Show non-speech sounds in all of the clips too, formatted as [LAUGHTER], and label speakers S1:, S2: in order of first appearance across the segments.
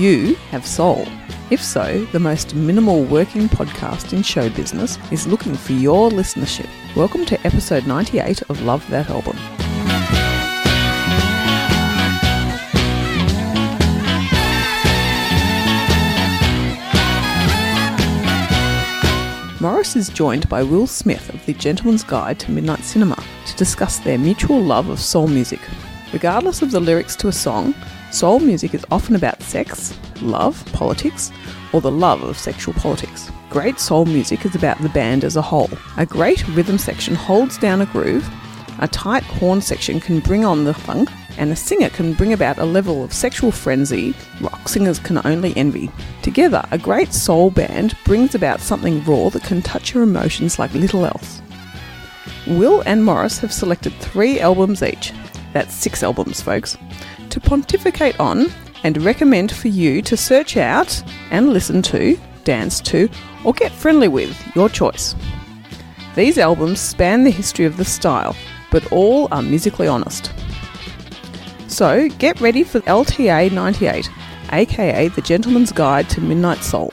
S1: you have soul? If so, the most minimal working podcast in show business is looking for your listenership. Welcome to episode 98 of Love That Album. Morris is joined by Will Smith of The Gentleman's Guide to Midnight Cinema to discuss their mutual love of soul music. Regardless of the lyrics to a song, soul music is often about sex, love, politics, or the love of sexual politics. Great soul music is about the band as a whole. A great rhythm section holds down a groove, a tight horn section can bring on the funk, and a singer can bring about a level of sexual frenzy rock singers can only envy. Together, a great soul band brings about something raw that can touch your emotions like little else. Will and Morris have selected three albums each. That's six albums, folks. To pontificate on and recommend for you to search out and listen to, dance to, or get friendly with, your choice. These albums span the history of the style, but all are musically honest. So get ready for LTA 98, aka The Gentleman's Guide to Midnight Soul.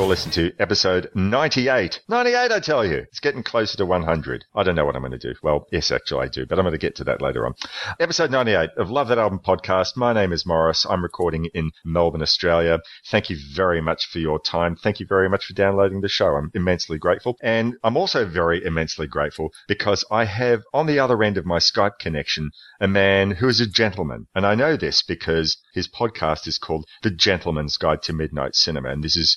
S2: You're listening to episode 98. 98, I tell you. It's getting closer to 100. I don't know what I'm going to do. Well, yes, actually I do, but I'm going to get to that later on. Episode 98 of Love That Album podcast. My name is Morris. I'm recording in Melbourne, Australia. Thank you very much for your time. Thank you very much for downloading the show. I'm immensely grateful. And I'm also very immensely grateful because I have on the other end of my Skype connection a man who is a gentleman. And I know this because his podcast is called The Gentleman's Guide to Midnight Cinema. And this is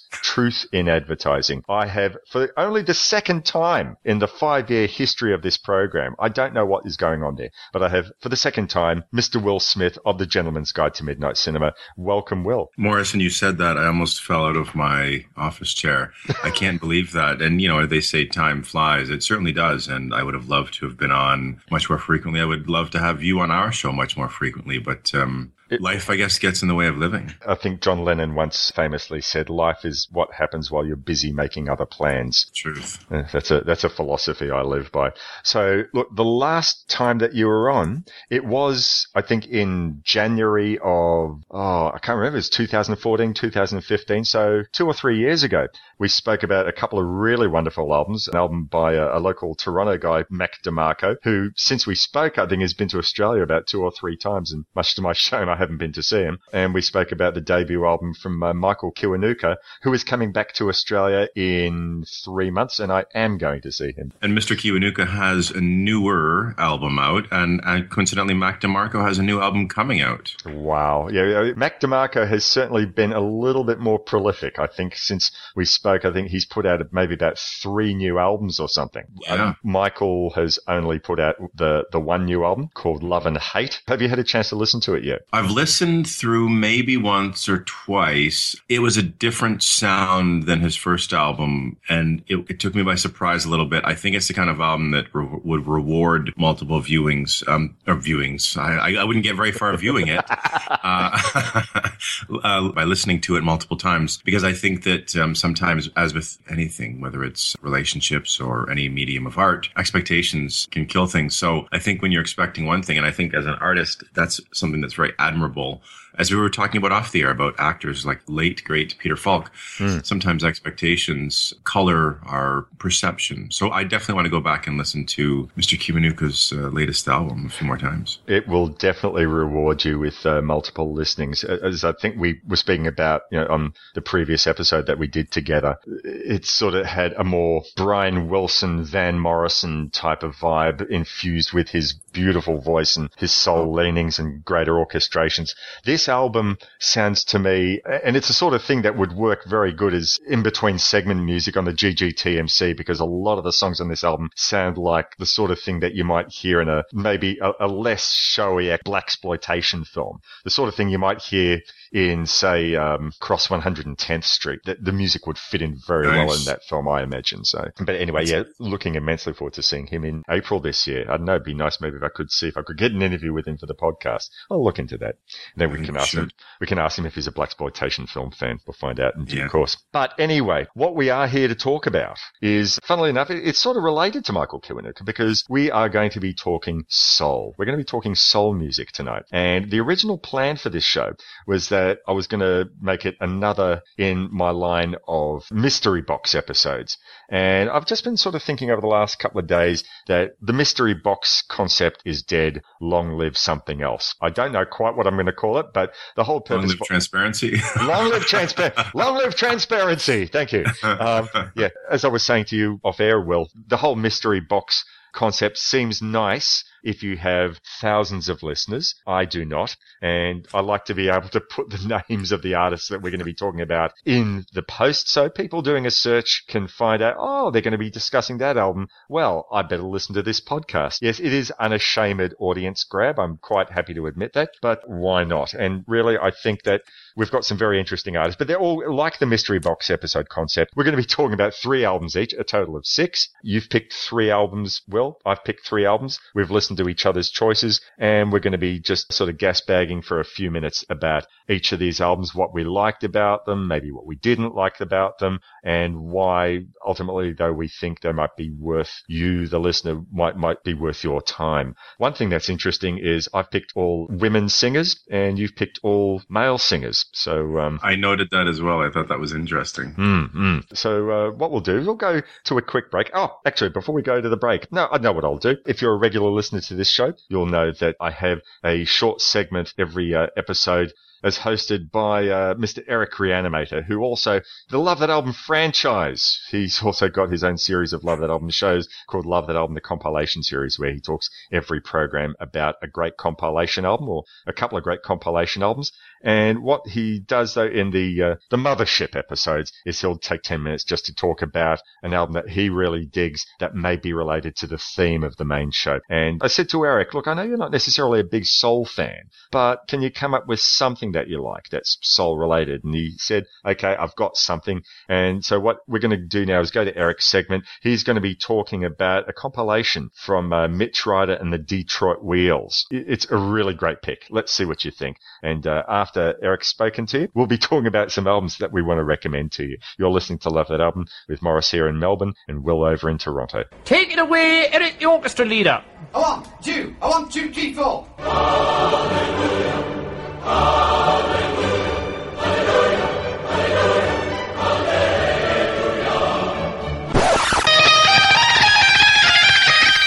S2: truth in advertising. I have, for only the second time in the five year history of this program, I don't know what is going on there, but I have, for the second time, Mr. Will Smith of The Gentleman's Guide to Midnight Cinema. Welcome, Will.
S3: Morrison, you said that. I almost fell out of my office chair. I can't believe that. And, you know, they say time flies. It certainly does. And I would have loved to have been on much more frequently. I would love to have you on our show much more frequently. But um, life, I guess, gets in the way of living.
S2: I think John Lennon once famously said, "Life is what happens while you're busy making other plans."
S3: Truth.
S2: Uh, That's a that's a philosophy I live by. So look, the last time that you were on, it was I think in January of oh I can't remember, it was 2014, 2015. So two or three years ago, we spoke about a couple of really wonderful albums. An album by a, a local Toronto guy, Mac DeMarco, who since we spoke, I think has been to Australia about two or three times, and much to my [LAUGHS] shame, I haven't been to see him. And we spoke about the debut album from uh, Michael Kiwanuka, who is coming back to Australia in three months, and I am going to see him.
S3: And Mr. Kiwanuka has a newer album out. And uh, coincidentally, Mac DeMarco has a new album coming out.
S2: Wow. Yeah, yeah, Mac DeMarco has certainly been a little bit more prolific. I think since we spoke, I think he's put out maybe about three new albums or something.
S3: Yeah.
S2: Michael has only put out the, the one new album called Love and Hate. Have you had a chance to listen to it yet?
S3: I've listened through maybe once or twice. It was a different sound than his first album, and it, it took me by surprise a little bit. I think it's the kind of album that re- would reward multiple viewings, um, or viewings. I, I, I wouldn't get very far viewing it [LAUGHS] uh, [LAUGHS] uh, by listening to it multiple times, because I think that um, sometimes, as with anything, whether it's relationships or any medium of art, expectations can kill things. So I think when you're expecting one thing, and I think as an artist, that's something that's very admirable as we were talking about off the air about actors like late great Peter Falk, sometimes expectations color our perception. So I definitely want to go back and listen to Mr. Kiwanuka's uh, latest album a few more times.
S2: It will definitely reward you with uh, multiple listenings. As I think we were speaking about, you know, on the previous episode that we did together, it sort of had a more Brian Wilson, Van Morrison type of vibe infused with his beautiful voice and his soul leanings and greater orchestrations. This album sounds to me, and it's the sort of thing that would work very good as in between segment music on the GGTMC because a lot of the songs on this album sound like the sort of thing that you might hear in a maybe a, a less showy blaxploitation film. The sort of thing you might hear in, say, um, Cross 110th Street. The, the music would fit in very well in that film, I imagine. So, but anyway, yeah, looking immensely forward to seeing him in April this year. I don't know, it'd be nice maybe if I could see if I could get an interview with him for the podcast. I'll look into that. And then we can ask him. We can ask him if he's a blaxploitation film fan. We'll find out in due
S3: Yeah.
S2: course. But anyway, what we are here to talk about is, funnily enough, it- it's sort of related to Michael Kiwanuka because we are going to be talking soul. We're going to be talking soul music tonight. And the original plan for this show was that I was going to make it another in my line of mystery box episodes. And I've just been sort of thinking over the last couple of days that the mystery box concept is dead. Long live something else. I don't know quite what I'm going to call it, but the whole purpose. [LAUGHS]
S3: Long live transparency.
S2: Long live transparency. Long live transparency. Thank you. [LAUGHS] Um, yeah, as I was saying to you off air, Will, the whole mystery box concept seems nice if you have thousands of listeners. I do not. And I like to be able to put the [LAUGHS] names of the artists that we're going to be talking about in the post so people doing a search can find out, oh, they're going to be discussing that album. Well, I better listen to this podcast. Yes, it is unashamed audience grab. I'm quite happy to admit that, but why not? And really, I think that We've got some very interesting artists, but they're all like the mystery box episode concept. We're going to be talking about three albums each, a total of six. You've picked three albums. Well, I've picked three albums. We've listened to each other's choices and we're going to be just sort of gas bagging for a few minutes about each of these albums, what we liked about them, maybe what we didn't like about them and why ultimately though we think they might be worth you, the listener might, might be worth your time. One thing that's interesting is I've picked all women singers and you've picked all male singers. So, um,
S3: I noted that as well. I thought that was interesting.
S2: Mm, mm. So uh, what we'll do is we'll go to a quick break. Oh, actually, before we go to the break, no, I know what I'll do. If you're a regular listener to this show, you'll know that I have a short segment every uh, episode as hosted by uh, Mr. Eric Reanimator, who also the Love That Album franchise. He's also got his own series of Love That Album shows called Love That Album, the compilation series, where he talks every program about a great compilation album or a couple of great compilation albums. And what he does though in the uh, the mothership episodes is he'll take ten minutes just to talk about an album that he really digs that may be related to the theme of the main show. And I said to Eric, look, I know you're not necessarily a big soul fan, but can you come up with something that you like that's soul related? And he said, okay, I've got something. And so what we're going to do now is go to Eric's segment. He's going to be talking about a compilation from uh, Mitch Ryder and the Detroit Wheels. It's a really great pick. Let's see what you think. And uh, after Eric's spoken to you, we'll be talking about some albums that we want to recommend to you. You're listening to Love That Album with Morris here in Melbourne and Will over in Toronto.
S4: Take it away, Eric, the orchestra leader.
S5: I want two. I want two, three, four.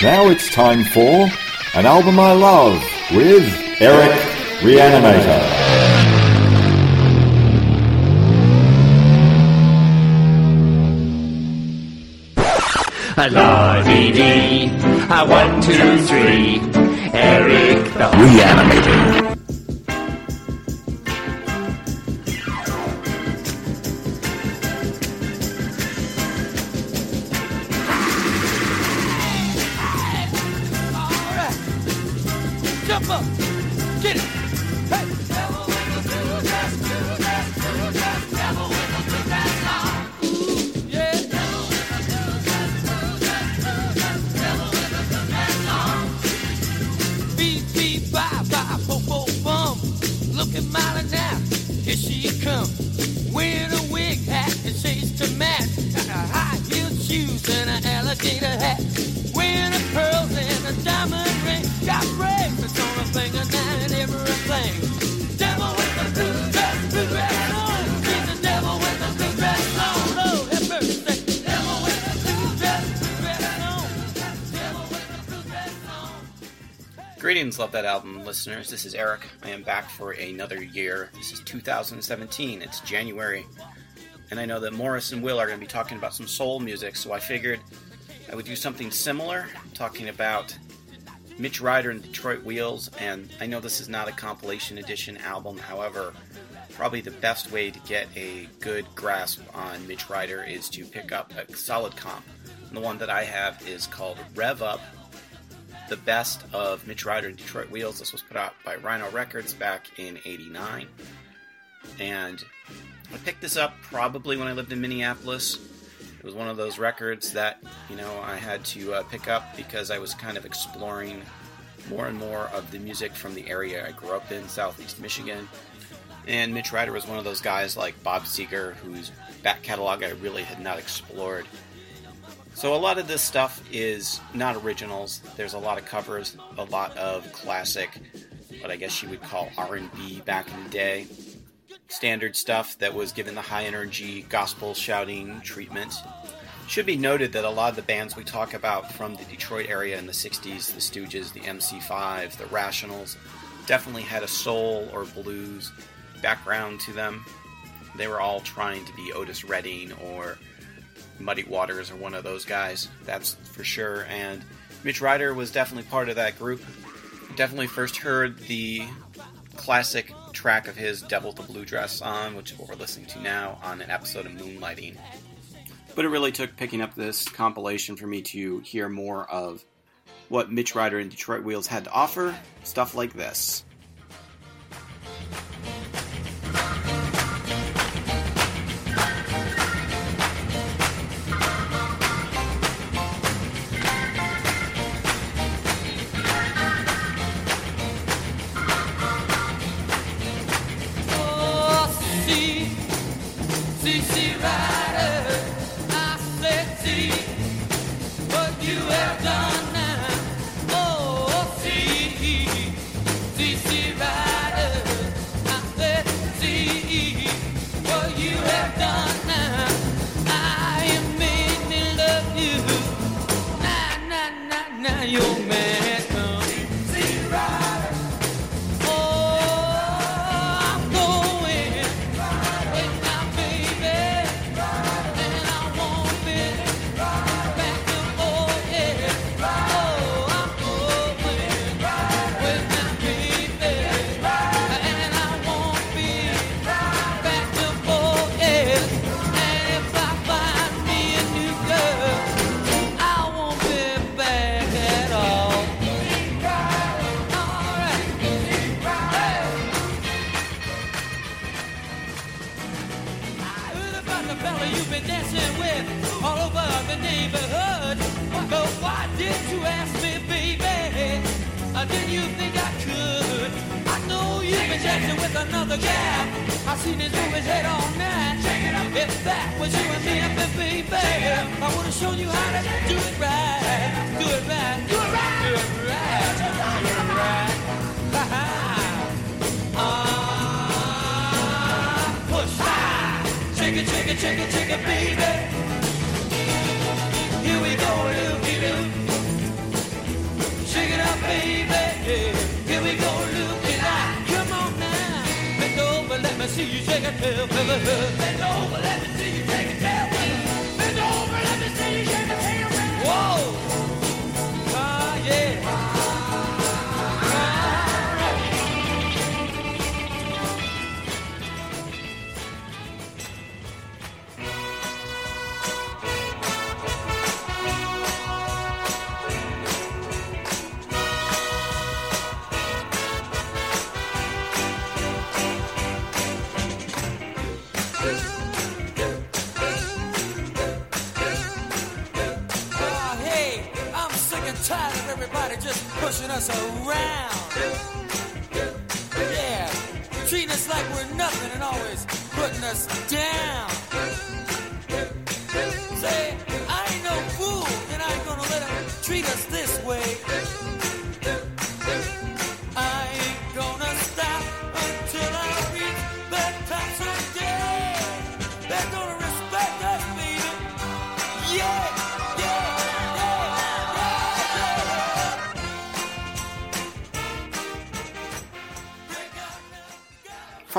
S6: Now it's time for An Album I Love with Eric Reanimator.
S4: La dee dee, a one, two, three. Eric the
S6: Reanimator.
S7: That Album listeners. This is Eric. I am back for another year. This is 2017. It's January. And I know that Morris and Will are going to be talking about some soul music, so I figured I would do something similar, talking about Mitch Ryder and Detroit Wheels. And I know this is not a compilation edition album, however, probably the best way to get a good grasp on Mitch Ryder is to pick up a solid comp. And the one that I have is called Rev Up the best of Mitch Ryder and Detroit Wheels. This was put out by Rhino Records back in 89. And I picked this up probably when I lived in Minneapolis. It was one of those records that, you know, I had to uh, pick up because I was kind of exploring more and more of the music from the area I grew up in, southeast Michigan. And Mitch Ryder was one of those guys like Bob Seger, whose back catalog I really had not explored. So a lot of this stuff is not originals. There's a lot of covers, a lot of classic, what I guess you would call R&B back in the day. Standard stuff that was given the high energy gospel shouting treatment. Should be noted that a lot of the bands we talk about from the Detroit area in the 60s, the Stooges, the MC5, the Rationals, definitely had a soul or blues background to them. They were all trying to be Otis Redding or Muddy Waters or one of those guys, that's for sure. And Mitch Ryder was definitely part of that group. Definitely first heard the classic track of his Devil with the Blue Dress on, which is what we're listening to now, on an episode of Moonlighting. But it really took picking up this compilation for me to hear more of what Mitch Ryder and Detroit Wheels had to offer. Stuff like this.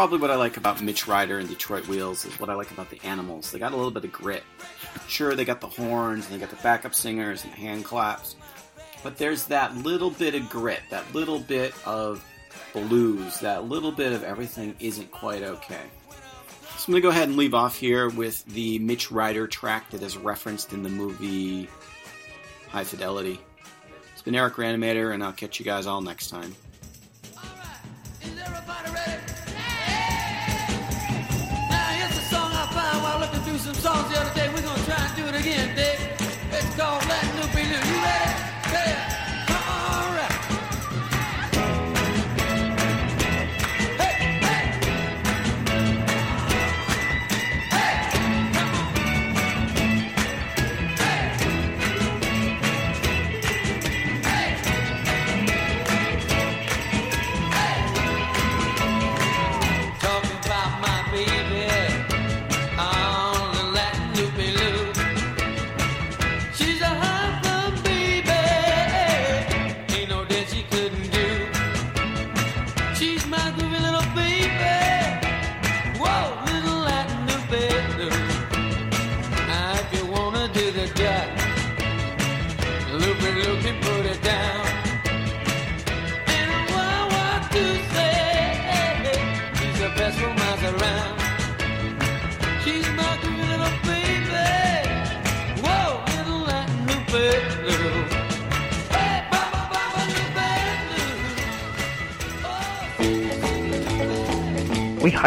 S7: Probably what I like about Mitch Ryder and Detroit Wheels is what I like about the animals. They got a little bit of grit. Sure, they got the horns and they got the backup singers and the hand claps, but there's that little bit of grit, that little bit of blues, that little bit of everything isn't quite okay. So I'm going to go ahead and leave off here with the Mitch Ryder track that is referenced in the movie High Fidelity. It's been Eric Reanimator, and I'll catch you guys all next time.
S8: Called Let Loopy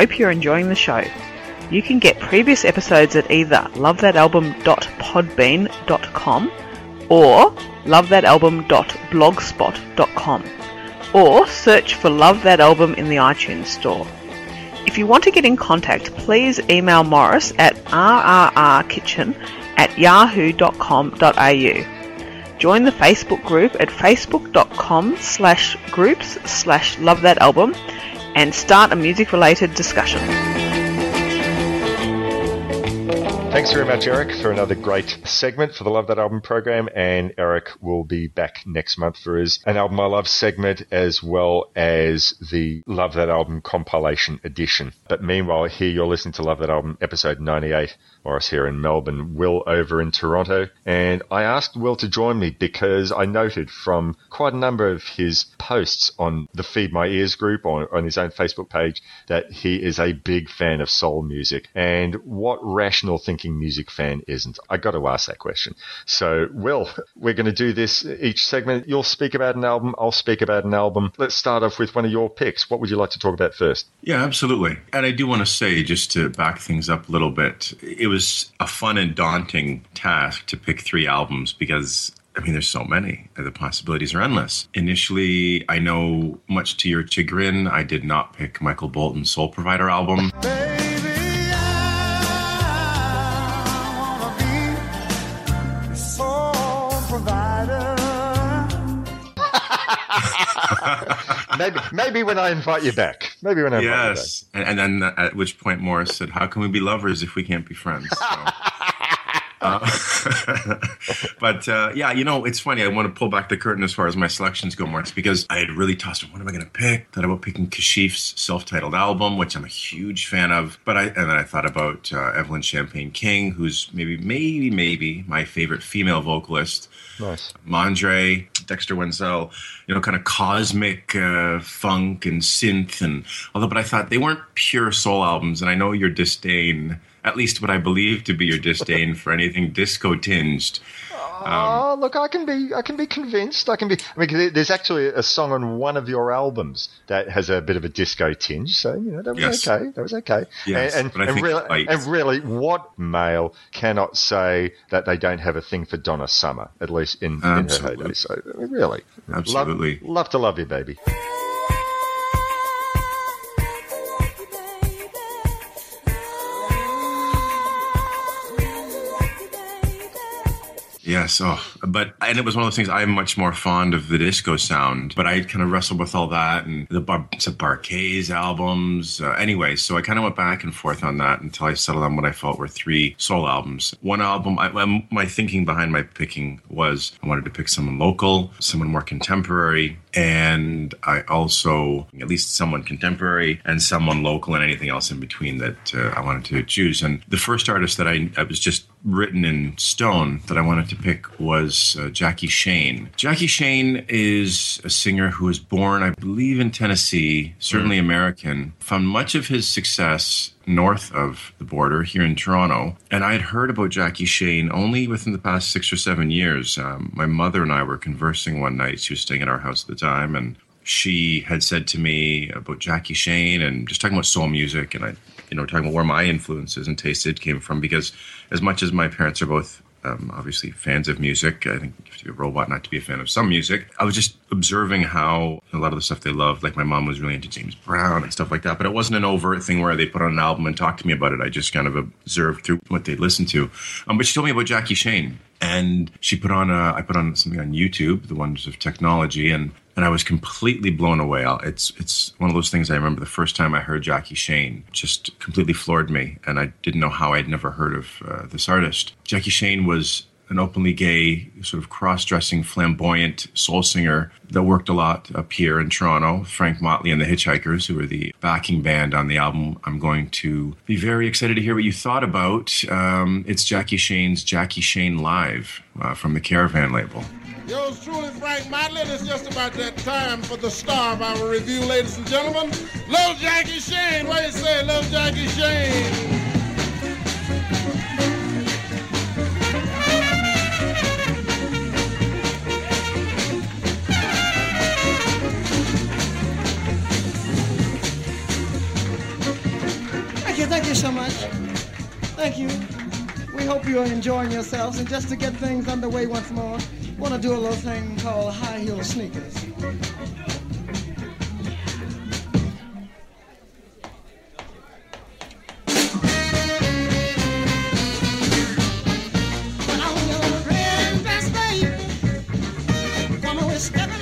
S9: hope you're enjoying the show. You can get previous episodes at either lovethatalbum.podbean.com or lovethatalbum.blogspot.com or search for Love That Album in the iTunes Store. If you want to get in contact, please email Morris at rrrkitchen at yahoo.com.au. Join the Facebook group at facebook.com slash groups slash love that album and start a music related discussion.
S2: Thanks very much, Eric, for another great segment for the Love That Album program. And Eric will be back next month for his An Album I Love segment as well as the Love That Album compilation edition. But meanwhile, here you're listening to Love That Album episode 98. Morris here in Melbourne, Will over in Toronto. And I asked Will to join me because I noted from quite a number of his posts on the Feed My Ears group on, on his own Facebook page that he is a big fan of soul music. And what rational thinking music fan isn't? I got to ask that question. So, Will, we're going to do this each segment. You'll speak about an album, I'll speak about an album. Let's start off with one of your picks. What would you like to talk about first?
S3: Yeah, absolutely. And I do want to say, just to back things up a little bit, it was a fun and daunting task to pick three albums because. I mean, there's so many. The possibilities are endless. Initially, I know, much to your chagrin, I did not pick Michael Bolton's Soul Provider album. [LAUGHS]
S2: maybe, maybe when I invite you back. Maybe when I invite you back.
S3: yes. And, and then uh, at which point Morris said, How can we be lovers if we can't be friends? So, [LAUGHS] uh, [LAUGHS] but uh, yeah, you know, it's funny. I want to pull back the curtain as far as my selections go, Morris, because I had really tossed it. what am I going to pick? Thought about picking Kashif's self-titled album, which I'm a huge fan of. But I and then I thought about uh, Evelyn Champagne King, who's maybe, maybe, maybe my favorite female vocalist.
S2: Nice.
S3: Mondre, Dexter Wansel, you know, kind of cosmic uh, funk and synth, and although, but I thought they weren't pure soul albums, and I know your disdain, at least what I believe to be your disdain for anything disco tinged.
S2: Um, oh, look, I can be, I can be convinced. I can be. I mean, there's actually a song on one of your albums that has a bit of a disco tinge. So you know that was
S3: Yes.
S2: okay. That was okay.
S3: Yes,
S2: and
S3: I
S2: and, really,
S3: light.
S2: and really, what male cannot say that they don't have a thing for Donna Summer, at least in, in her heyday? So really,
S3: Absolutely.
S2: love, love to love you, baby.
S3: Yes. Oh, But and it was one of those things. I'm much more fond of the disco sound, but I kind of wrestled with all that and the Bar- Bar-Kays albums. Uh, anyway, so I kind of went back and forth on that until I settled on what I felt were three soul albums. One album, I, my thinking behind my picking was I wanted to pick someone local, someone more contemporary, and I also at least someone contemporary and someone local and anything else in between that uh, I wanted to choose. And the first artist that I, I was just written in stone that I wanted to pick was uh, Jackie Shane. Jackie Shane is a singer who was born, I believe, in Tennessee, certainly American. Found much of his success north of the border here in Toronto. And I had heard about Jackie Shane only within the past six or seven years. Um, my mother and I were conversing one night. She was staying at our house at the time, and she had said to me about Jackie Shane and just talking about soul music. And I, you know, talking about where my influences and tasted came from because as much as my parents are both um, obviously fans of music. I think you have to be a robot not to be a fan of some music. I was just observing how a lot of the stuff they loved, like my mom was really into James Brown and stuff like that, but it wasn't an overt thing where they put on an album and talked to me about it. I just kind of observed through what they listened to. Um, but she told me about Jackie Shane. And she put on a, I put on something on YouTube, The Wonders of Technology, and and I was completely blown away. It's it's one of those things I remember the first time I heard Jackie Shane, just completely floored me, and I didn't know how I'd never heard of uh, this artist. Jackie Shane was an openly gay, sort of cross-dressing, flamboyant soul singer that worked a lot up here in Toronto. Frank Motley and the Hitchhikers, who were the backing band on the album. I'm going to be very excited to hear what you thought about. Um, it's Jackie Shane's Jackie Shane Live uh, from the Caravan label.
S10: Yours truly, Frank Motley. It's just about that time for the star of our review, ladies and gentlemen. Little Jackie Shane. What do you say, Little Jackie Shane?
S8: Thank you, thank you so much. Thank you. We hope you are enjoying yourselves. And just to get things underway once more, want to do a little thing called high heel sneakers. Put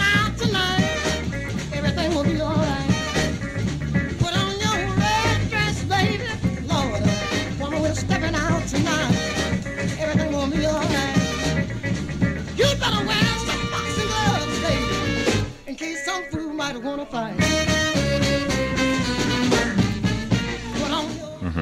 S8: your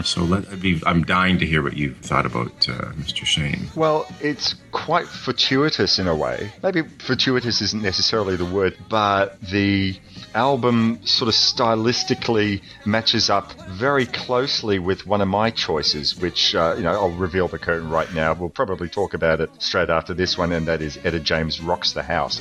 S3: So let I'd be, I'm dying to hear what you thought about uh, Mr. Shane.
S2: Well, it's quite fortuitous in a way. Maybe fortuitous isn't necessarily the word, but the album sort of stylistically matches up very closely with one of my choices, which, uh, you know, I'll reveal the curtain right now. We'll probably talk about it straight after this one, and that is Etta James Rocks the House.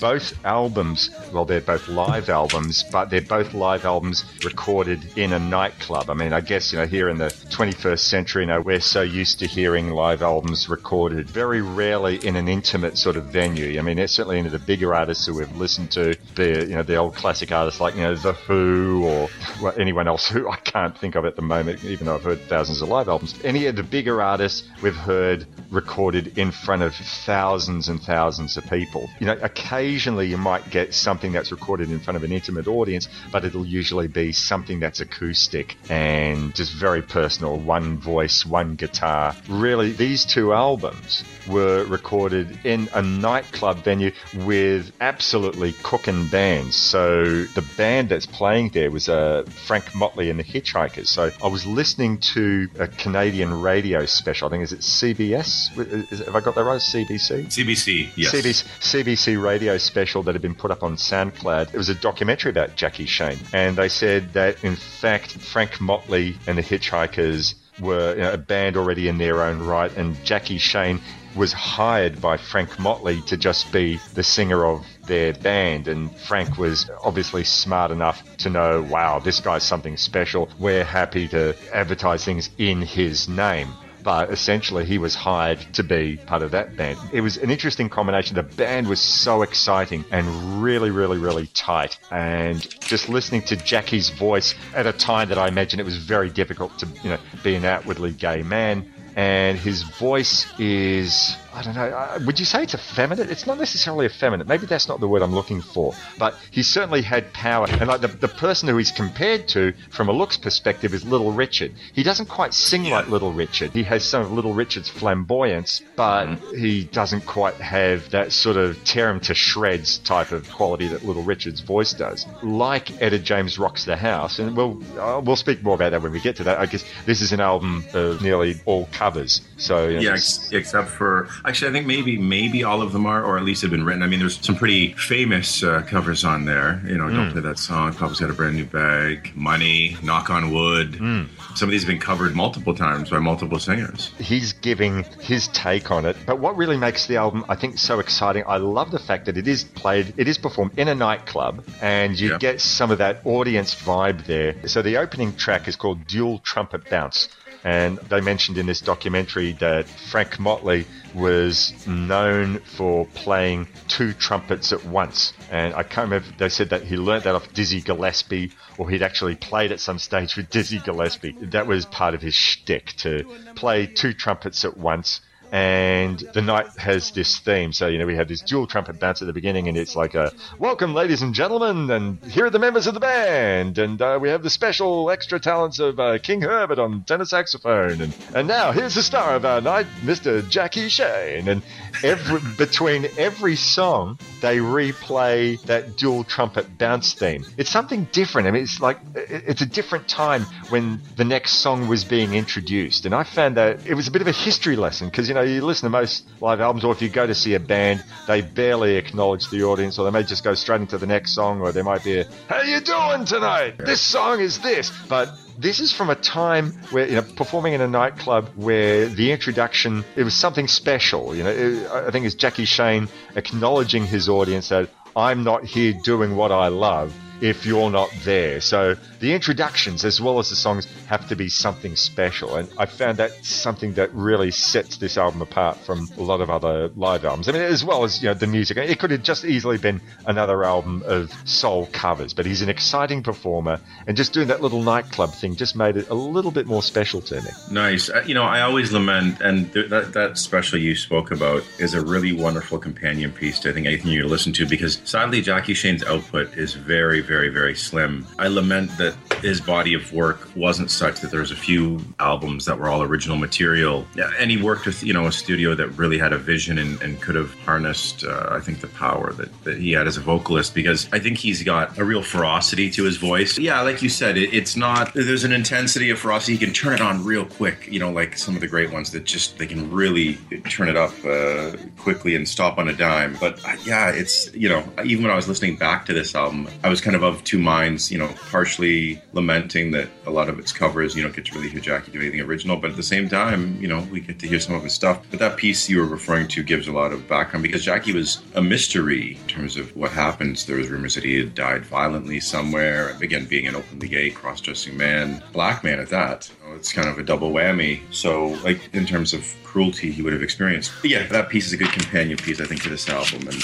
S2: Both albums, well, they're both live albums, but they're both live albums recorded in a nightclub. I mean, I guess, you know, here in the 21st century, you know, we're so used to hearing live albums recorded very rarely in an intimate sort of venue. I mean, it's certainly into the bigger artists who we've listened to, the, you know, the old classic artists like, you know, The Who or well, anyone else who I can't think of at the moment, even though I've heard thousands of live albums. Any of the bigger artists we've heard recorded in front of thousands and thousands of people. You know, occasionally you might get something that's recorded in front of an intimate audience, but it'll usually be something that's acoustic and just very personal, one voice, one guitar. Really, these two albums were recorded in a nightclub venue with absolutely cooking bands. So the band that's playing there was uh, Frank Motley and the Hitchhikers. So I was listening to a Canadian radio special. I think is it CBS? Is have I got that right? CBC.
S3: CBC, yes.
S2: CBC, CBC radio special that had been put up on SoundCloud. It was a documentary about Jackie Shane, and they said that in fact Frank Motley and the Hitchhikers were you know, a band already in their own right, and Jackie Shane was hired by Frank Motley to just be the singer of their band. And Frank was obviously smart enough to know, wow, this guy's something special. We're happy to advertise things in his name. But essentially, he was hired to be part of that band. It was an interesting combination. The band was so exciting and really, really, really tight. And just listening to Jackie's voice at a time that I imagine it was very difficult to, you know, be an outwardly gay man and his voice is I don't know. Would you say it's effeminate? It's not necessarily effeminate. Maybe that's not the word I'm looking for. But he certainly had power. And like the, the person who he's compared to from a looks perspective is Little Richard. He doesn't quite sing like Little Richard. He has some of Little Richard's flamboyance, but he doesn't quite have that sort of tear him to shreds type of quality that Little Richard's voice does. Like Etta James rocks the house, and we'll uh, we'll speak more about that when we get to that. I guess this is an album of nearly all covers. So you know,
S3: Yeah, ex- except for actually, I think maybe maybe all of them are, or at least have been written. I mean, there's some pretty famous uh, covers on there. You know, don't
S2: Mm.
S3: play that song. Papa's got a brand new bag. Money. Knock on wood.
S2: Mm.
S3: Some of these have been covered multiple times by multiple singers.
S2: he's giving his take on it. But what really makes the album, I think, so exciting, I love the fact that it is played, it is performed in a nightclub, and you
S3: Yeah.
S2: get some of that audience vibe there. So the opening track is called Dual Trumpet Bounce. And they mentioned in this documentary that Frank Motley was known for playing two trumpets at once. And I can't remember, they said that he learned that off Dizzy Gillespie, or he'd actually played at some stage with Dizzy Gillespie. That was part of his shtick to play two trumpets at once. And the night has this theme. So, you know, we have this dual trumpet bounce at the beginning, and it's like a welcome, ladies and gentlemen, and here are the members of the band. And uh, we have the special extra talents of uh, King Herbert on tenor saxophone. And, and now here's the star of our night, Mr. Jackie Shane. And every, between every song, they replay that dual trumpet bounce theme. It's something different. I mean, it's like it's a different time when the next song was being introduced, and I found that it was a bit of a history lesson because you know you listen to most live albums, or if you go to see a band, they barely acknowledge the audience, or they may just go straight into the next song, or there might be a "How you doing tonight? This song is this," but this is from a time where you know performing in a nightclub where the introduction it was something special you know. It, i think it's jackie shane acknowledging his audience that i'm not here doing what i love if you're not there. So the introductions as well as the songs have to be something special and i found that something that really sets this album apart from a lot of other live albums i mean as well as you know the music it could have just easily been another album of soul covers but he's an exciting performer and just doing that little nightclub thing just made it a little bit more special to me
S3: Nice. Uh, You know, I always lament, and th- that that special you spoke about is a really wonderful companion piece to I think anything you listen to because sadly Jackie Shane's output is very, very, very slim. I lament that his body of work wasn't such that there's a few albums that were all original material, and he worked with you know a studio that really had a vision and, and could have harnessed uh, I think the power that, that he had as a vocalist because I think he's got a real ferocity to his voice. Yeah, like you said, it, it's not there's an intensity of ferocity. He can turn it on real quick. You know, like some of the great ones that just they can really turn it up uh, quickly and stop on a dime. But uh, yeah, it's you know even when I was listening back to this album, I was kind of of two minds. You know, partially lamenting that a lot of its covers you don't get to really hear Jackie do anything original, but at the same time, you know, we get to hear some of his stuff. But that piece you were referring to gives a lot of background because Jackie was a mystery in terms of what happens. There was rumors that he had died violently somewhere. Again, being an openly gay, cross-dressing man, black man at that. You know, it's kind of a double whammy. So, like in terms of cruelty he would have experienced. But yeah, that piece is a good companion piece, I think, to this album. And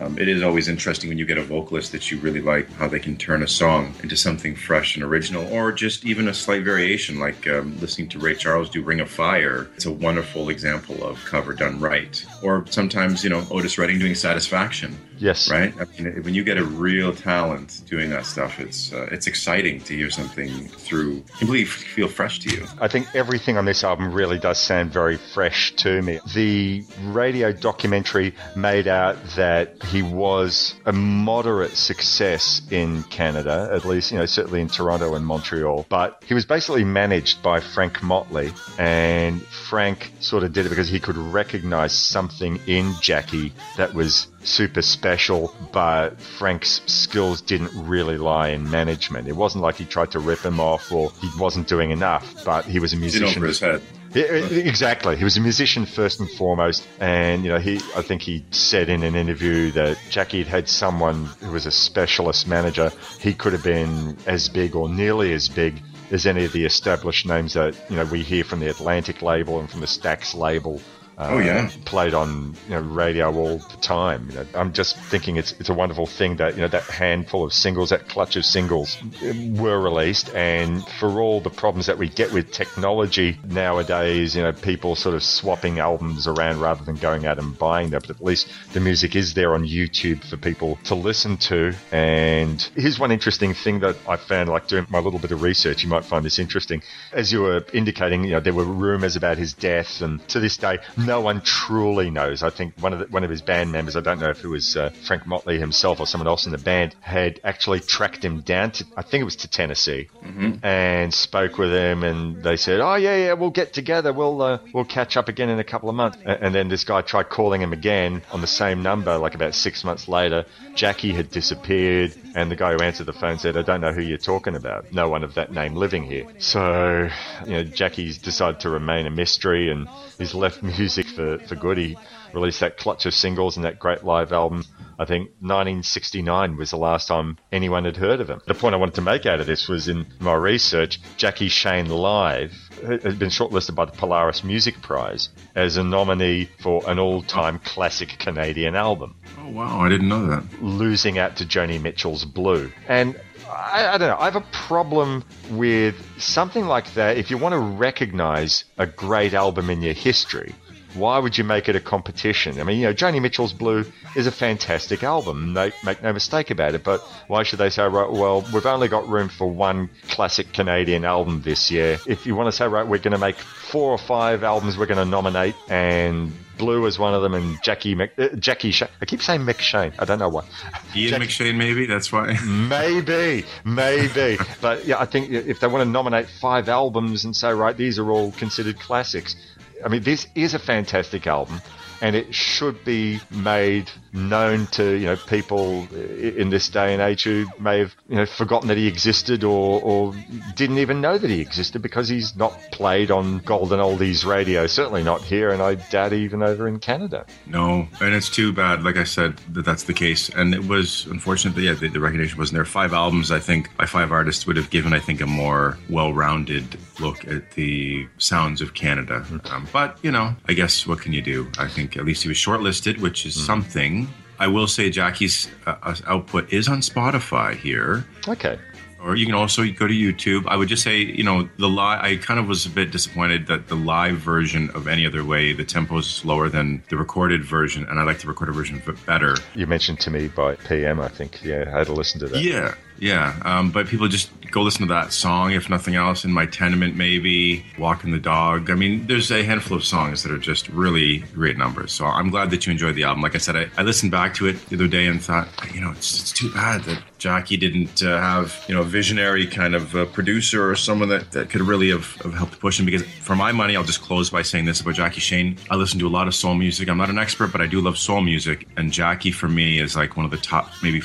S3: um, it is always interesting when you get a vocalist that you really like, how they can turn a song into something fresh and original, or just even a slight variation, like um, listening to Ray Charles do Ring of Fire. It's a wonderful example of cover done right. Or sometimes, you know, Otis Redding doing Satisfaction.
S2: Yes.
S3: Right. I mean, when you get a real talent doing that stuff, it's uh, it's exciting to hear something through completely feel fresh to you.
S2: I think everything on this album really does sound very fresh to me. The radio documentary made out that he was a moderate success in Canada, at least, you know, certainly in Toronto and Montreal, but he was basically managed by Frank Motley, and Frank sort of did it because he could recognize something in Jackie that was super special, but Frank's skills didn't really lie in management. It wasn't like he tried to rip him off or he wasn't doing enough, but he was a musician.
S3: his head.
S2: Yeah, uh, exactly. He was a musician first and foremost, and you know, he. I think he said in an interview that Jackie had had someone who was a specialist manager. He could have been as big or nearly as big as any of the established names that you know we hear from the Atlantic label and from the Stax label. Uh,
S3: Oh, yeah.
S2: played on you know radio all the time. You know, I'm just thinking it's it's a wonderful thing that you know that handful of singles, that clutch of singles, were released, and for all the problems that we get with technology nowadays, you know, people sort of swapping albums around rather than going out and buying them. But at least the music is there on YouTube for people to listen to. And here's one interesting thing that I found, like doing my little bit of research. You might find this interesting. As you were indicating, you know, there were rumors about his death, and to this day, no one truly knows. I think one of the, one of his band members, I don't know if it was uh, Frank Motley himself or someone else in the band, had actually tracked him down to, I think it was to Tennessee, and spoke with him, and they said, "Oh yeah, yeah, we'll get together. We'll uh, we'll catch up again in a couple of months." And then this guy tried calling him again on the same number, like about six months later. Jackie had disappeared, and the guy who answered the phone said, "I don't know who you're talking about. No one of that name living here." So, you know, Jackie's decided to remain a mystery, and he's left [LAUGHS] music for for good. He released that clutch of singles and that great live album. I think 1969 was the last time anyone had heard of him. The point I wanted to make out of this was in my research, Jackie Shane Live had been shortlisted by the Polaris Music Prize as a nominee for an all-time classic Canadian album,
S3: Oh wow, I didn't know that.
S2: losing out to Joni Mitchell's Blue. And I, I don't know. I have a problem with something like that. If you want to recognize a great album in your history, why would you make it a competition? I mean, you know, Joni Mitchell's Blue is a fantastic album. No, make no mistake about it. But why should they say, right, well, we've only got room for one classic Canadian album this year. If you want to say, right, we're going to make four or five albums we're going to nominate, and Blue is one of them, and Jackie Mc, uh, Jackie. Sh- I keep saying McShane. I don't know why.
S3: Ian McShane, maybe that's why. [LAUGHS]
S2: Maybe, maybe. but yeah, I think if they want to nominate five albums and say, right, these are all considered classics, I mean, this is a fantastic album. And it should be made known to you know people in this day and age who may have you know forgotten that he existed or, or didn't even know that he existed because he's not played on golden oldies radio. Certainly not here, and I doubt even over in Canada.
S3: No, and it's too bad. Like I said, that that's the case, and it was unfortunately, yeah, the, the recognition wasn't there. Five albums, I think, by five artists would have given, I think, a more well-rounded look at the sounds of Canada. Um, but you know, I guess what can you do? I think at least he was shortlisted, which is something. I will say Jackie's uh, uh, output is on Spotify here.
S2: Okay.
S3: Or you can also go to YouTube. I would just say, you know, the live. I kind of was a bit disappointed that the live version of Any Other Way, the tempo is slower than the recorded version, and I like the recorded version better.
S2: You mentioned to me by PM, I think. Yeah, I had to listen to that.
S3: Yeah, yeah. Um, but people just go listen to that song, if nothing else, in my tenement, maybe walking the dog. I mean, there's a handful of songs that are just really great numbers. So I'm glad that you enjoyed the album. Like I said, I, I listened back to it the other day and thought, you know, it's, it's too bad that Jackie didn't uh, have, you know, a visionary kind of uh, producer or someone that, that could really have, have helped push him. Because for my money, I'll just close by saying this about Jackie Shane. I listen to a lot of soul music. I'm not an expert, but I do love soul music. And Jackie, for me, is like one of the top, maybe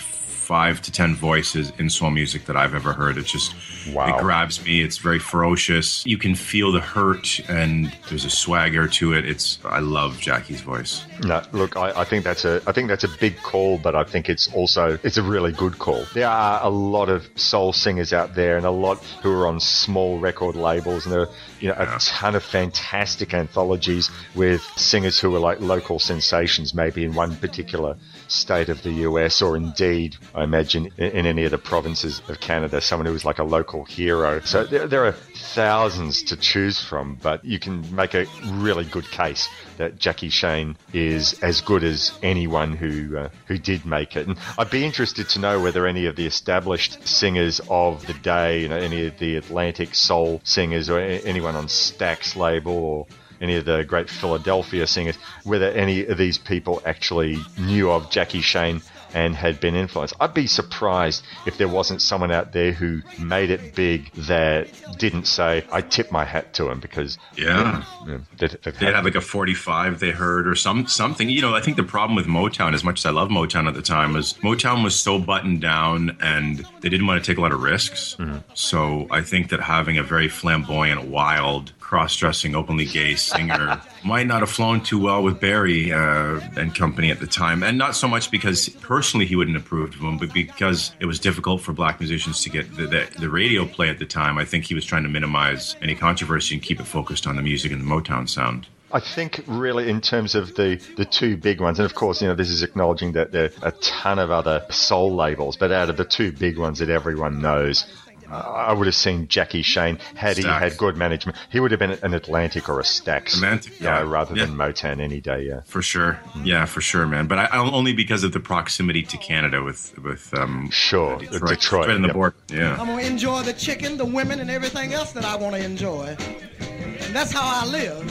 S3: five to ten voices in soul music that I've ever heard. It just
S2: Wow.
S3: it grabs me. It's very ferocious. You can feel the hurt, and there's a swagger to it. It's I love Jackie's voice.
S2: No, look, I, I think that's a I think that's a big call, but I think it's also it's a really good call. There are a lot of soul singers out there, and a lot who are on small record labels, and there you know a ton of fantastic anthologies with singers who are like local sensations, maybe in one particular state of the US, or indeed, I imagine, in, in any of the provinces of Canada, someone who is like a local hero. So there, there are thousands to choose from, but you can make a really good case that Jackie Shane is as good as anyone who uh, who did make it. And I'd be interested to know whether any of the established singers of the day, you know, any of the Atlantic soul singers or anyone on Stax label or any of the great Philadelphia singers, whether any of these people actually knew of Jackie Shane and had been influenced. I'd be surprised if there wasn't someone out there who made it big that didn't say, I tip my hat to him because
S3: Yeah.
S2: you know, that- that-
S3: They had like a 45 they heard or some something. You know, I think the problem with Motown, as much as I love Motown at the time, was Motown was so buttoned down and they didn't want to take a lot of risks. Mm-hmm. So I think that having a very flamboyant, wild, cross-dressing, openly gay singer [LAUGHS] might not have flown too well with Barry uh, and company at the time, and not so much because personally he wouldn't approve of him, but because it was difficult for black musicians to get the, the, the radio play at the time. I think he was trying to minimize any controversy and keep it focused on the music and the Motown sound.
S2: I think really in terms of the, the two big ones, and of course, you know, this is acknowledging that there are a ton of other soul labels, but out of the two big ones that everyone knows, I would have seen Jackie Shane had he had good management. He would have been an Atlantic or a Stax,
S3: Atlantic,
S2: you know,
S3: yeah.
S2: rather
S3: Yeah.
S2: than Motown any day. Yeah.
S3: For sure, yeah, for sure, man. But I, I only because of the proximity to Canada with with um,
S2: Sure,
S3: Detroit,
S2: Detroit,
S3: right on the
S2: yep.
S3: border. Yeah,
S11: I'm gonna enjoy the chicken, the women, and everything else that I want to enjoy. And that's how I live.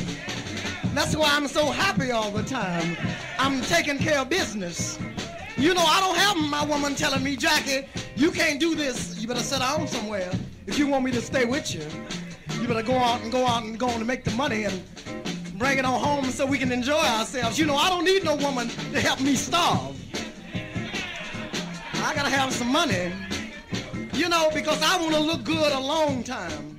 S11: That's why I'm so happy all the time. I'm taking care of business. You know, I don't have my woman telling me, Jackie, you can't do this. You better sit down somewhere. If you want me to stay with you, you better go out and go out and go on to make the money and bring it on home so we can enjoy ourselves. You know, I don't need no woman to help me starve. I gotta have some money. You know, because I want to look good a long time.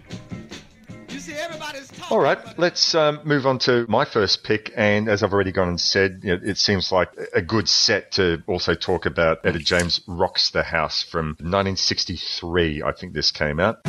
S2: All right, let's um, move on to my first pick. And as I've already gone and said, you know, it seems like a good set to also talk about Etta James Rocks the House from 1963. I think this came out.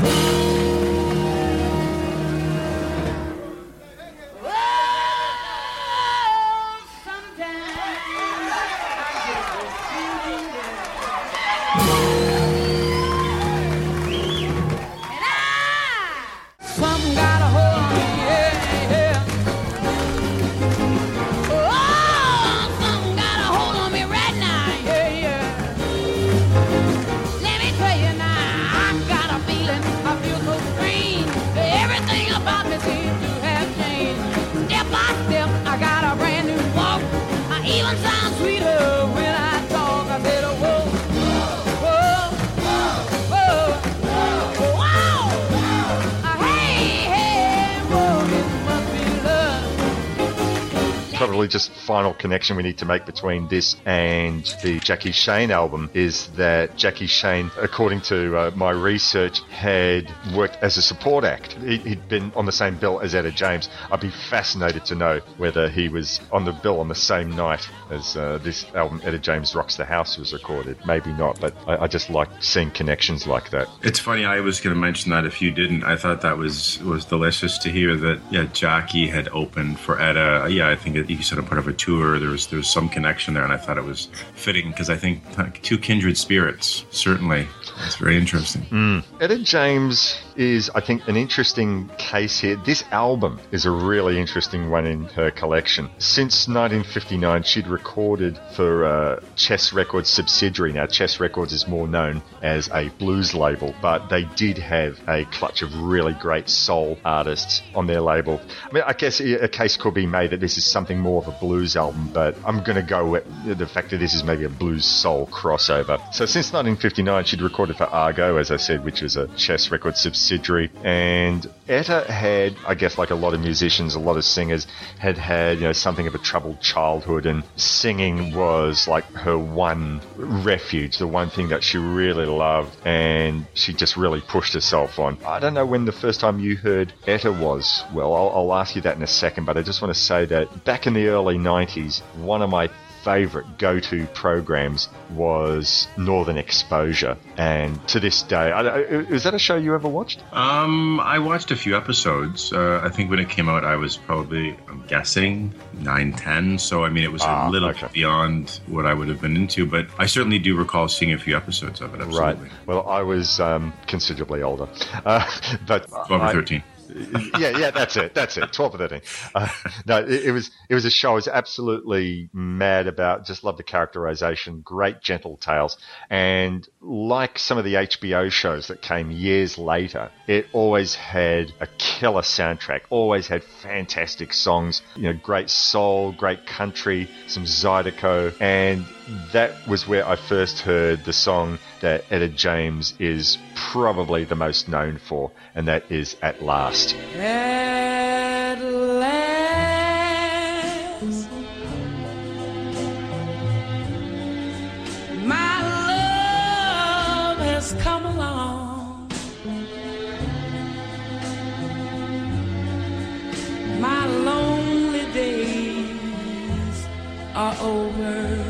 S2: Probably just final connection we need to make between this and the Jackie Shane album is that Jackie Shane, according to uh, my research, had worked as a support act. He, he'd been on the same bill as Etta James. I'd be fascinated to know whether he was on the bill on the same night as uh, this album, Etta James Rocks the House, was recorded. Maybe not, but I, I just like seeing connections like that.
S3: it's funny. I was going to mention that if you didn't, I thought that was was delicious to hear that. Yeah, Jackie had opened for Etta. Yeah, I think you said a part of a tour. There was there was some connection there, and I thought it was fitting because I think like, two kindred spirits. Certainly, it's very interesting.
S2: Etta James is, I think, an interesting case here. This album is a really interesting one in her collection. Since 1959, she'd recorded for uh, Chess Records subsidiary. Now, Chess Records is more known as a blues label, but they did have a clutch of really great soul artists on their label. I mean, I guess a case could be made that this is something more of a blues album, but I'm going to go with the fact that this is maybe a blues soul crossover. So since 1959, she'd recorded for Argo, as I said, which was a Chess record subsidiary, and Etta had, I guess, like a lot of musicians, a lot of singers, had had you know something of a troubled childhood, and singing was like her one refuge, the one thing that she really loved, and she just really pushed herself on. I don't know when the first time you heard Etta was. Well, I'll, I'll ask you that in a second, but I just want to say that back in the early 90s, one of my favorite go-to programs was Northern Exposure, and to this day, I, I- is that a show you ever watched?
S3: Um, I watched a few episodes. Uh, I think when it came out, I was probably, I'm guessing, 9, 10. So, I mean, it was
S2: Ah,
S3: a little
S2: okay.
S3: beyond what I would have been into, but I certainly do recall seeing a few episodes of it. Absolutely.
S2: Right. Well, I was um, considerably older, uh, [LAUGHS] but
S3: 12 or
S2: I-
S3: 13.
S2: Yeah, yeah, that's it. That's it. Twelve or thirteen. Uh, no, it, it was it was a show I was absolutely mad about. Just love the characterization. Great gentle tales, and like some of the HBO shows that came years later, it always had a killer soundtrack. Always had fantastic songs. You know, great soul, great country, some Zydeco, and that was where I first heard the song that Etta James is probably the most known for, and that is At Last.
S8: At last, my love has come along. My lonely days are over.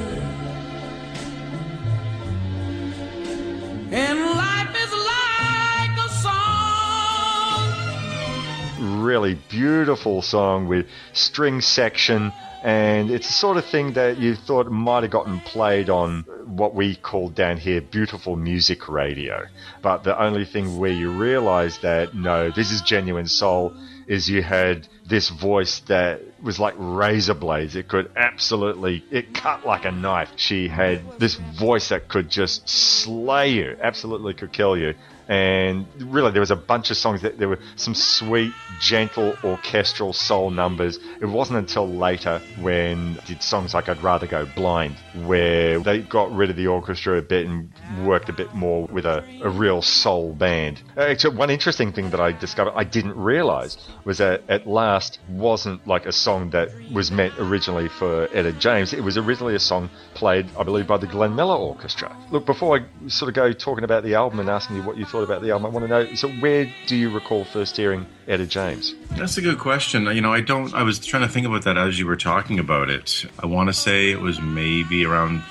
S2: Really beautiful song with string section. And it's the sort of thing that you thought might have gotten played on what we call down here beautiful music radio. But the only thing where you realize that no, this is genuine soul is you had this voice that was like razor blades. It could absolutely, it cut like a knife. She had this voice that could just slay you, absolutely could kill you. And really, there was a bunch of songs that there were some sweet, gentle, orchestral soul numbers. It wasn't until later when did songs like I'd Rather Go Blind, where they got rid of the orchestra a bit and worked a bit more with a, a real soul band. Uh, Actually, one interesting thing that I discovered I didn't realize was that At Last wasn't like a song that was meant originally for Etta James. It was originally a song played, I believe, by the Glenn Miller Orchestra. Look, before I sort of go talking about the album and asking you what you thought about the album, I want to know so where do you recall first hearing Etta James?
S3: That's a good question. You know, I don't. I was trying to think about that as you were talking about it. I want to say it was maybe around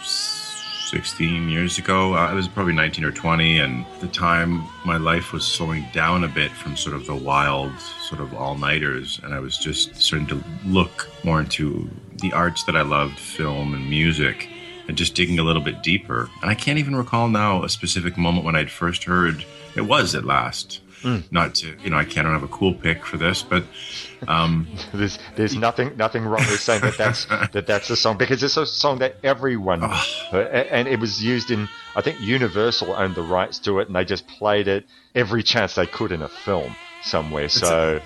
S3: 16 years ago. Uh, I was probably 19 or 20, and the time my life was slowing down a bit from sort of the wild, sort of all nighters, and I was just starting to look more into the arts that I loved, film and music, and just digging a little bit deeper. And I can't even recall now a specific moment when I'd first heard it was at last. Hmm. Not to, you know, I can't have a cool pick for this, but um, [LAUGHS]
S2: there's there's [LAUGHS] nothing nothing wrong with saying that that's that that's a song because it's a song that everyone ah. uh, heard, and it was used in I think Universal owned the rights to it and they just played it every chance they could in a film somewhere. So,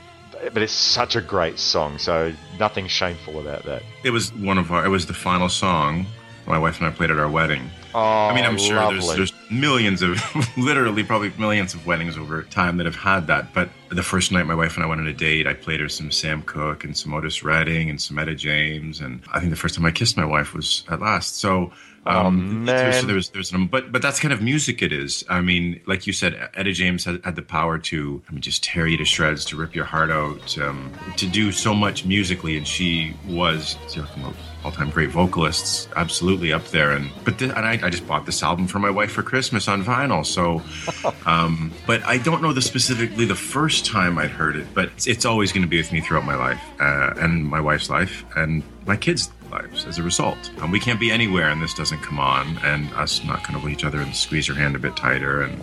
S2: but it's such a great song, so nothing shameful about that.
S3: it was one of our. It was the final song my wife and I played at our wedding.
S2: Oh,
S3: I mean, I'm oh, sure there's, there's millions of, [LAUGHS] literally, probably millions of weddings over time that have had that. But the first night my wife and I went on a date, I played her some Sam Cooke and some Otis Redding and some Etta James, and I think the first time I kissed my wife was at last. So. Um,
S2: Oh,
S3: there's-
S2: man.
S3: there was, there's, but, but that's kind of music. It is. I mean, like you said, Etta James had, had the power to, I mean, just tear you to shreds, to rip your heart out, um, to do so much musically, and she was you know, all-time great vocalists, absolutely up there. And but th- and I, I just bought this album for my wife for Christmas on vinyl. So, [LAUGHS] um, but I don't know the specifically the first time I'd heard it, but it's, it's always going to be with me throughout my life uh, and my wife's life and my kids' lives as a result. And we can't be anywhere and this doesn't come on, and us not going to hold each other and squeeze her hand a bit tighter and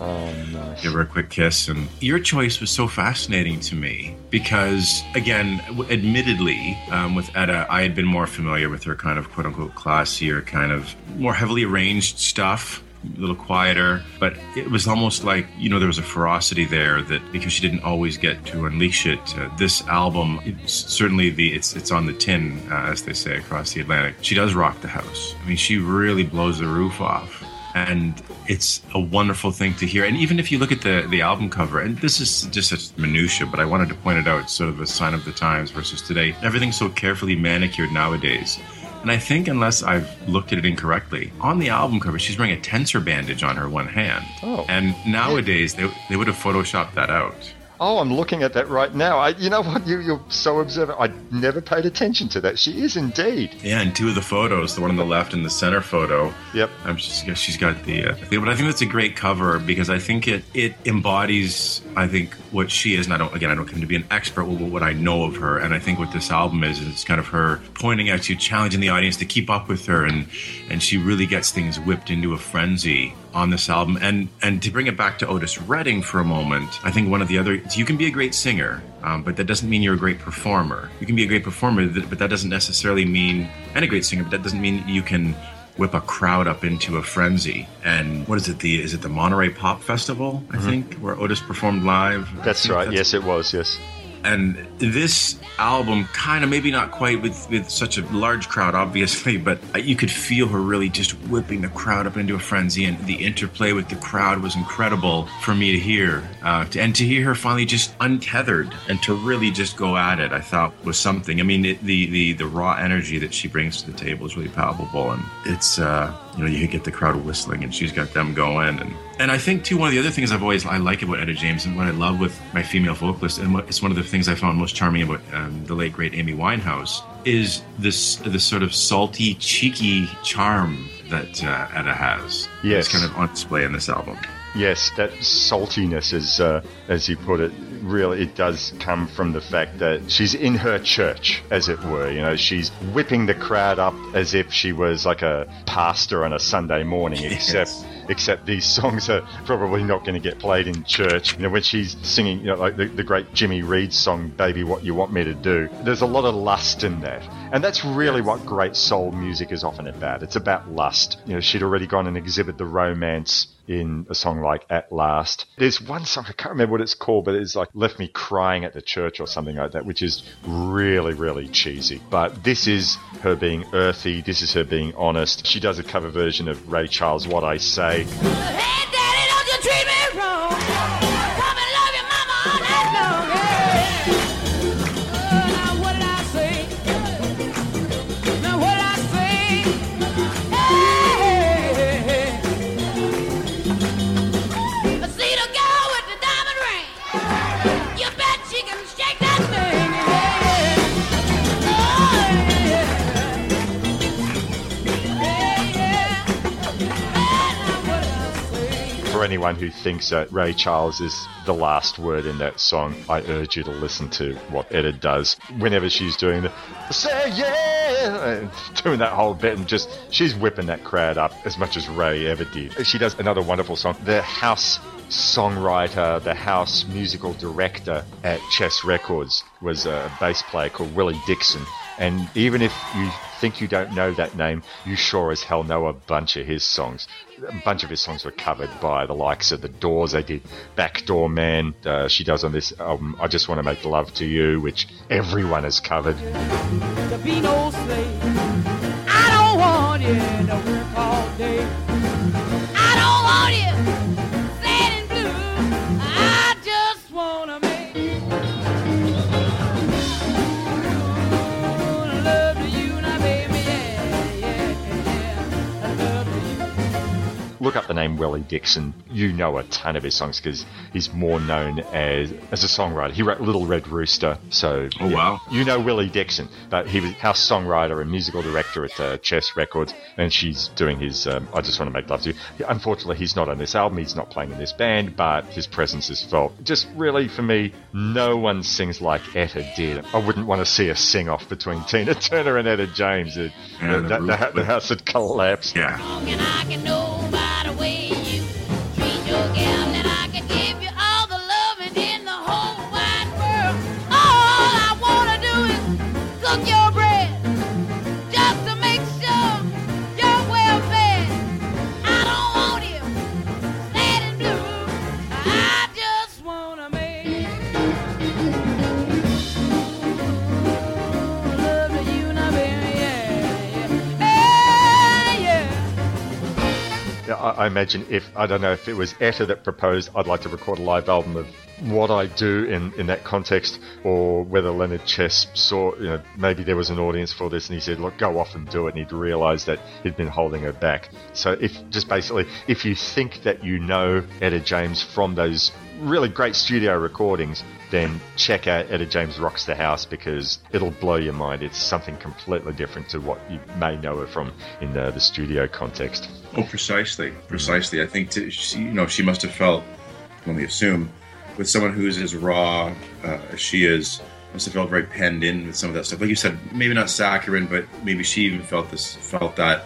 S3: give her a quick kiss. And your choice was so fascinating to me because, again, admittedly, um, with Etta, I had been more familiar with her kind of quote unquote classier, kind of more heavily arranged stuff. A little quieter, but it was almost like you know there was a ferocity there that because she didn't always get to unleash it. Uh, this album, certainly the it's it's on the tin, uh, as they say across the Atlantic. She does rock the house. I mean, she really blows the roof off and it's a wonderful thing to hear. And even if you look at the the album cover, and this is just a minutia, but I wanted to point it out, sort of a sign of the times versus today. Everything's so carefully manicured nowadays. And I think, unless I've looked at it incorrectly, on the album cover, she's wearing a tensor bandage on her one hand.
S2: Oh.
S3: And nowadays, they, they would have photoshopped that out.
S2: Oh, I'm looking at that right now. I, you know what? You, you're so observant. I never paid attention to that. She is indeed.
S3: Yeah, and two of the photos, the one on the left and the center photo.
S2: Yep.
S3: I'm just, she's got the uh, but I think that's a great cover because I think it it embodies I think what she is, and I don't again I don't claim to be an expert with what I know of her, and I think what this album is is it's kind of her pointing at you, challenging the audience to keep up with her, and and she really gets things whipped into a frenzy on this album, and and to bring it back to Otis Redding for a moment, I think one of the other you can be a great singer, um, but that doesn't mean you're a great performer. You can be a great performer, but that doesn't necessarily mean and a great singer, but that doesn't mean you can whip a crowd up into a frenzy. And what is it? The is it the Monterey Pop Festival? I think where Otis performed live.
S2: That's right. Yes, it was. Yes.
S3: And this album, kind of maybe not quite with, with such a large crowd, obviously, [LAUGHS] but you could feel her really just whipping the crowd up into a frenzy, and the interplay with the crowd was incredible for me to hear. Uh, to, and to hear her finally just untethered and to really just go at it, I thought was something. I mean, it, the, the the raw energy that she brings to the table is really palpable, and it's uh, you know you get the crowd whistling, and she's got them going, and and I think too one of the other things I've always I like about Etta James and what I love with my female vocalist, and what, it's one of the things I found most charming about um, the late great Amy Winehouse is this this sort of salty, cheeky charm that uh, Etta has.
S2: Yes.
S3: it's kind of on display in this album.
S2: Yes, that saltiness, as uh, as you put it, really it does come from the fact that she's in her church, as it were. You know, she's whipping the crowd up as if she was like a pastor on a Sunday morning, [LAUGHS] except except these songs are probably not going to get played in church. You know, when she's singing, you know, like the, the great Jimmy Reed song, Baby What You Want Me to Do, there's a lot of lust in that. And that's really what great soul music is often about. It's about lust. You know, she'd already gone and exhibited the romance in a song like At Last. There's one song, I can't remember what it's called, but it's like Left Me Crying at the Church or something like that, which is really, really cheesy. But this is her being earthy. This is her being honest. She does a cover version of Ray Charles' What I Say. Anyone who thinks that Ray Charles is the last word in that song, I urge you to listen to what Etta does whenever she's doing the say yeah, and doing that whole bit, and just she's whipping that crowd up as much as Ray ever did. She does another wonderful song, the house songwriter, the house musical director at Chess Records was a bass player called Willie Dixon. And even if you think you don't know that name, you sure as hell know a bunch of his songs. A bunch of his songs were covered by the likes of The Doors. They did Backdoor Man. Uh, she does on this album, I Just Want to Make Love to You, which everyone has covered. Look up the name Willie Dixon. You know a ton of his songs because he's more known as as a songwriter. He wrote Little Red Rooster, so
S3: Oh, wow.
S2: you know Willie Dixon. But he was house songwriter and musical director at uh, Chess Records, and she's doing his um, I Just Want to Make Love to You. Unfortunately, he's not on this album. He's not playing in this band, but his presence is felt. Just really, for me, no one sings like Etta did. I wouldn't want to see a sing off between Tina Turner and Etta James. It,
S3: Yeah,
S2: the,
S3: the
S2: the, the, the house had collapsed.
S3: Yeah.
S4: And I I, I
S2: imagine if I don't know if it was Etta that proposed, I'd like to record a live album of what I do in, in that context, or whether Leonard Chess saw, you know, maybe there was an audience for this, and he said, "Look, go off and do it," and he'd realised that he'd been holding her back. So, if just basically, if you think that you know Etta James from those really great studio recordings, then check out Etta James Rocks the House because it'll blow your mind. It's something completely different to what you may know her from in the, the studio context.
S3: Oh, precisely, precisely. I think to, she, you know she must have felt, let me assume, with someone who's as raw uh, as she is, must have felt very penned in with some of that stuff. Like you said, maybe not saccharine, but maybe she even felt this, felt that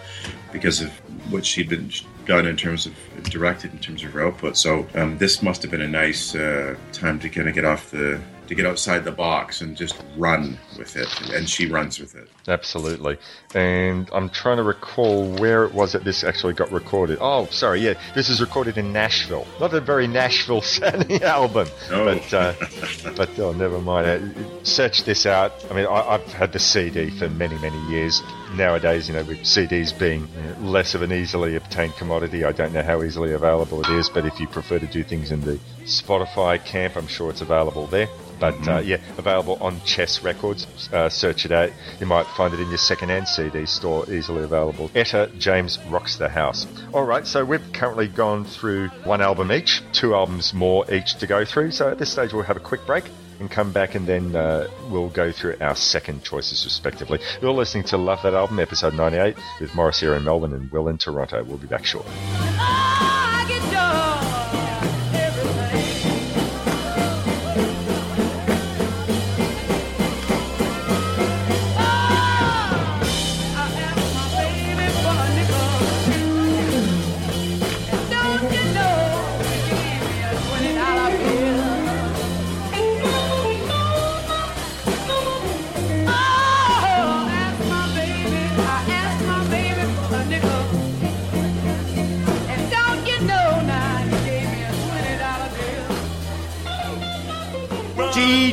S3: because of what she'd been done in terms of directed in terms of her output. So um, this must have been a nice uh, time to kind of get off the to get outside the box and just run with it, and she runs with it.
S2: Absolutely. And I'm trying to recall where it was that this actually got recorded. Oh, sorry, yeah. This is recorded in Nashville. Not a very Nashville sounding [LAUGHS] album.
S3: No.
S2: But, uh, [LAUGHS] but oh, never mind. Uh, search this out. I mean, I, I've had the CD for many, many years. Nowadays, you know, with CDs being less of an easily obtained commodity, I don't know how easily available it is, but if you prefer to do things in the Spotify camp, I'm sure it's available there. But uh, yeah, available on Chess Records. Uh, search it out. You might find it in your second-hand CD store, easily available. Etta James Rocks the House. All right, so we've currently gone through one album each, two albums more each to go through. So at this stage, we'll have a quick break and come back, and then uh, we'll go through our second choices respectively. You're listening to Love That Album, episode 98, with Morris here in Melbourne and Will in Toronto. We'll be back shortly.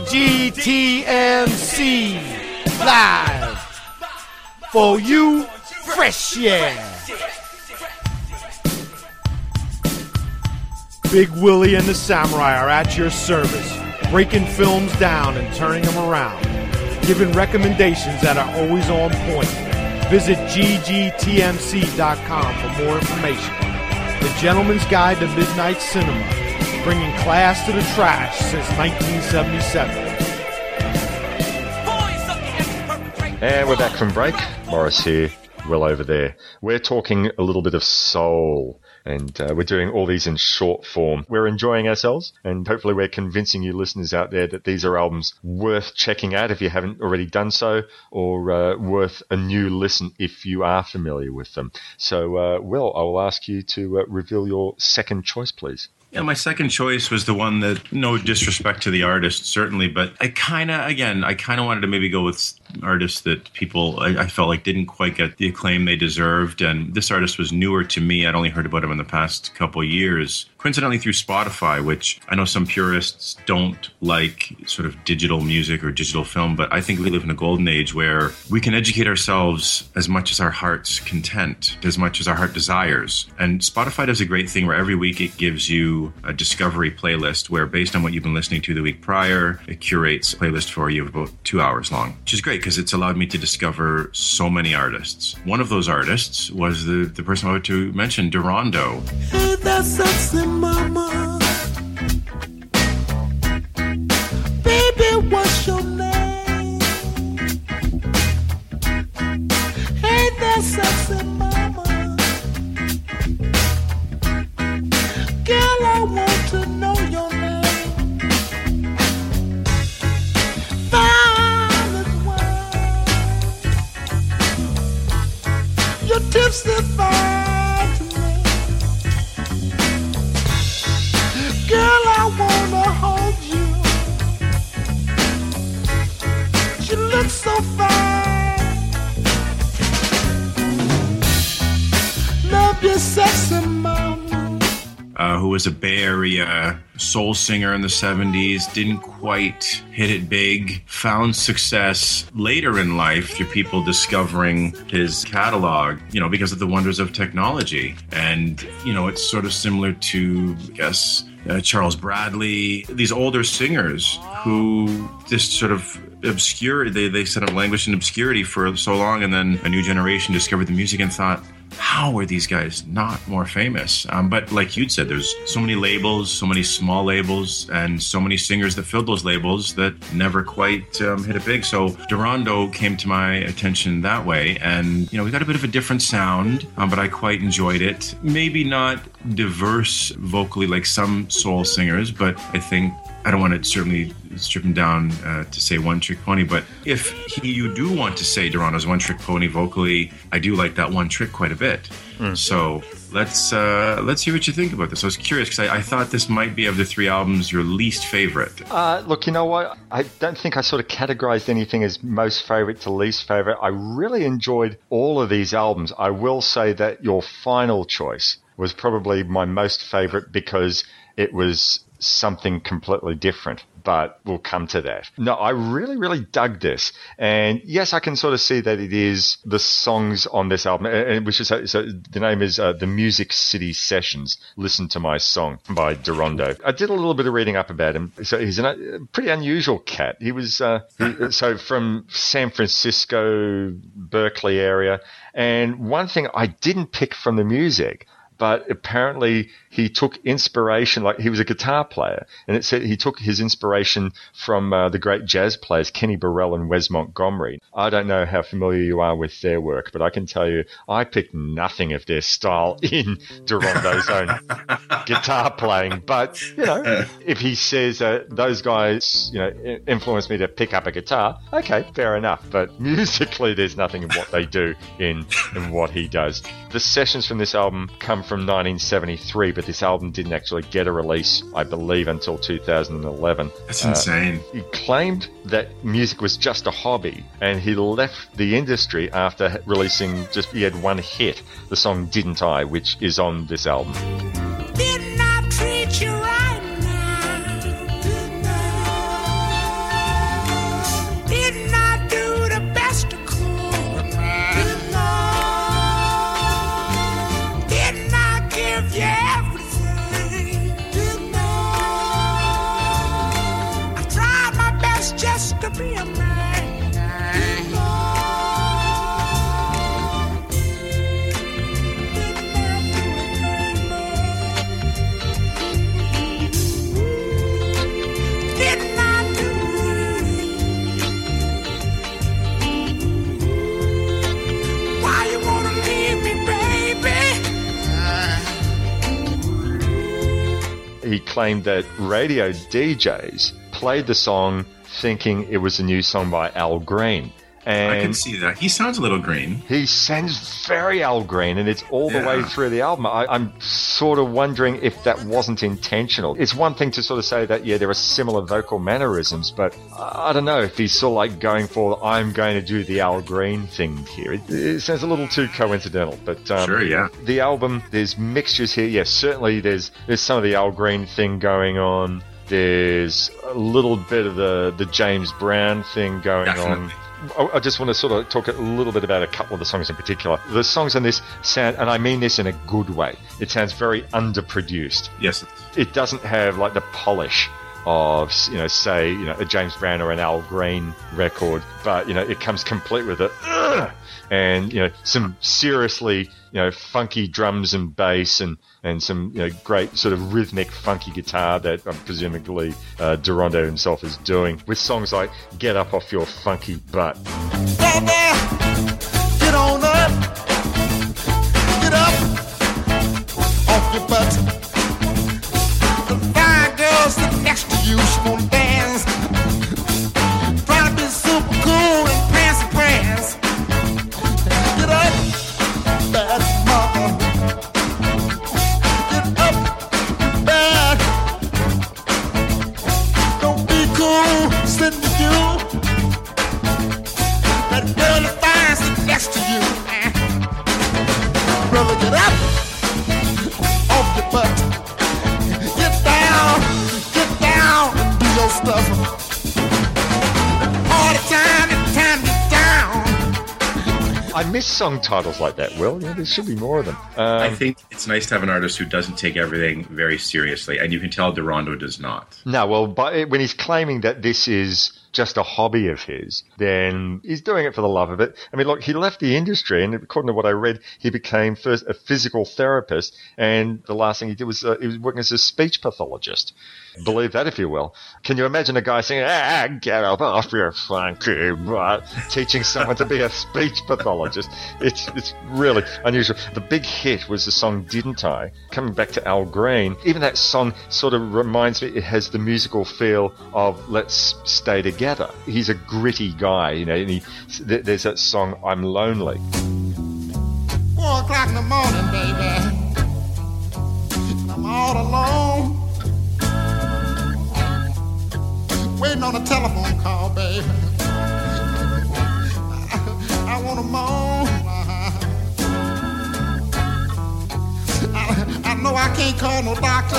S12: GGTMC live for you, fresh yeah. Big Willie and the Samurai are at your service, breaking films down and turning them around, giving recommendations that are always on point. Visit ggtmc.com for more information. The Gentleman's Guide to Midnight Cinema, bringing class to the trash since 1977.
S2: And we're back from break. Morris here, Will over there. We're talking a little bit of soul. And uh, we're doing all these in short form. We're enjoying ourselves, and hopefully, we're convincing you listeners out there that these are albums worth checking out if you haven't already done so, or uh, worth a new listen if you are familiar with them. So, uh, Will, I will ask you to uh, reveal your second choice, please.
S3: Yeah, my second choice was the one that, no disrespect to the artist, certainly, but I kind of, again, I kind of wanted to maybe go with artists that people I, I, felt like didn't quite get the acclaim they deserved. And this artist was newer to me. I'd only heard about him in the past couple years, coincidentally through Spotify, which I know some purists don't like sort of digital music or digital film, but I think we live in a golden age where we can educate ourselves as much as our heart's content, as much as our heart desires. And Spotify does a great thing where every week it gives you a discovery playlist where, based on what you've been listening to the week prior, it curates a playlist for you about two hours long, which is great because it's allowed me to discover so many artists. One of those artists was the, the person I wanted to mention, Darondo.
S8: Hey, that sexy mama. Baby, what's your name? Hey, that sexy mama. Girl, I want to know tipsy to me. Girl, I wanna hold you. So fine. Love your sexy mama.
S3: uh, who was a Bay Area soul singer in the 70s, didn't quite hit it big, found success later in life through people discovering his catalog, you know, because of the wonders of technology. And, you know, it's sort of similar to, I guess, uh, Charles Bradley, these older singers who just sort of obscure, they, they sort of languished in obscurity for so long, and then a new generation discovered the music and thought, how are these guys not more famous? Um, but like you'd said, there's so many labels, so many small labels, and so many singers that filled those labels that never quite um, hit it big. So Darondo came to my attention that way, and you know we got a bit of a different sound, um, but I quite enjoyed it. Maybe not diverse vocally like some soul singers, but I think I don't want to certainly strip him down uh, to say one trick pony, but if he, you do want to say Darondo's one trick pony vocally, I do like that one trick quite a bit. So let's uh, let's hear what you think about this. I was curious because I, I thought this might be of the three albums your least favorite.
S2: Uh, look, you know what? I don't think I sort of categorized anything as most favorite to least favorite. I really enjoyed all of these albums. I will say that your final choice was probably my most favorite because it was something completely different, but we'll come to that. No, I really, really dug this. And yes, I can sort of see that it is the songs on this album, which is, so the name is uh, The Music City Sessions. Listen to My Song by Darondo. I did a little bit of reading up about him. So he's a pretty unusual cat. He was, uh, he, so from San Francisco, Berkeley area. And one thing I didn't pick from the music, but apparently he took inspiration, like he was a guitar player, and it said he took his inspiration from uh, the great jazz players Kenny Burrell and Wes Montgomery. I don't know how familiar you are with their work, but I can tell you I picked nothing of their style [LAUGHS] in Darondo's own guitar playing. But, you know, if he says uh, those guys, you know, influenced me to pick up a guitar, okay, fair enough. But musically, there's nothing in what they do in, in what he does. The sessions from this album come from 1973, but this album didn't actually get a release, I believe, until 2011.
S3: That's
S2: Uh,
S3: insane.
S2: he claimed that music was just a hobby, and he left the industry after releasing just he had one hit, the song "Didn't I," which is on this album. He claimed that radio DJs played the song thinking it was a new song by Al Green. And
S3: I can see that. He sounds a little green.
S2: He sounds very Al Green, and it's all the
S3: Yeah.
S2: way through the album. I, I'm sort of wondering if that wasn't intentional. It's one thing to sort of say that, yeah, there are similar vocal mannerisms, but I don't know if he's sort of like going for, I'm going to do the Al Green thing here. It, it sounds a little too coincidental, but um,
S3: Sure, yeah.
S2: the album, there's mixtures here. Yes, certainly there's there's some of the Al Green thing going on. There's a little bit of the, the James Brown thing going
S3: Definitely.
S2: on. I I just want to sort of talk a little bit about a couple of the songs in particular. The songs on this sound, and I mean this in a good way, it sounds very underproduced.
S3: Yes.
S2: It doesn't have like the polish of, you know, say, you know, a James Brown or an Al Green record, but, you know, it comes complete with it. And, you know, some seriously, you know, funky drums and bass and, and some, you know, great sort of rhythmic funky guitar that um, presumably uh, Darondo himself is doing with songs like Get Up Off Your Funky Butt. Song titles like that, Will. Yeah, there should be more of them. Um,
S3: I think it's nice to have an artist who doesn't take everything very seriously, and you can tell Darondo does not.
S2: No, well, but when he's claiming that this is just a hobby of his, then he's doing it for the love of it. I mean, look, he left the industry, and according to what I read, he became first a physical therapist, and the last thing he did was uh, he was working as a speech pathologist. Believe that if you will. Can you imagine a guy saying, "Ah, get up off your funky butt," teaching someone to be a speech pathologist? It's it's really unusual. The big hit was the song "Didn't I?" Coming back to Al Green, even that song sort of reminds me. It has the musical feel of "Let's Stay Together." He's a gritty guy, you know. And he, there's that song "I'm Lonely."
S8: Four o'clock in the morning, baby. I'm all alone. Waiting on a telephone call, baby. I, I want to moan. I, I know I can't call no doctor.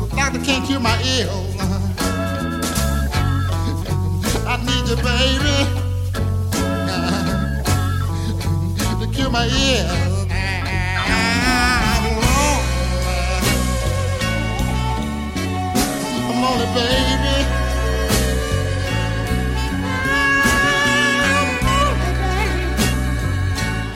S8: The doctor can't cure my ill. I need you, baby to cure my ears. I'm only baby.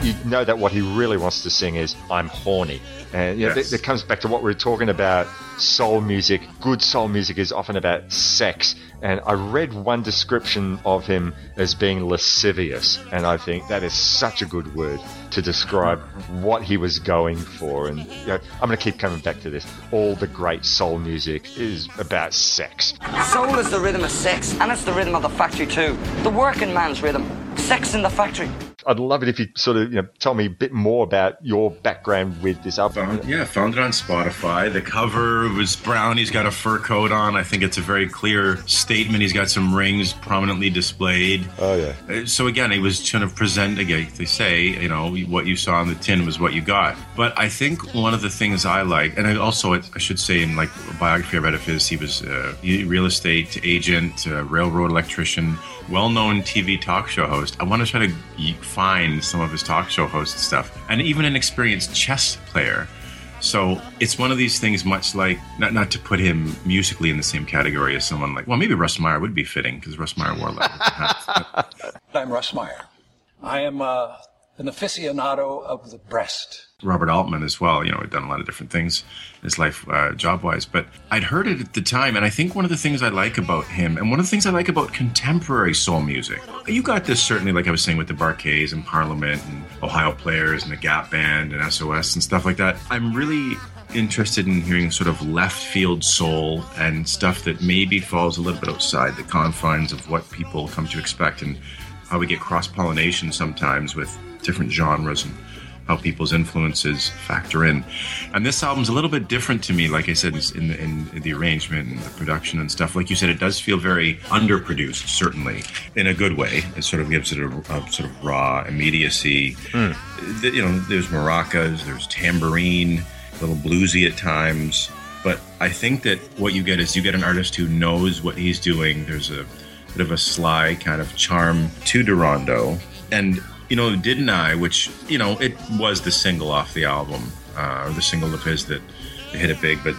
S2: you know that what he really wants to sing is "I'm horny," and you know,
S3: Yes.
S2: that, that comes back to what we are talking about. Soul music, good soul music, is often about sex. And I read one description of him as being lascivious, and I think that is such a good word to describe [LAUGHS] what he was going for. And you know, I'm going to keep coming back to this. All the great soul music is about sex.
S13: Soul is the rhythm of sex, and it's the rhythm of the factory too. The working man's rhythm. Sex in the factory.
S2: I'd love it if you sort of you know tell me a bit more about your background with this album.
S3: Yeah, found it on Spotify. The cover was brown. He's got a fur coat on. I think it's a very clear statement. He's got some rings prominently displayed.
S2: Oh yeah.
S3: Uh, So again, he was trying to present again. They say, you know, what you saw on the tin was what you got. But I think one of the things I like, and I also I should say in like a biography I read of his, he was a real estate agent, railroad electrician, well-known TV talk show host. I want to try to find some of his talk show host stuff, and even an experienced chess player. So it's one of these things, much like not not to put him musically in the same category as someone like well, maybe Russ Meyer would be fitting because Russ Meyer wore leather. [LAUGHS]
S14: I'm Russ Meyer. I am uh, an aficionado of the breast.
S3: Robert Altman as well. You know, had done a lot of different things in his life, uh, job wise. But I'd heard it at the time, and I think one of the things I like about him, and one of the things I like about contemporary soul music, you got this certainly, like I was saying with the Bar-Kays and Parliament and Ohio Players and the Gap Band and SOS and stuff like that. I'm really interested in hearing sort of left field soul and stuff that maybe falls a little bit outside the confines of what people come to expect and how we get cross pollination sometimes with different genres and how people's influences factor in. And this album's a little bit different to me, like I said, in the, in the arrangement and the production and stuff. Like you said, it does feel very underproduced, certainly, in a good way. It sort of gives it a, a sort of raw immediacy. Hmm. The- You know, there's maracas, there's tambourine, a little bluesy at times. But I think that what you get is you get an artist who knows what he's doing. There's a bit of a sly kind of charm to Darondo. And, you know, Didn't I, which, you know, it was the single off the album, uh, or the single of his that hit it big. But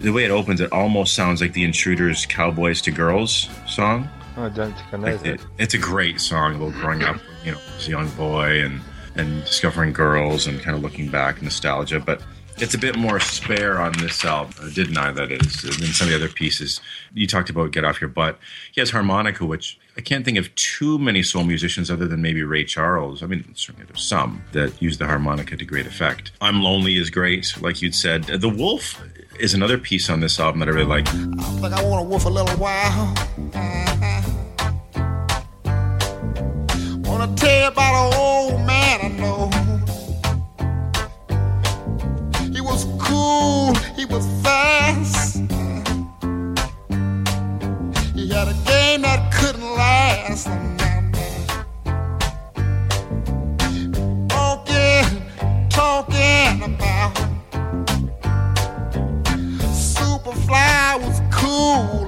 S3: the way it opens, it almost sounds like the Intruders' Cowboys to Girls song.
S2: I don't think I know
S3: It-
S2: that.
S3: it- it's a great song about growing up, you know, as a young boy and and discovering girls and kind of looking back, nostalgia. But it's a bit more spare on this album, uh, didn't I? That is, than some of the other pieces. You talked about "Get Off Your Butt." He has harmonica, which I can't think of too many soul musicians other than maybe Ray Charles. I mean, certainly there's some that use the harmonica to great effect. "I'm Lonely" is great, like you'd said. The Wolf is another piece on this album that I really like.
S8: I Think I want to wolf a little while. Wanna tell you about an old man I know. He was cool, he was fast. Had a game that couldn't last. Talking, about Superfly was cool.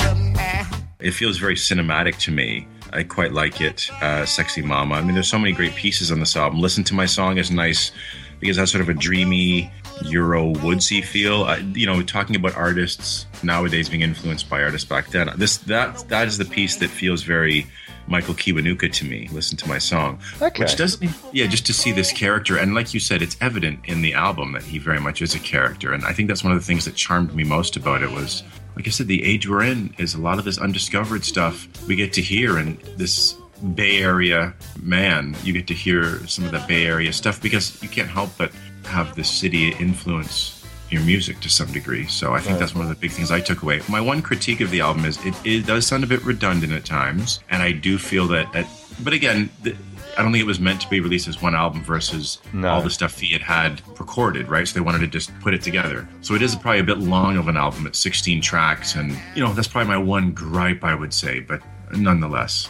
S3: It feels very cinematic to me. I quite like it. Uh, Sexy Mama. I mean, there's so many great pieces on this album. Listen to My Song is nice because that's sort of a dreamy Euro woodsy feel. Uh, you know, talking about artists nowadays being influenced by artists back then. This that that is the piece that feels very Michael Kiwanuka to me. Listen to my song,
S2: Okay.
S3: which doesn't. Yeah, just to see this character, and like you said, it's evident in the album that he very much is a character, and I think that's one of the things that charmed me most about it was like I said, the age we're in is a lot of this undiscovered stuff we get to hear, and this Bay Area man, you get to hear some of the Bay Area stuff because you can't help but have the city influence your music to some degree. So I think that's one of the big things I took away. My one critique of the album is it, it does sound a bit redundant at times, and I do feel that. At, but again. The, I don't think it was meant to be released as one album versus all the stuff he had had recorded, right? So they wanted to just put it together. So it is probably a bit long of an album at 16 tracks, and you know that's probably my one gripe I would say. But nonetheless,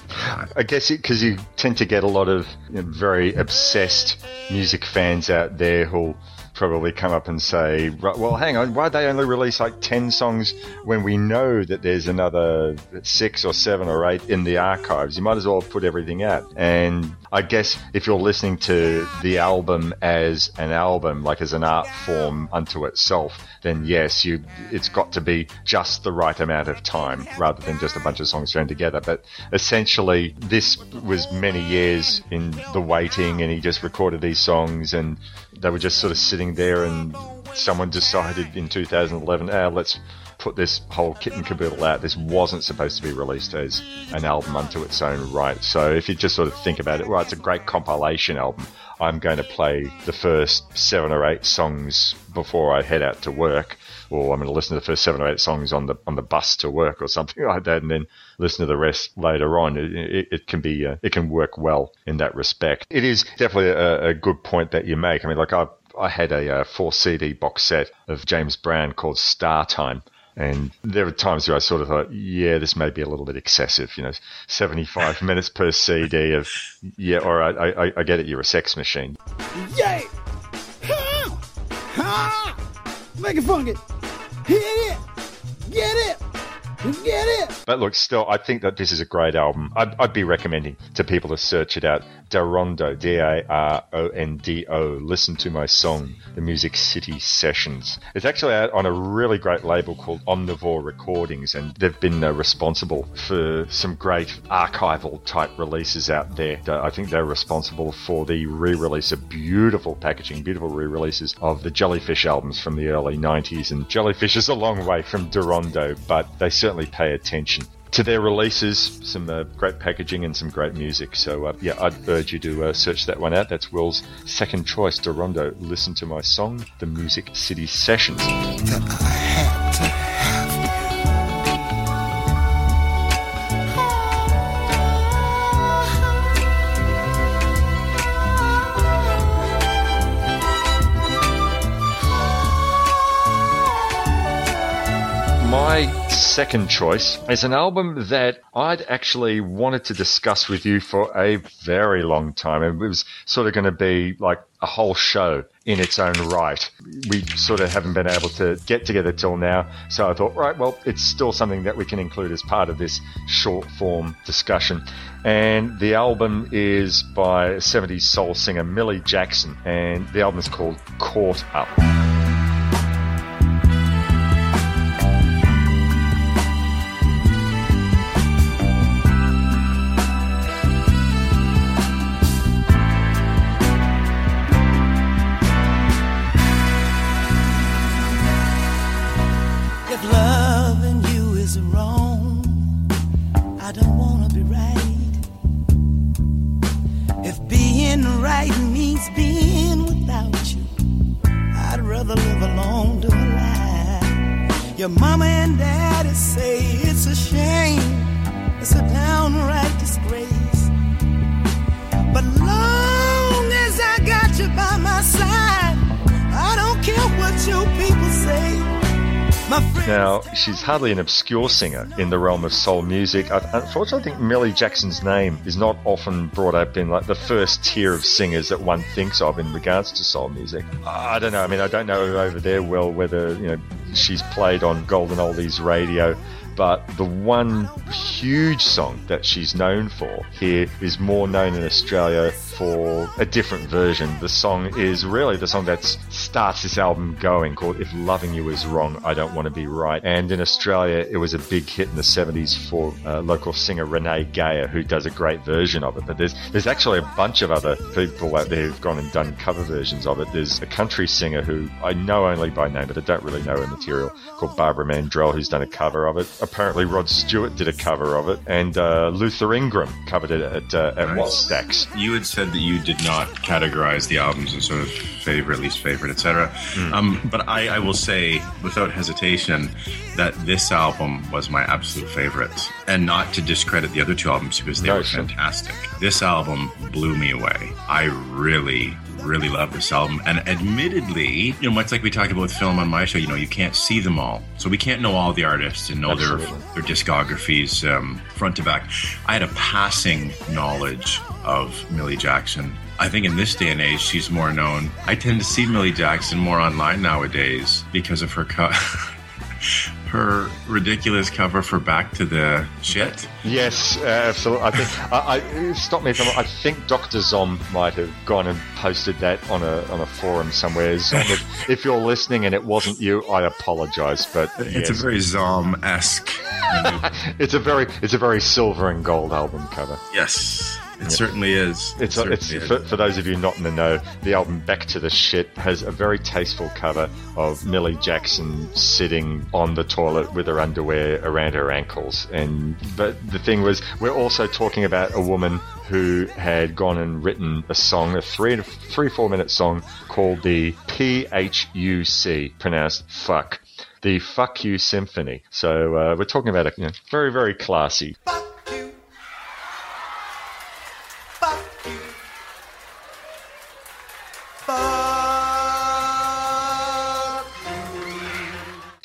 S2: I guess because you tend to get a lot of you know, very obsessed music fans out there who'll probably come up and say, well, hang on, why'd they only release like 10 songs when we know that there's another six or seven or eight in the archives? You might as well put everything out. And I guess if you're listening to the album as an album, like as an art form unto itself, then yes, you it's got to be just the right amount of time rather than just a bunch of songs thrown together. But essentially, this was many years in the waiting, and he just recorded these songs, and they were just sort of sitting there, and someone decided in 2011, ah, let's put this whole kit and caboodle out. This wasn't supposed to be released as an album unto its own right. So if you just sort of think about it, well, it's a great compilation album. I'm going to play the first seven or eight songs before I head out to work, or I'm going to listen to the first seven or eight songs on the on the bus to work, or [LAUGHS] something like that, and then listen to the rest later on. It, it, it can be uh, it can work well in that respect. It is definitely a, a good point that you make. I mean, like I I had a, uh four CD box set of James Brown called Star Time. And there were times where I sort of thought, yeah, this may be a little bit excessive. You know, 75 [LAUGHS] minutes per CD of, yeah, all right, I, I, I get it, you're a sex machine.
S15: Yay! Ha! Ha! Make it funky. Hit it! Get it! You get it?
S2: But look, still, I think that this is a great album. I'd, I'd be recommending to people to search it out. Darondo, D-A-R-O-N-D-O. Listen to my song, The Music City Sessions. It's actually out on a really great label called Omnivore Recordings, and they've been uh, responsible for some great archival type releases out there. Uh, I think they're responsible for the re-release of beautiful packaging, beautiful re-releases of the Jellyfish albums from the early 90s. And Jellyfish is a long way from Darondo, but they certainly pay attention to their releases, some uh, great packaging and some great music. So, uh, yeah, I'd urge you to uh, search that one out. That's Will's second choice, Darondo. Listen to my song, The Music City Sessions. My second choice is an album that I'd actually wanted to discuss with you for a very long time. It was sort of going to be like a whole show in its own right. We sort of haven't been able to get together till now. So I thought, right, well, it's still something that we can include as part of this short form discussion. And the album is by 70s soul singer Millie Jackson, and the album is called Caught Up. She's hardly an obscure singer in the realm of soul music. I, unfortunately, I think Millie Jackson's name is not often brought up in like the first tier of singers that one thinks of in regards to soul music. I don't know. I mean, I don't know over there well whether you know she's played on Golden Oldies radio. But the one huge song that she's known for here is more known in Australia for a different version. The song is really the song that starts this album going called If Loving You Is Wrong, I Don't Want to Be Right. And in Australia, it was a big hit in the 70s for uh, local singer Renee Geyer, who does a great version of it. But there's, there's actually a bunch of other people out there who've gone and done cover versions of it. There's a country singer who I know only by name, but I don't really know her material, called Barbara Mandrell, who's done a cover of it. Apparently, Rod Stewart did a cover of it, and uh, Luther Ingram covered it at, uh, at Wattstax.
S3: You had said that you did not categorize the albums as sort of favorite, least favorite, etc. Um, but I, I will say, without hesitation, that this album was my absolute favorite, and not to discredit the other two albums because they
S2: No,
S3: were fantastic. This album blew me away. I really. Really love this album, and admittedly, you know, much like we talked about with film on my show, you know, you can't see them all, so we can't know all the artists and know their their discographies um, front to back. I had a passing knowledge of Millie Jackson. I think in this day and age, she's more known. I tend to see Millie Jackson more online nowadays because of her co- [LAUGHS] her ridiculous cover for Back to the Shit.
S2: Yes, uh, absolutely. I think I, I stop me if I'm. I think Doctor Zom might have gone and posted that on a on a forum somewhere. Zom, if, [LAUGHS] if you're listening and it wasn't you, I apologise. But
S3: It's a very Zom esque. [LAUGHS]
S2: it's a very it's a very silver and gold album cover.
S3: yes, it certainly is. It
S2: It's, uh, it's
S3: is.
S2: for, for those of you not in the know, the album Back to the Shit has a very tasteful cover of Millie Jackson sitting on the toilet with her underwear around her ankles. And but the thing was, we're also talking about a woman who had gone and written a song, a three three four minute song called the PHUC, pronounced fuck. The Fuck You Symphony. So uh, we're talking about a you know, very, very classy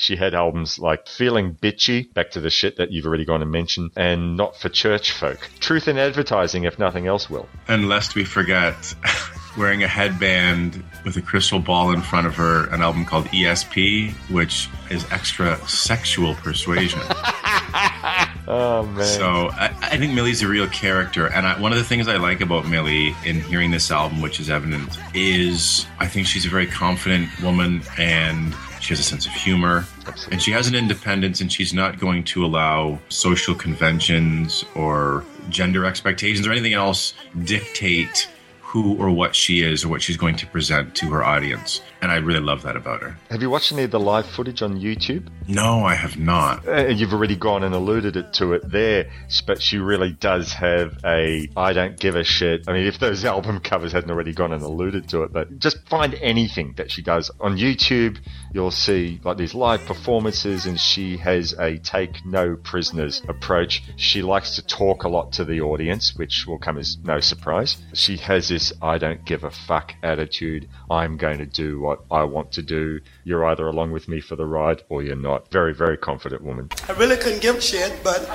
S2: She had albums like Feeling Bitchy, back to the shit that you've already gone and mentioned, and Not for Church Folk. Truth in Advertising, if nothing else will.
S3: And lest we forget, [LAUGHS] wearing a headband with a crystal ball in front of her, an album called ESP, which is extra sexual persuasion. [LAUGHS]
S2: Oh man.
S3: So I, I think Millie's a real character, and I, one of the things I like about Millie in hearing this album, which is evident, is I think she's a very confident woman, and she has a sense of humor, and she has an independence, and she's not going to allow social conventions or gender expectations or anything else dictate who or what she is or what she's going to present to her audience. And I really love that about her.
S2: Have you watched any of the live footage on YouTube?
S3: No, I have not.
S2: Uh, you've already gone and alluded it to it there, but she really does have a I don't give a shit. I mean, if those album covers hadn't already gone and alluded to it, but just find anything that she does on YouTube, you'll see like these live performances, and she has a take no prisoners approach. She likes to talk a lot to the audience, which will come as no surprise. She has this I don't give a fuck attitude. I'm going to do what I want to do. You're either along with me for the ride or you're not. Very, very confident woman.
S8: I really couldn't give a shit, but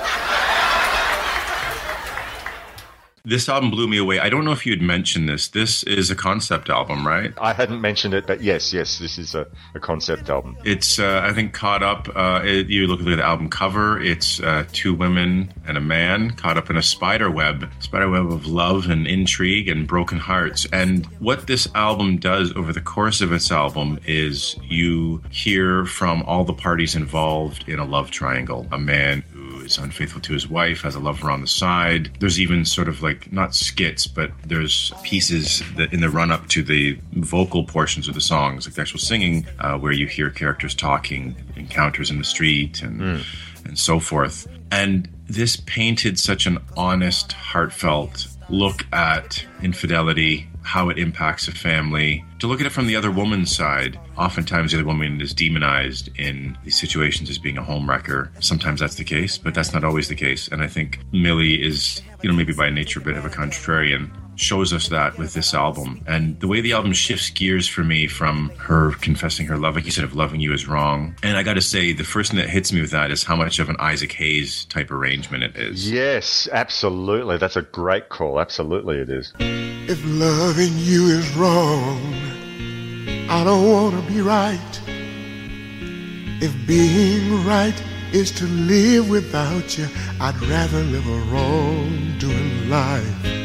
S3: This album blew me away. I don't know if you'd mentioned this. This is a concept album, right?
S2: I hadn't mentioned it, but yes, yes, this is a, a concept album.
S3: It's, uh, I think, caught up. Uh, it, you look at the album cover, it's uh, two women and a man caught up in a spider web, spider web of love and intrigue and broken hearts. And what this album does over the course of its album is you hear from all the parties involved in a love triangle. A man is unfaithful to his wife, has a lover on the side. There's even sort of like not skits, but there's pieces that in the run up to the vocal portions of the songs, like the actual singing, uh, where you hear characters talking, encounters in the street, and and so forth. And this painted such an honest, heartfelt look at infidelity, how it impacts a family. To look at it from the other woman's side, oftentimes the other woman is demonized in these situations as being a homewrecker. Sometimes that's the case, but that's not always the case. And I think Millie is, you know, maybe by nature a bit of a contrarian, shows us that with this album. And the way the album shifts gears for me from her confessing her love, like you said, of loving you is wrong. And I got to say, the first thing that hits me with that is how much of an Isaac Hayes type arrangement it is.
S2: Yes, absolutely. That's a great call. Absolutely, it is.
S10: If loving you is wrong, I don't want to be right. If being right is to live without you, I'd rather live a wrong-doing life.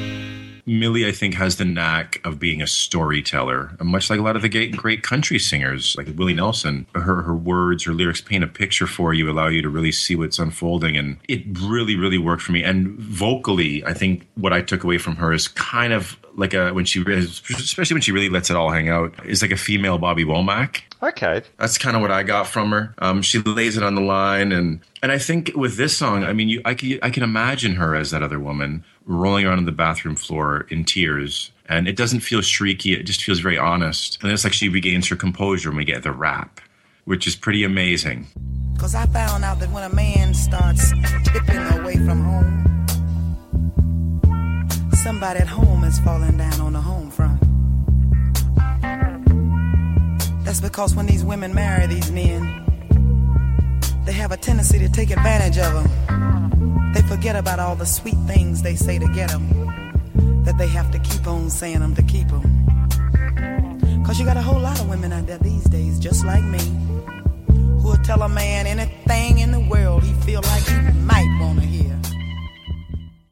S3: Millie, I think, has the knack of being a storyteller, much like a lot of the great, great country singers, like Willie Nelson. Her her words, her lyrics paint a picture for you, allow you to really see what's unfolding, and it really, really worked for me. And vocally, I think what I took away from her is kind of like a when she, especially when she really lets it all hang out, is like a female Bobby Womack.
S2: Okay,
S3: that's kind of what I got from her. Um, she lays it on the line, and and I think with this song, I mean, you, I can I can imagine her as that other woman rolling around on the bathroom floor in tears. And it doesn't feel shrieky, it just feels very honest. And it's like she regains her composure when we get the rap, which is pretty amazing.
S8: Cause I found out that when a man starts tipping away from home, somebody at home is falling down on the home front. That's because when these women marry these men, they have a tendency to take advantage of them. They forget about all the sweet things they say to get them, that they have to keep on saying them to keep them. Cause you got a whole lot of women out there these days, just like me, who will tell a man anything in the world he feel like he might want to hear.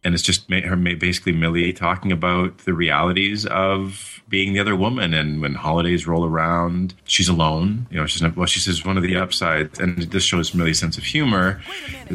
S3: And it's just her basically Millie talking about the realities of being the other woman. And when holidays roll around, she's alone. You know, she's not, well, she says one of the upsides, and this shows Millie's sense of humor.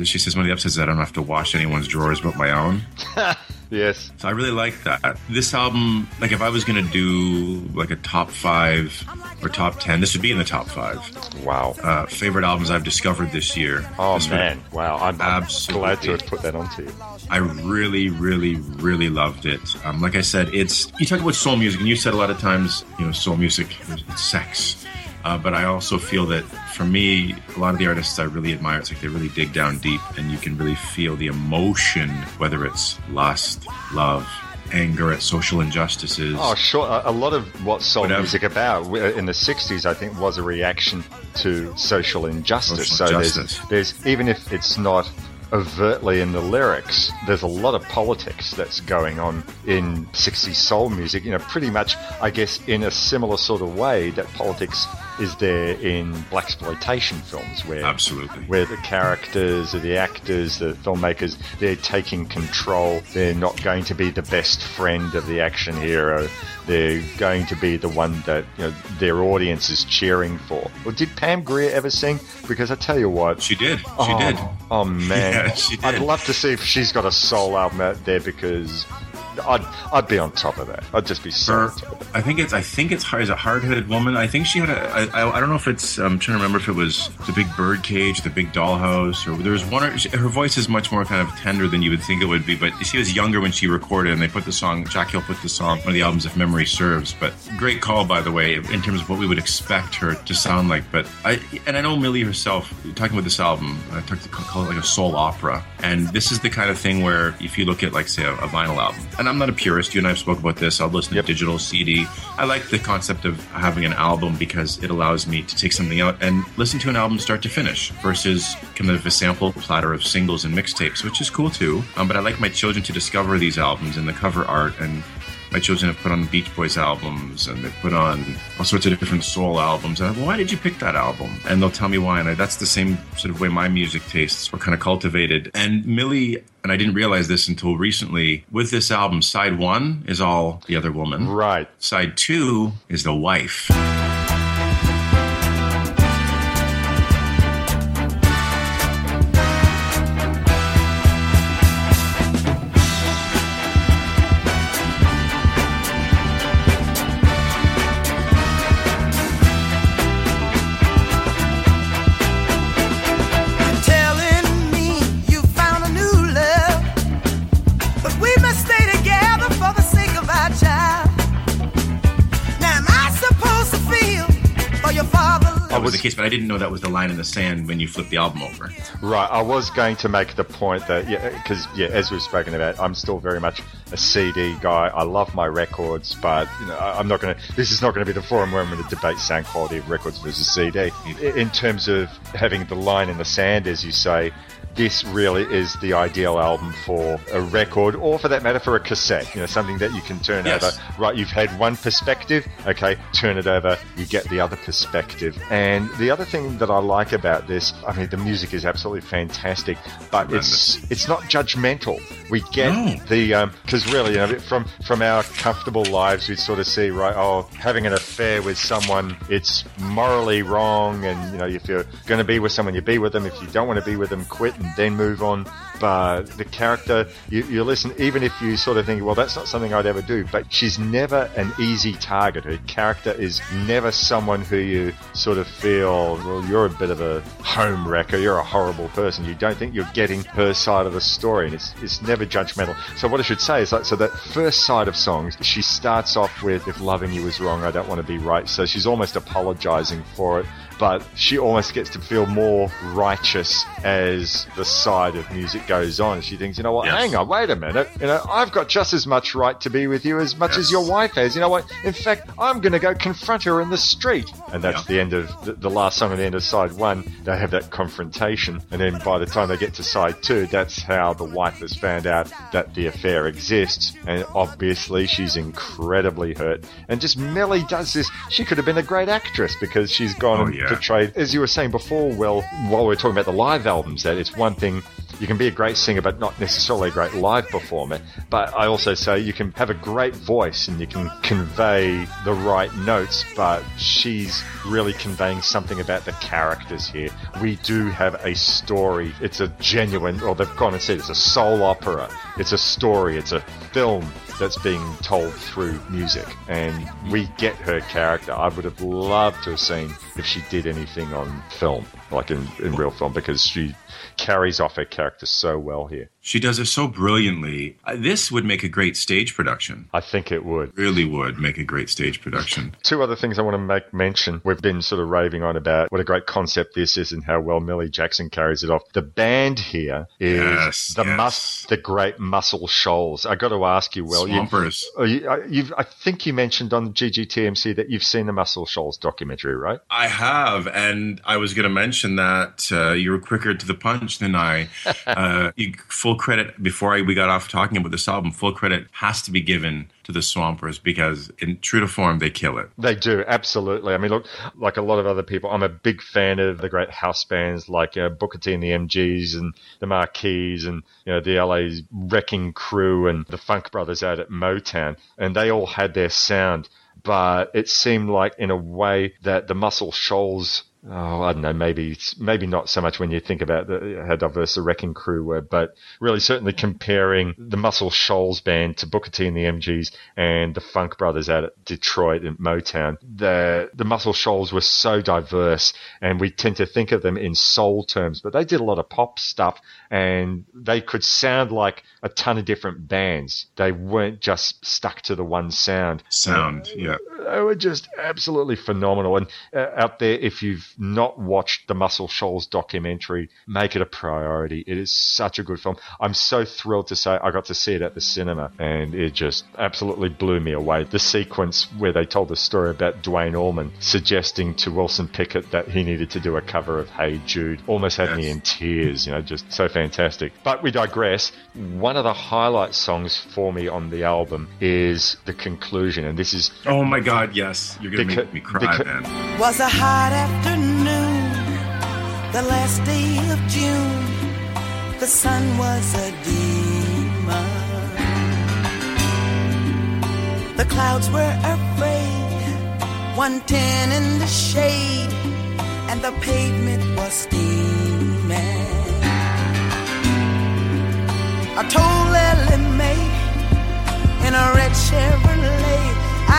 S3: She says one of the upsides is that I don't have to wash anyone's drawers but my own. [LAUGHS]
S2: yes.
S3: So I really like that. This album, like if I was going to do like a top five or top 10, this would be in the top five.
S2: Wow.
S3: Uh, favorite albums I've discovered this year.
S2: Oh,
S3: This
S2: man. Wow. I'm, I'm glad to have put that onto you.
S3: I really, really, really loved it. Um, like I said, it's you talk about soul music, and you said a lot of times, you know, soul music it's sex. Uh, but I also feel that for me, a lot of the artists I really admire, it's like they really dig down deep, and you can really feel the emotion, whether it's lust, love, anger at social injustices.
S2: Oh, sure. A, lot of what soul
S3: Whatever.
S2: music about in the '60s, I think, was a reaction to social injustice.
S3: Social
S2: so
S3: injustice.
S2: there's, there's even if it's not overtly in the lyrics. There's a lot of politics that's going on in 60s soul music. You know, pretty much, I guess, in a similar sort of way that politics is there in blaxploitation films, where
S3: Absolutely.
S2: where the characters, or the actors, the filmmakers, they're taking control. They're not going to be the best friend of the action hero. They're going to be the one that you know, their audience is cheering for. Well, did Pam Grier ever sing? Because I tell you what,
S3: she did. She
S2: oh,
S3: did.
S2: Oh man,
S3: Yeah, she did.
S2: I'd love to see if she's got a soul album out there because I'd I'd be on top of that. I'd just be so.
S3: I think it's I think it's is a hard headed woman. I think she had a I, I, I don't know if it's I'm trying to remember if it was the big bird cage, the big dollhouse, or there was one. Or, her voice is much more kind of tender than you would think it would be. But she was younger when she recorded, and they put the song. Jack Hill put the song one of the albums, if memory serves. But great call by the way, in terms of what we would expect her to sound like. But I and I know Millie herself talking about this album. I talked to call it like a soul opera, and this is the kind of thing where if you look at like say a, a vinyl album, and I'm not a purist. You and I have spoke about this. I'll listen to digital CD. I like the concept of having an album because it allows me to take something out and listen to an album start to finish versus kind of a sample platter of singles and mixtapes, which is cool too. Um, but I like my children to discover these albums and the cover art and my children have put on Beach Boys albums and they've put on all sorts of different soul albums. And I'm, well, why did you pick that album? And they'll tell me why. And I, that's the same sort of way my music tastes were kind of cultivated. And Millie, and I didn't realize this until recently, with this album, side one is all the other woman.
S2: Right.
S3: Side two is the wife.
S8: I
S3: didn't know that was the line in the sand when you flipped the album over.
S2: Right, I was going to make the point that yeah, because yeah, as we've spoken about, I'm still very much a CD guy. I love my records, but you know, I'm not going to. This is not going to be the forum where I'm going to debate sound quality of records versus CD. In terms of having the line in the sand, as you say, this really is the ideal album for a record, or for that matter, for a cassette. You know, something that you can turn
S3: Yes.
S2: over. Right, you've had one perspective. Okay, turn it over. You get the other perspective. And the other thing that I like about this, I mean, the music is absolutely fantastic, but it's it's not judgmental. We get
S3: No.
S2: the um, because really, you know, from from our comfortable lives, we sort of see right. Oh, having an affair with someone, it's morally wrong, and you know, if you're going to be with someone, you be with them. If you don't want to be with them, quit and then move on. But the character, you, you listen, even if you sort of think, well, that's not something I'd ever do, but she's never an easy target. Her character is never someone who you sort of feel, well, you're a bit of a home wrecker, you're a horrible person. You don't think you're getting her side of the story, and it's, it's never judgmental. So what I should say is like, so that first side of songs, she starts off with, if loving you is wrong, I don't want to be right. So she's almost apologizing for it but she almost gets to feel more righteous as the side of music goes on. She thinks, you know what,
S3: Yes.
S2: hang on, wait a minute. You know, I've got just as much right to be with you as much as your wife has. You know what? In fact, I'm going to go confront her in the street. And that's the end of the, the last song at the end of side one. They have that confrontation. And then by the time they get to side two, that's how the wife has found out that the affair exists. And obviously, she's incredibly hurt. And just Millie does this. She could have been a great actress because she's gone
S3: Oh,
S2: and
S3: yeah.
S2: Portrayed, as you were saying before, well, while we are talking about the live albums, that it's one thing you can be a great singer, but not necessarily a great live performer. But I also say you can have a great voice and you can convey the right notes, but she's really conveying something about the characters here. We do have a story. It's a genuine, or they've gone and said it's a soul opera. It's a story. It's a film that's being told through music. And we get her character. I would have loved to have seen if she did anything on film, like in, in real film, because she carries off her character so well here.
S3: She does it so brilliantly. Uh, This would make a great stage production.
S2: I think it would.
S3: Really would make a great stage production.
S2: Two other things I want to make mention. We've been sort of raving on about what a great concept this is and how well Millie Jackson carries it off. The band here is
S3: Yes,
S2: the
S3: yes.
S2: mus- the great Muscle Shoals. I got to ask you, well, you,
S3: Swampers.
S2: oh, you, uh, you've, I think you mentioned on GGTMC that you've seen the Muscle Shoals documentary, right?
S3: I have, and I was going to mention that uh, you were quicker to the punch than I. [LAUGHS] uh, you, full credit before I, we got off talking about this album. Full credit has to be given to the Swampers because, in true to form, they kill it.
S2: They do, absolutely. I mean, look, like a lot of other people, I'm a big fan of the great house bands like uh, Booker T and the MGs and the Mar-Keys and, you know, the LA's Wrecking Crew and the Funk Brothers out at Motown. And they all had their sound. But it seemed like, in a way, that the Muscle Shoals Oh, I don't know. Maybe maybe not so much when you think about the, how diverse the Wrecking Crew were, but really certainly comparing the Muscle Shoals band to Booker T and the MGs and the Funk Brothers out at Detroit and Motown. The the Muscle Shoals were so diverse, and we tend to think of them in soul terms, but they did a lot of pop stuff, and they could sound like a ton of different bands. They weren't just stuck to the one sound.
S3: Sound, yeah.
S2: They were just absolutely phenomenal. And uh, out there, if you've not watched the Muscle Shoals documentary, make it a priority. It is such a good film. I'm so thrilled to say I got to see it at the cinema, and it just absolutely blew me away. The sequence where they told the story about Duane Allman suggesting to Wilson Pickett that he needed to do a cover of Hey Jude almost had me in tears. You know, just so fantastic. But we digress. One of the highlight songs for me on the album is the conclusion, and this is
S3: Oh my God, yes. You're going to
S2: Beca-
S3: make me cry,
S2: beca-
S3: man.
S15: was a hot afternoon, the last day of June. The sun was a demon. The clouds were afraid, 110 in the shade, and the pavement was steaming. I told Ellie Mae in a red Chevrolet.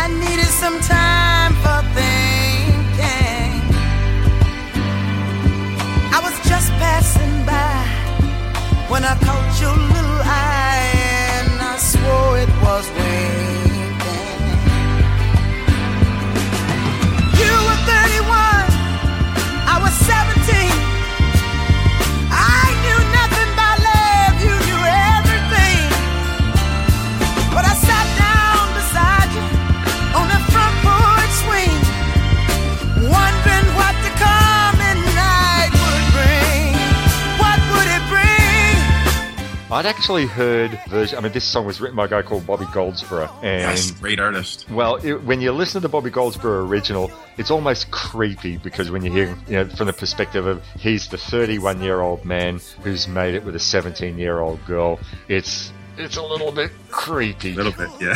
S15: I needed some time for thinking. I was just passing by when I caught your little eye, and I swore it was winking.
S2: I'd actually heard version. I mean, this song was written by a guy called Bobby Goldsboro, and
S3: Yes, great artist.
S2: well, it, when you listen to the Bobby Goldsboro original, it's almost creepy because when you hear, you know, from the perspective of he's the 31 year old man who's made it with a 17 year old girl, it's it's a little bit creepy.
S3: A little bit, yeah.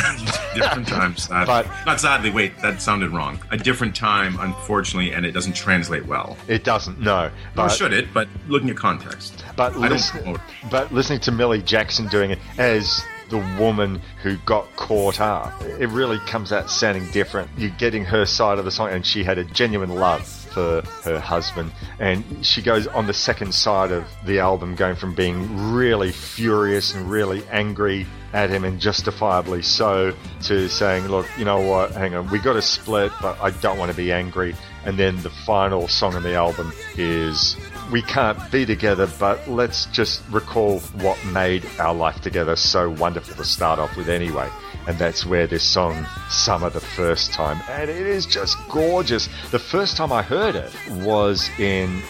S3: [LAUGHS] different times. Sad.
S2: But-
S3: not sadly. Wait, that sounded wrong. A different time, unfortunately, and it doesn't translate well.
S2: It doesn't, no.
S3: Nor
S2: But-
S3: should it, but looking at context.
S2: But,
S3: I
S2: listen, but listening to Millie Jackson doing it as the woman who got caught up, it really comes out sounding different. You're getting her side of the song, and she had a genuine love for her husband. And she goes on the second side of the album, going from being really furious and really angry at him, and justifiably so, to saying, Look, you know what, hang on, we got to split, but I don't want to be angry. And then the final song on the album is we can't be together, but let's just recall what made our life together so wonderful to start off with anyway. And that's where this song, Summer, the first time. And it is just gorgeous. The first time I heard it was in,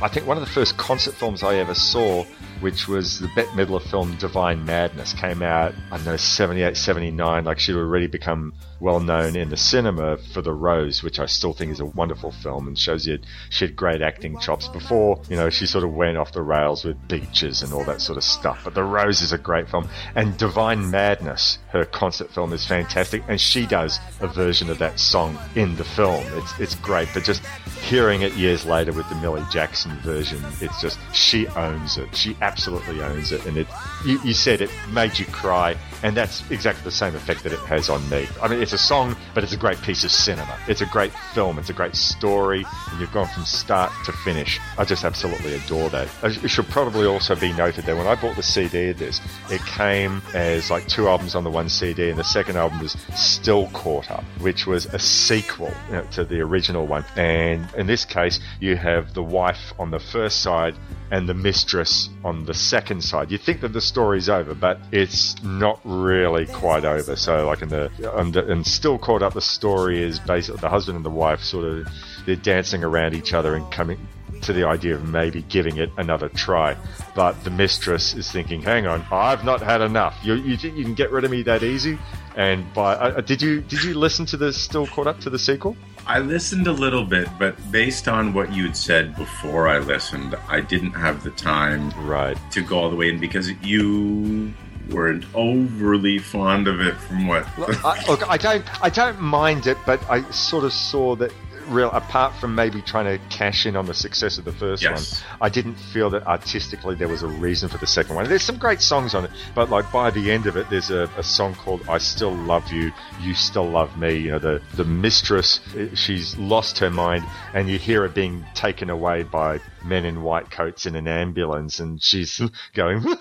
S2: I think, one of the first concert films I ever saw, which was the Bette Midler film Divine Madness. Came out, I don't know, 78, 79. Like she'd already become well known in the cinema for The Rose, which I still think is a wonderful film and shows you she had great acting chops before, you know, she sort of went off the rails with beaches and all that sort of stuff. But The Rose is a great film. And Divine Madness, her concert film, is fantastic. And she does a version of that song in the film. It's, it's great. But just hearing it years later with the Millie Jackson version, it's just, she owns it. She absolutely owns it. And it, you, you said it made you cry And that's exactly the same effect that it has on me. I mean, it's a song, but it's a great piece of cinema. It's a great film. It's a great story. And you've gone from start to finish. I just absolutely adore that. It should probably also be noted that when I bought the CD of this, it came as like two albums on the one CD, and the second album was Still Caught Up, which was a sequel you know, to the original one. And in this case, you have the wife on the first side and the mistress on the second side. You think that the story's over, but it's not really quite over. So, like in the and, and still caught up, the story is basically the husband and the wife sort of they're dancing around each other and coming to the idea of maybe giving it another try. But the mistress is thinking, "Hang on, I've not had enough. You, you you can get rid of me that easy?" And by uh, did you did you listen to the still caught up to the sequel?
S3: I listened a little bit, but based on what you had said before I listened, I didn't have the time
S2: right
S3: to go all the way in because you weren't overly fond of it from what
S2: look, I, look, I don't I don't mind it, but I sort of saw that real apart from maybe trying to cash in on the success of the first
S3: Yes.
S2: one, I didn't feel that artistically there was a reason for the second one. There's some great songs on it, but like by the end of it, there's a, a song called "I Still Love You, You Still Love Me." You know, the the mistress, eh, she's lost her mind, and you hear her being taken away by men in white coats in an ambulance, and she's [LAUGHS] going. [LAUGHS]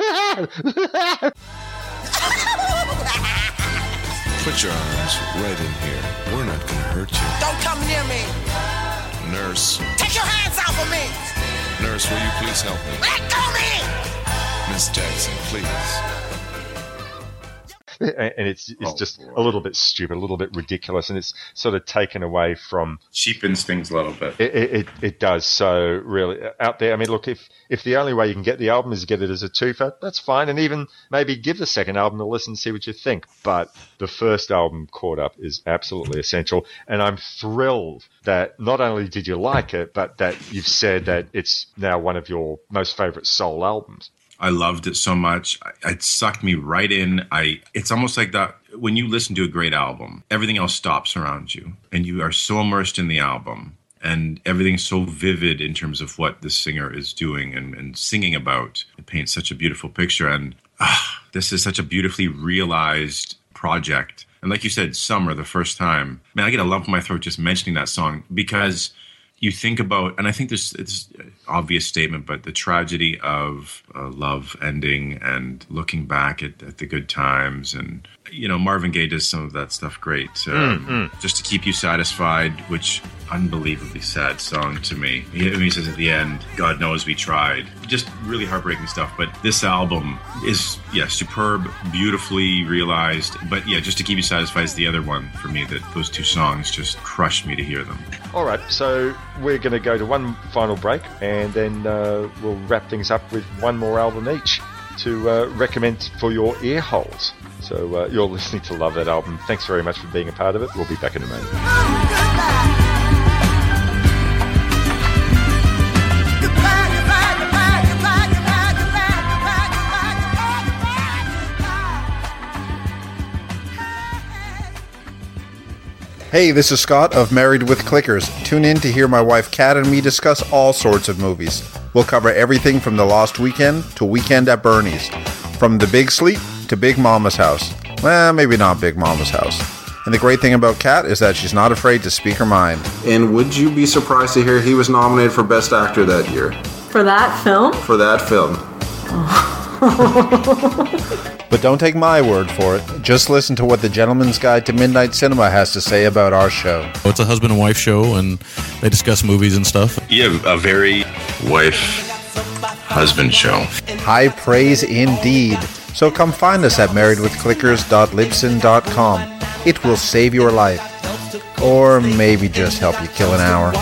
S2: [LAUGHS]
S16: Put your arms right in here. We're not gonna hurt you.
S8: Don't come near me.
S16: Nurse,
S8: Take your hands off of me.
S16: nurse, will you please help me?
S8: Let go of me.
S16: Miss Jackson, please. [LAUGHS]
S2: and it's it's oh, just a little bit stupid, a little bit ridiculous, and it's sort of taken away from
S3: cheapens things a little bit.
S2: It, it, it, it does. So really uh, out there, I mean, look, if if the only way you can get the album is to get it as a twofer, that's fine, and even maybe give the second album a listen, and see what you think. But the first album, Caught Up, is absolutely essential, and I'm thrilled that not only did you like it, but that you've said that it's now one of your most favorite soul albums.
S3: I loved it so much. It sucked me right in. I it's almost like that when you listen to a great album, everything else stops around you and you are so immersed in the album and everything's so vivid in terms of what the singer is doing and, and singing about. It paints such a beautiful picture and ah, this is such a beautifully realized project. And like you said, Summer, the first time, man, I get a lump in my throat just mentioning that song because you think about, and I think this it's obvious statement, but the tragedy of uh, love ending and looking back at, at the good times, and you know Marvin Gaye does some of that stuff great, um,
S2: Mm,
S3: just to keep you satisfied. Which unbelievably sad song to me. He, he says at the end, "God knows we tried." Just really heartbreaking stuff. But this album is yeah superb, beautifully realized. But yeah, just to keep you satisfied is the other one for me. That those two songs just crushed me to hear them.
S2: All right, so we're going to go to one final break, and then uh, we'll wrap things up with one more album each to uh, recommend for your ear holes. So uh, you're [LAUGHS] listening to Love That Album. Thanks very much for being a part of it. We'll be back in a moment.
S17: Hey, this is Scott of Married with Clickers. Tune in to hear my wife Kat and me discuss all sorts of movies. We'll cover everything from The Lost Weekend to Weekend at Bernie's, from The Big Sleep to Big Mama's House. Well, maybe not Big Mama's House. And the great thing about Kat is that she's not afraid to speak her mind.
S18: And would you be surprised to hear he was nominated for Best Actor that year
S19: For that film?
S18: for that film? Oh.
S17: But don't take my word for it. Just listen to what the Gentleman's Guide to Midnight Cinema has to say about our show.
S20: Oh, it's a husband and wife show, and they discuss movies and stuff.
S3: Yeah, a very wife husband show.
S17: High praise indeed. So come find us at marriedwithclickers.libsyn.com. It will save your life. Or maybe just help you kill an hour.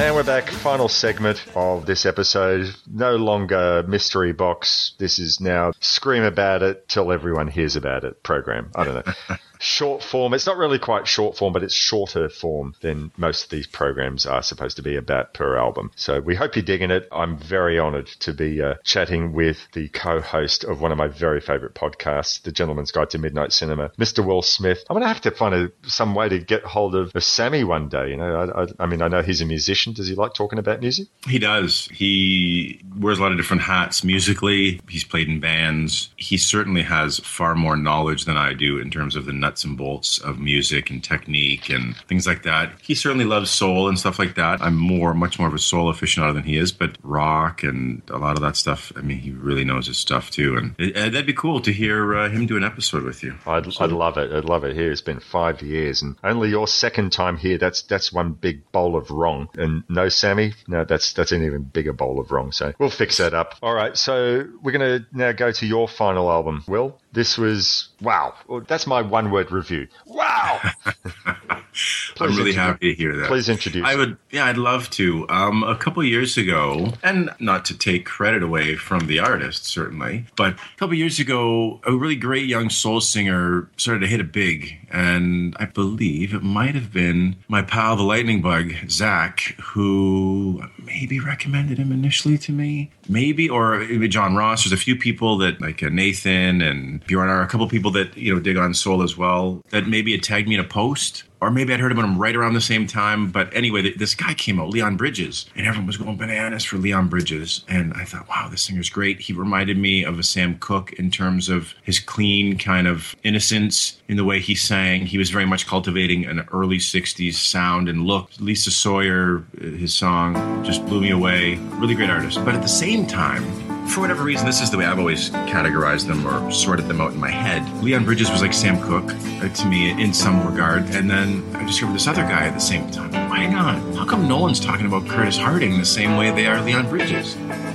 S2: And we're back. Final segment of this episode. No longer mystery box. This is now scream about it till everyone hears about it program. I don't know. [LAUGHS] short form. It's not really quite short form, but it's shorter form than most of these programs are supposed to be about per album. So we hope you're digging it. I'm very honored to be uh, chatting with the co-host of one of my very favorite podcasts, The Gentleman's Guide to Midnight Cinema, Mr. Will Smith. I'm going to have to find a, some way to get hold of, of Sammy one day. You know, I, I, I mean, I know he's a musician. Does he like talking about music?
S3: He does. He wears a lot of different hats musically. He's played in bands. He certainly has far more knowledge than I do in terms of the nuts and bolts of music and technique and things like that. He certainly loves soul and stuff like that. I'm more, much more of a soul aficionado than he is, but rock and a lot of that stuff. I mean, he really knows his stuff too, and uh, that'd be cool to hear uh, him do an episode with you.
S2: I'd, I'd love it. I'd love it. Here it's been five years, and only your second time here. That's that's one big bowl of wrong. And no, Sammy, no, that's that's an even bigger bowl of wrong. So we'll fix that up. All right. So we're gonna now go to your final album, Will. This was wow. That's my one word review. Wow. [LAUGHS]
S3: I'm really happy to hear that.
S2: Please introduce.
S3: I would, yeah, I'd love to. Um, a couple years ago, and not to take credit away from the artist, certainly, but a couple years ago, a really great young soul singer started to hit it big, and I believe it might have been my pal, the Lightning Bug, Zach, who maybe recommended him initially to me, maybe, or maybe John Ross. There's a few people that, like uh, Nathan and Bjorn, are a couple people that you know dig on soul as well. That maybe had tagged me in a post or maybe I'd heard about him right around the same time. But anyway, th- this guy came out, Leon Bridges, and everyone was going bananas for Leon Bridges. And I thought, wow, this singer's great. He reminded me of a Sam Cooke in terms of his clean kind of innocence in the way he sang. He was very much cultivating an early 60s sound and look. Lisa Sawyer, uh, his song just blew me away. Really great artist. But at the same time, for whatever reason, this is the way I've always categorized them or sorted them out in my head. Leon Bridges was like Sam Cooke uh, to me in some regard, and then I discovered this other guy at the same time. Why not? How come no one's talking about Curtis Harding the same way they are Leon Bridges?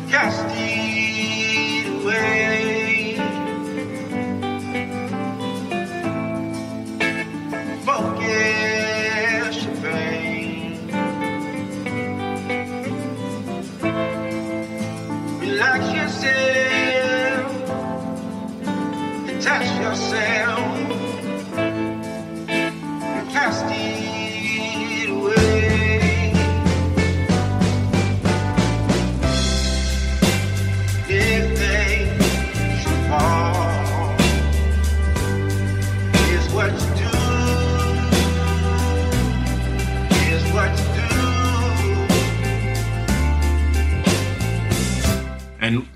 S4: Cast it away.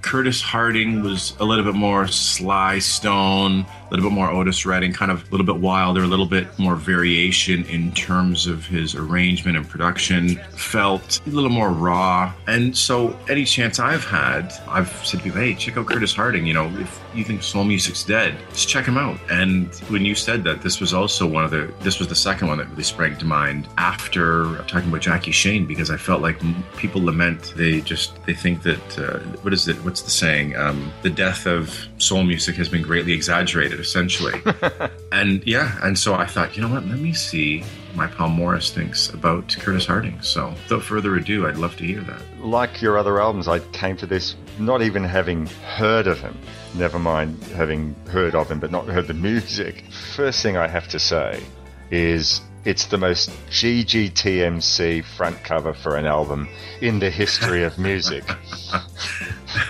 S3: Curtis Harding was a little bit more Sly Stone, a little bit more Otis Redding, kind of a little bit wilder, a little bit more variation in terms of his arrangement and production. Felt a little more raw. And so, any chance I've had, I've said to people, hey, check out Curtis Harding. You know, if you think soul music's dead, just check him out. And when you said that, this was also one of the, this was the second one that really sprang to mind after talking about Jackie Shane, because I felt like people lament, they just, they think that, uh, what is it, what's the saying? Um, the death of soul music has been greatly exaggerated, essentially. [LAUGHS] and yeah, and so I thought, you know what, let me see what my pal Morris thinks about Curtis Harding. So without further ado, I'd love to hear that.
S2: like your other albums, I came to this not even having heard of him, never mind having heard of him but not heard the music. First thing I have to say is it's the most GGTMC front cover for an album in the history of music. [LAUGHS]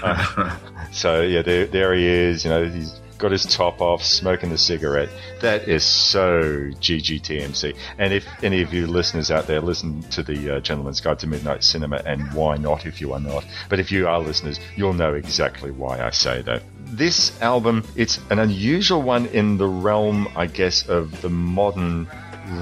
S2: Uh, so yeah, there, there he is. You know, he's got his top off, smoking the cigarette. That is so GGTMC. And if any of you listeners out there listen to the uh, Gentleman's Guide to Midnight Cinema, and why not if you are not? But if you are listeners, you'll know exactly why I say that. This album, it's an unusual one in the realm, I guess, of the modern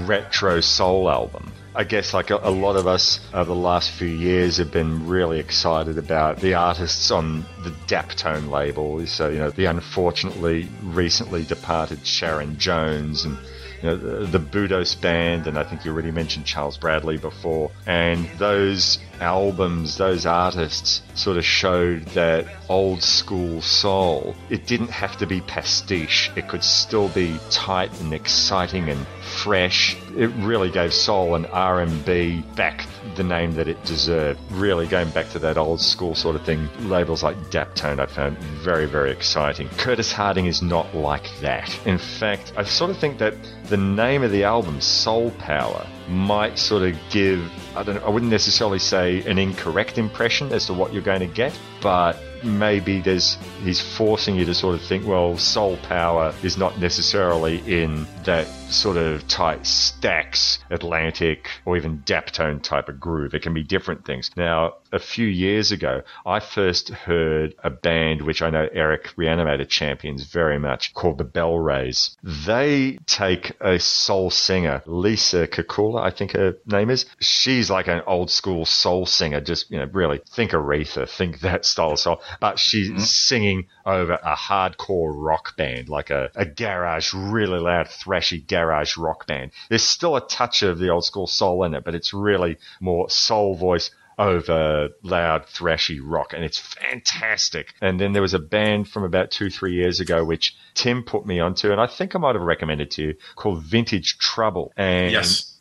S2: retro soul album. I guess like a, a lot of us over the last few years have been really excited about the artists on the Daptone label. So, you know, the unfortunately recently departed Sharon Jones and you know, the, the Budos band, and I think you already mentioned Charles Bradley before. And those albums, those artists sort of showed that old school soul. It didn't have to be pastiche. It could still be tight and exciting and fresh. It really gave soul and R&B back the name that it deserved. Really going back to that old school sort of thing. Labels like Daptone I found very, very exciting. Curtis Harding is not like that. In fact, I sort of think that the name of the album, Soul Power, might sort of give I don't know, I wouldn't necessarily say an incorrect impression as to what you're going to get, but maybe there's he's forcing you to sort of think, well, soul power is not necessarily in that sort of tight Stax Atlantic or even Daptone type of groove. It can be different things. Now, a few years ago, I first heard a band which I know Eric Reanimator champions very much called the BellRays. They take a soul singer, Lisa Kekaula, I think her name is. She's like an old school soul singer, just, you know, really think Aretha, think that style of soul. But she's mm-hmm. singing over a hardcore rock band, like a, a garage, really loud, thrashy garage rock band. There's still a touch of the old school soul in it, but it's really more soul voice over loud thrashy rock and it's fantastic. And then there was a band from about two, three years ago which Tim put me onto and I think I might have recommended to you called Vintage Trouble. And
S3: Yes.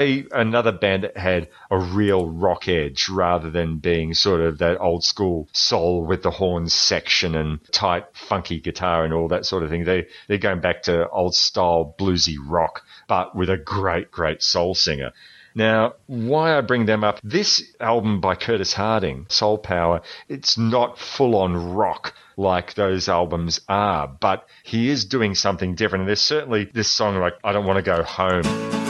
S2: a, another band that had a real rock edge rather than being sort of that old school soul with the horns section and tight funky guitar and all that sort of thing. They they're going back to old style bluesy rock, but with a great great soul singer. Now, why I bring them up, this album by Curtis Harding, Soul Power, it's not full on rock like those albums are, but he is doing something different. And there's certainly this song like, I Don't Want to Go Home.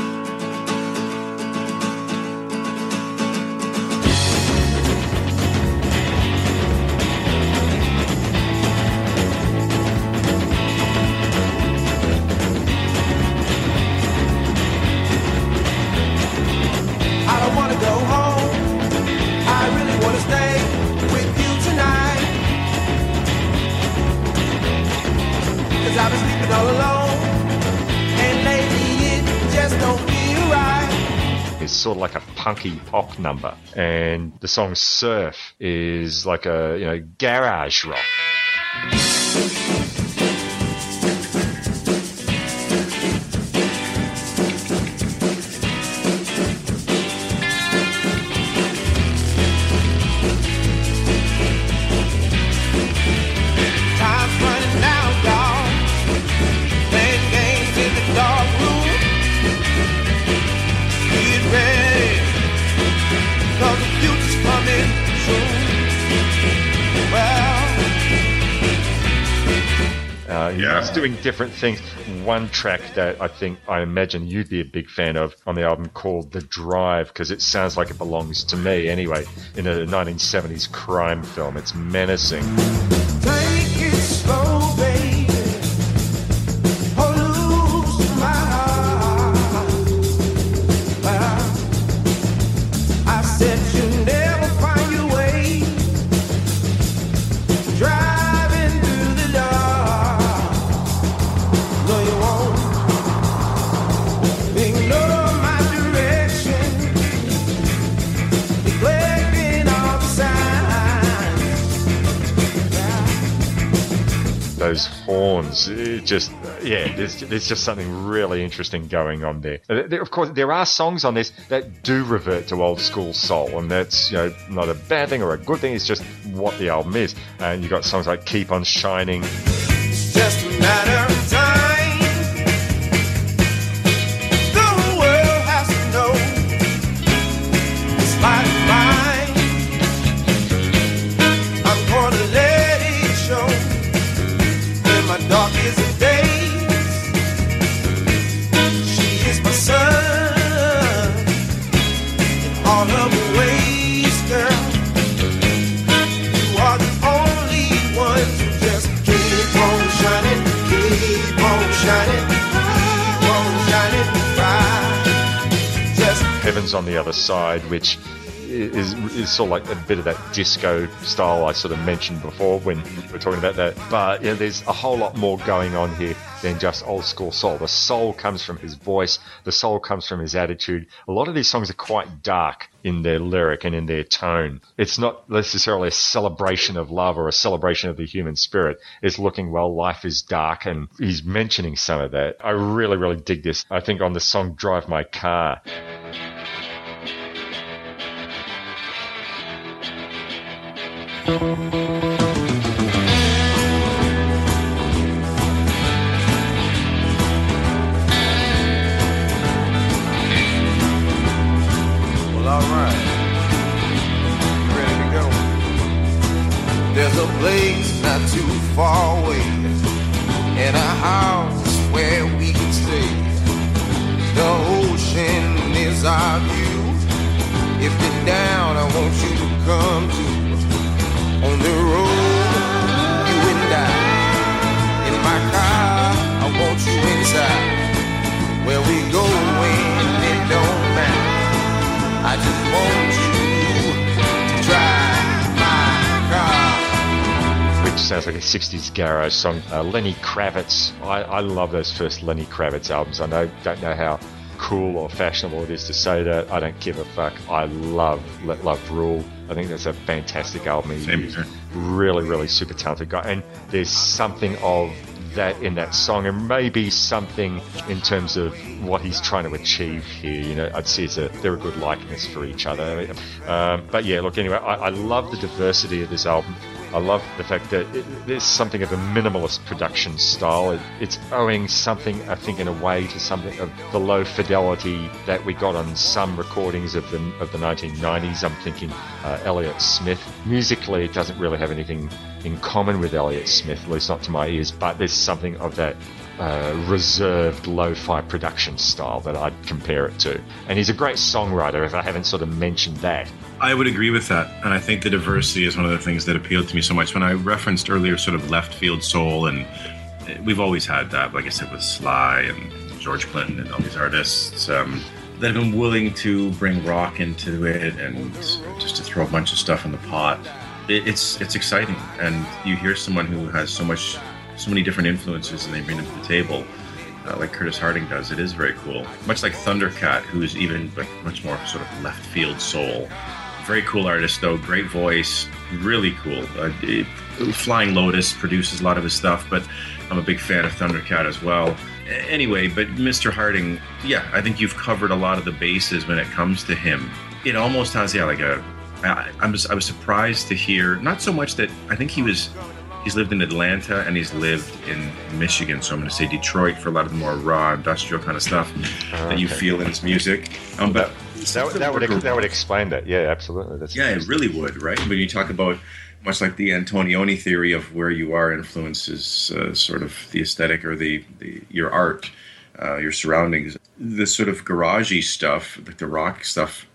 S2: Punky pop number, and the song "Surf" is like a you know garage rock. Doing different things. One track that I think I imagine you'd be a big fan of on the album called "The Drive" because it sounds like it belongs to me anyway. In a 1970s crime film, it's menacing.
S4: take it slow, baby.
S2: Just, yeah, there's, there's just something really interesting going on there. There. Of course, there are songs on this that do revert to old school soul, and that's, you know, not a bad thing or a good thing. It's just what the album is. And you have got songs like Keep on Shining.
S4: just a matter of time. On
S2: the Other Side, which is, is sort of like a bit of that disco style I sort of mentioned before when we are talking about that. But you know, there's a whole lot more going on here than just old school soul. The soul comes from his voice, the soul comes from his attitude. A lot of these songs are quite dark in their lyric and in their tone. It's not necessarily a celebration of love or a celebration of the human spirit. It's looking, well, life is dark, and he's mentioning some of that. I really, really dig this. I think on the song Drive My Car,
S4: If you're down, I want you to come to.
S2: Which sounds like a 60s garage song. Uh, Lenny Kravitz. I, I love those first Lenny Kravitz albums. I know, don't know how cool or fashionable it is to say that. I don't give a fuck. I love Let Love Rule. I think that's a fantastic album. He-
S3: Same
S2: he's
S3: here.
S2: really, really super talented guy. And there's something of that in that song, and maybe something in terms of what he's trying to achieve here. You know, I'd say it's a, they're a good likeness for each other. Um, but yeah, look, anyway, I, I love the diversity of this album. I love the fact that there's something of a minimalist production style. It, it's owing something, I think, in a way to something of the low fidelity that we got on some recordings of the of the 1990s. I'm thinking uh, Elliott Smith. Musically, it doesn't really have anything in common with Elliott Smith, at least not to my ears. But there's something of that reserved lo-fi production style that I'd compare it to. And he's a great songwriter. If I haven't sort of mentioned that,
S3: I would agree with that. And I think the diversity is one of the things that appealed to me so much. When I referenced earlier sort of left field soul, and eh, we've always had that, like I said, with Sly and George Clinton and all these artists um, that have been willing to bring rock into it and just to throw a bunch of stuff in the pot. It, it's it's exciting. And you hear someone who has so much, so many different influences and they bring them to the table. Uh, like Curtis Harding does, it is very cool. Much like Thundercat, who's even like much more sort of left field soul. Very cool artist, though. Great voice. Really cool. Uh, it- Flying Lotus produces a lot of his stuff, but I'm a big fan of Thundercat as well. Anyway, but Mr. Harding, yeah, I think you've covered a lot of the bases when it comes to him. It almost has, yeah, like a. I, I was I was surprised to hear not so much that I think he was he's lived in Atlanta and he's lived in Michigan, so I'm going to say Detroit for a lot of the more raw industrial kind of stuff that you
S2: okay.
S3: feel in his music. Um, but
S2: that, that would that would explain that. Yeah, absolutely. That's
S3: yeah, it really would, right? When you talk about much like the Antonioni theory of where you are influences uh, sort of the aesthetic or the, the your art, uh, your surroundings. This sort of garagey stuff, like the rock stuff,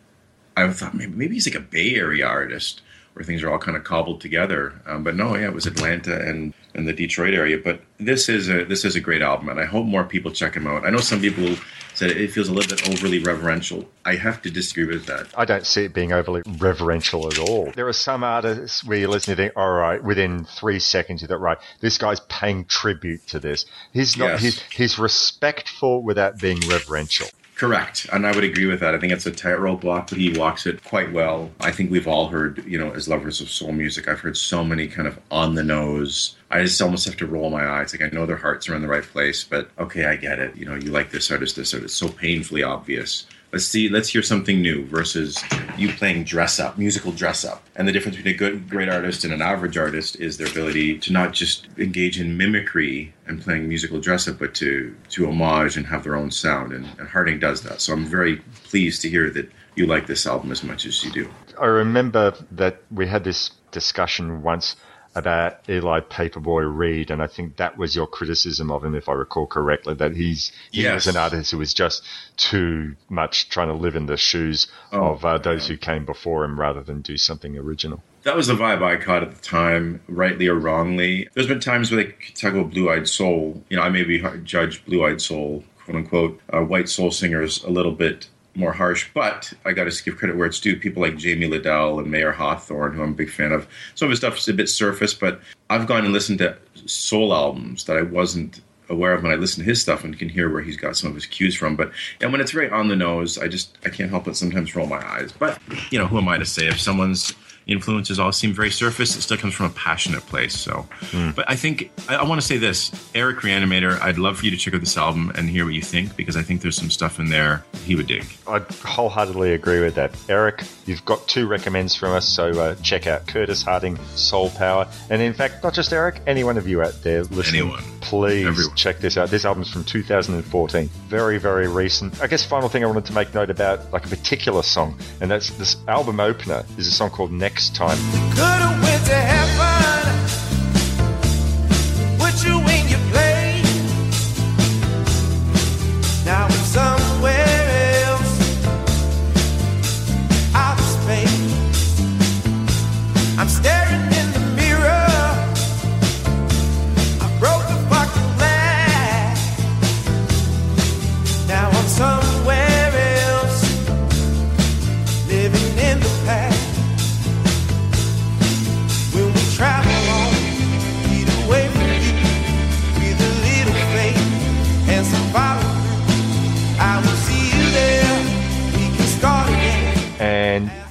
S3: I thought maybe, maybe he's like a Bay Area artist where things are all kind of cobbled together. Um, but no, yeah, it was Atlanta and, and the Detroit area. But this is a this is a great album, and I hope more people check him out. I know some people said it feels a little bit overly reverential. I have to disagree with that.
S2: I don't see it being overly reverential at all. There are some artists where you listen to think, all right, within three seconds you thought, right, this guy's paying tribute to this. He's not.
S3: Yes.
S2: He's he's respectful without being reverential.
S3: Correct, and I would agree with that. I think it's a tightrope walk, but he walks it quite well. I think we've all heard, you know, as lovers of soul music, I've heard so many kind of on the nose. I just almost have to roll my eyes. Like I know their hearts are in the right place, but okay, I get it. You know, you like this artist, this artist. So painfully obvious. Let's see. Let's hear something new versus you playing dress up, musical dress up. And the difference between a good, great artist and an average artist is their ability to not just engage in mimicry and playing musical dress up, but to to homage and have their own sound. And, and Harding does that. So I'm very pleased to hear that you like this album as much as you do.
S2: I remember that we had this discussion once about Eli Paperboy Reed, and I think that was your criticism of him, if I recall correctly, that he's he
S3: Yes.
S2: was an artist who was just too much trying to live in the shoes
S3: Oh,
S2: of uh, those who came before him rather than do something original.
S3: That was the vibe I caught at the time, rightly or wrongly. There's been times where they talk about Blue Eyed Soul. You know, I maybe judge Blue Eyed Soul, quote unquote, uh, white soul singers a little bit more harsh, but I got to give credit where it's due. People like Jamie Lidell and Mayer Hawthorne, who I'm a big fan of. Some of his stuff is a bit surface, but I've gone and listened to soul albums that I wasn't aware of when I listen to his stuff and can hear where he's got some of his cues from. But and when it's very on the nose, I just I can't help but sometimes roll my eyes. But you know, who am I to say if someone's influences all seem very surface, it still comes from a passionate place. So, but I think I, I want to say this, Eric Reanimator. I'd love for you to check out this album and hear what you think because I think there's some stuff in there he would dig.
S2: I wholeheartedly agree with that. Eric, you've got two recommends from us, so uh, check out Curtis Harding, Soul Power. And in fact, not just Eric, any one of you out there listening,
S3: Anyone.
S2: please
S3: Everyone.
S2: check this out. This album's from 2014. Very, very recent. I guess final thing I wanted to make note about, like a particular song, and that's this album opener is a song called Next Time.
S4: Could've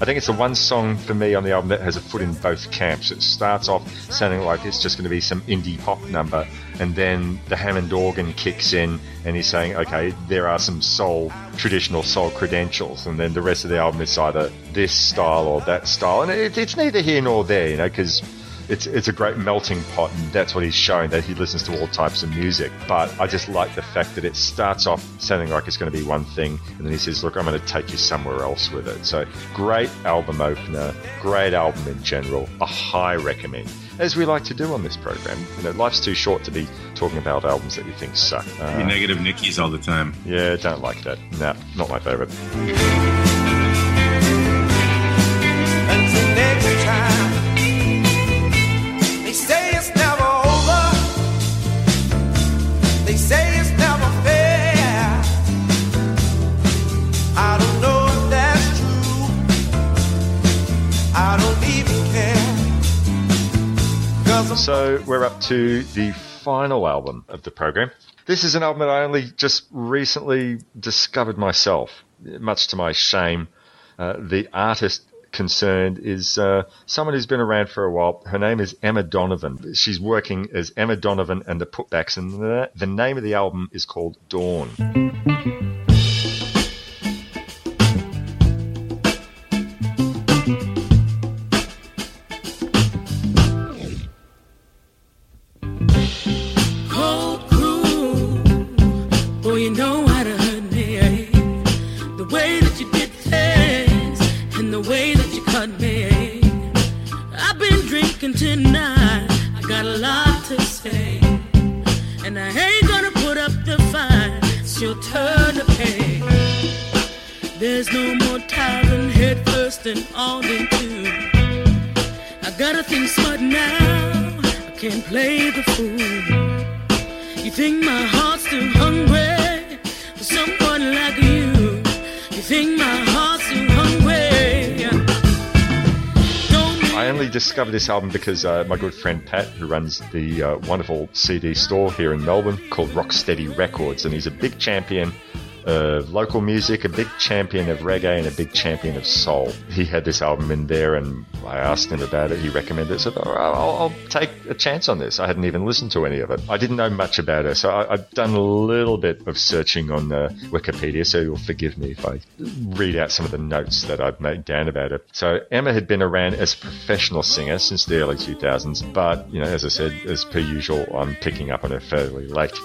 S2: think it's the one song for me on the album that has a foot in both camps. It starts off sounding like it's just going to be some indie pop number, and then the Hammond organ kicks in, and he's saying, okay, there are some soul, traditional soul credentials, and then the rest of the album is either this style or that style, and it, it's neither here nor there, you know, because it's it's a great melting pot, and that's what he's shown that he listens to all types of music. But I just like the fact that it starts off sounding like it's going to be one thing, and then he says, "Look, I'm going to take you somewhere else with it." So great album opener, great album in general, a high recommend. As we like to do on this program, you know, life's too short to be talking about albums that you think suck. Uh,
S3: negative Nickies all the time.
S2: yeah, don't like that. No, not my favorite. So we're up to the final album of the program. This is an album that I only just recently discovered myself, much to my shame. Uh, the artist concerned is uh, someone who's been around for a while. Her name is Emma Donovan. She's working as Emma Donovan and the Putbacks, and the, the name of the album is called Dawn.
S4: Play the fool. You think my heart's too hungry for someone like you? You think my heart's too hungry?
S2: I only discovered this album because uh, my good friend Pat, who runs the uh, wonderful CD store here in Melbourne called Rocksteady Records, and he's a big champion of local music, a big champion of reggae, and a big champion of soul. He had this album in there, and I asked him about it. He recommended it, so "Oh, I'll, I'll take a chance on this. I hadn't even listened to any of it. I didn't know much about her, so I, I've done a little bit of searching on uh, Wikipedia, so you'll forgive me if I read out some of the notes that I've made down about her. So Emma had been around as a professional singer since the early 2000s, but you know, as I said, as per usual, I'm picking up on her fairly late.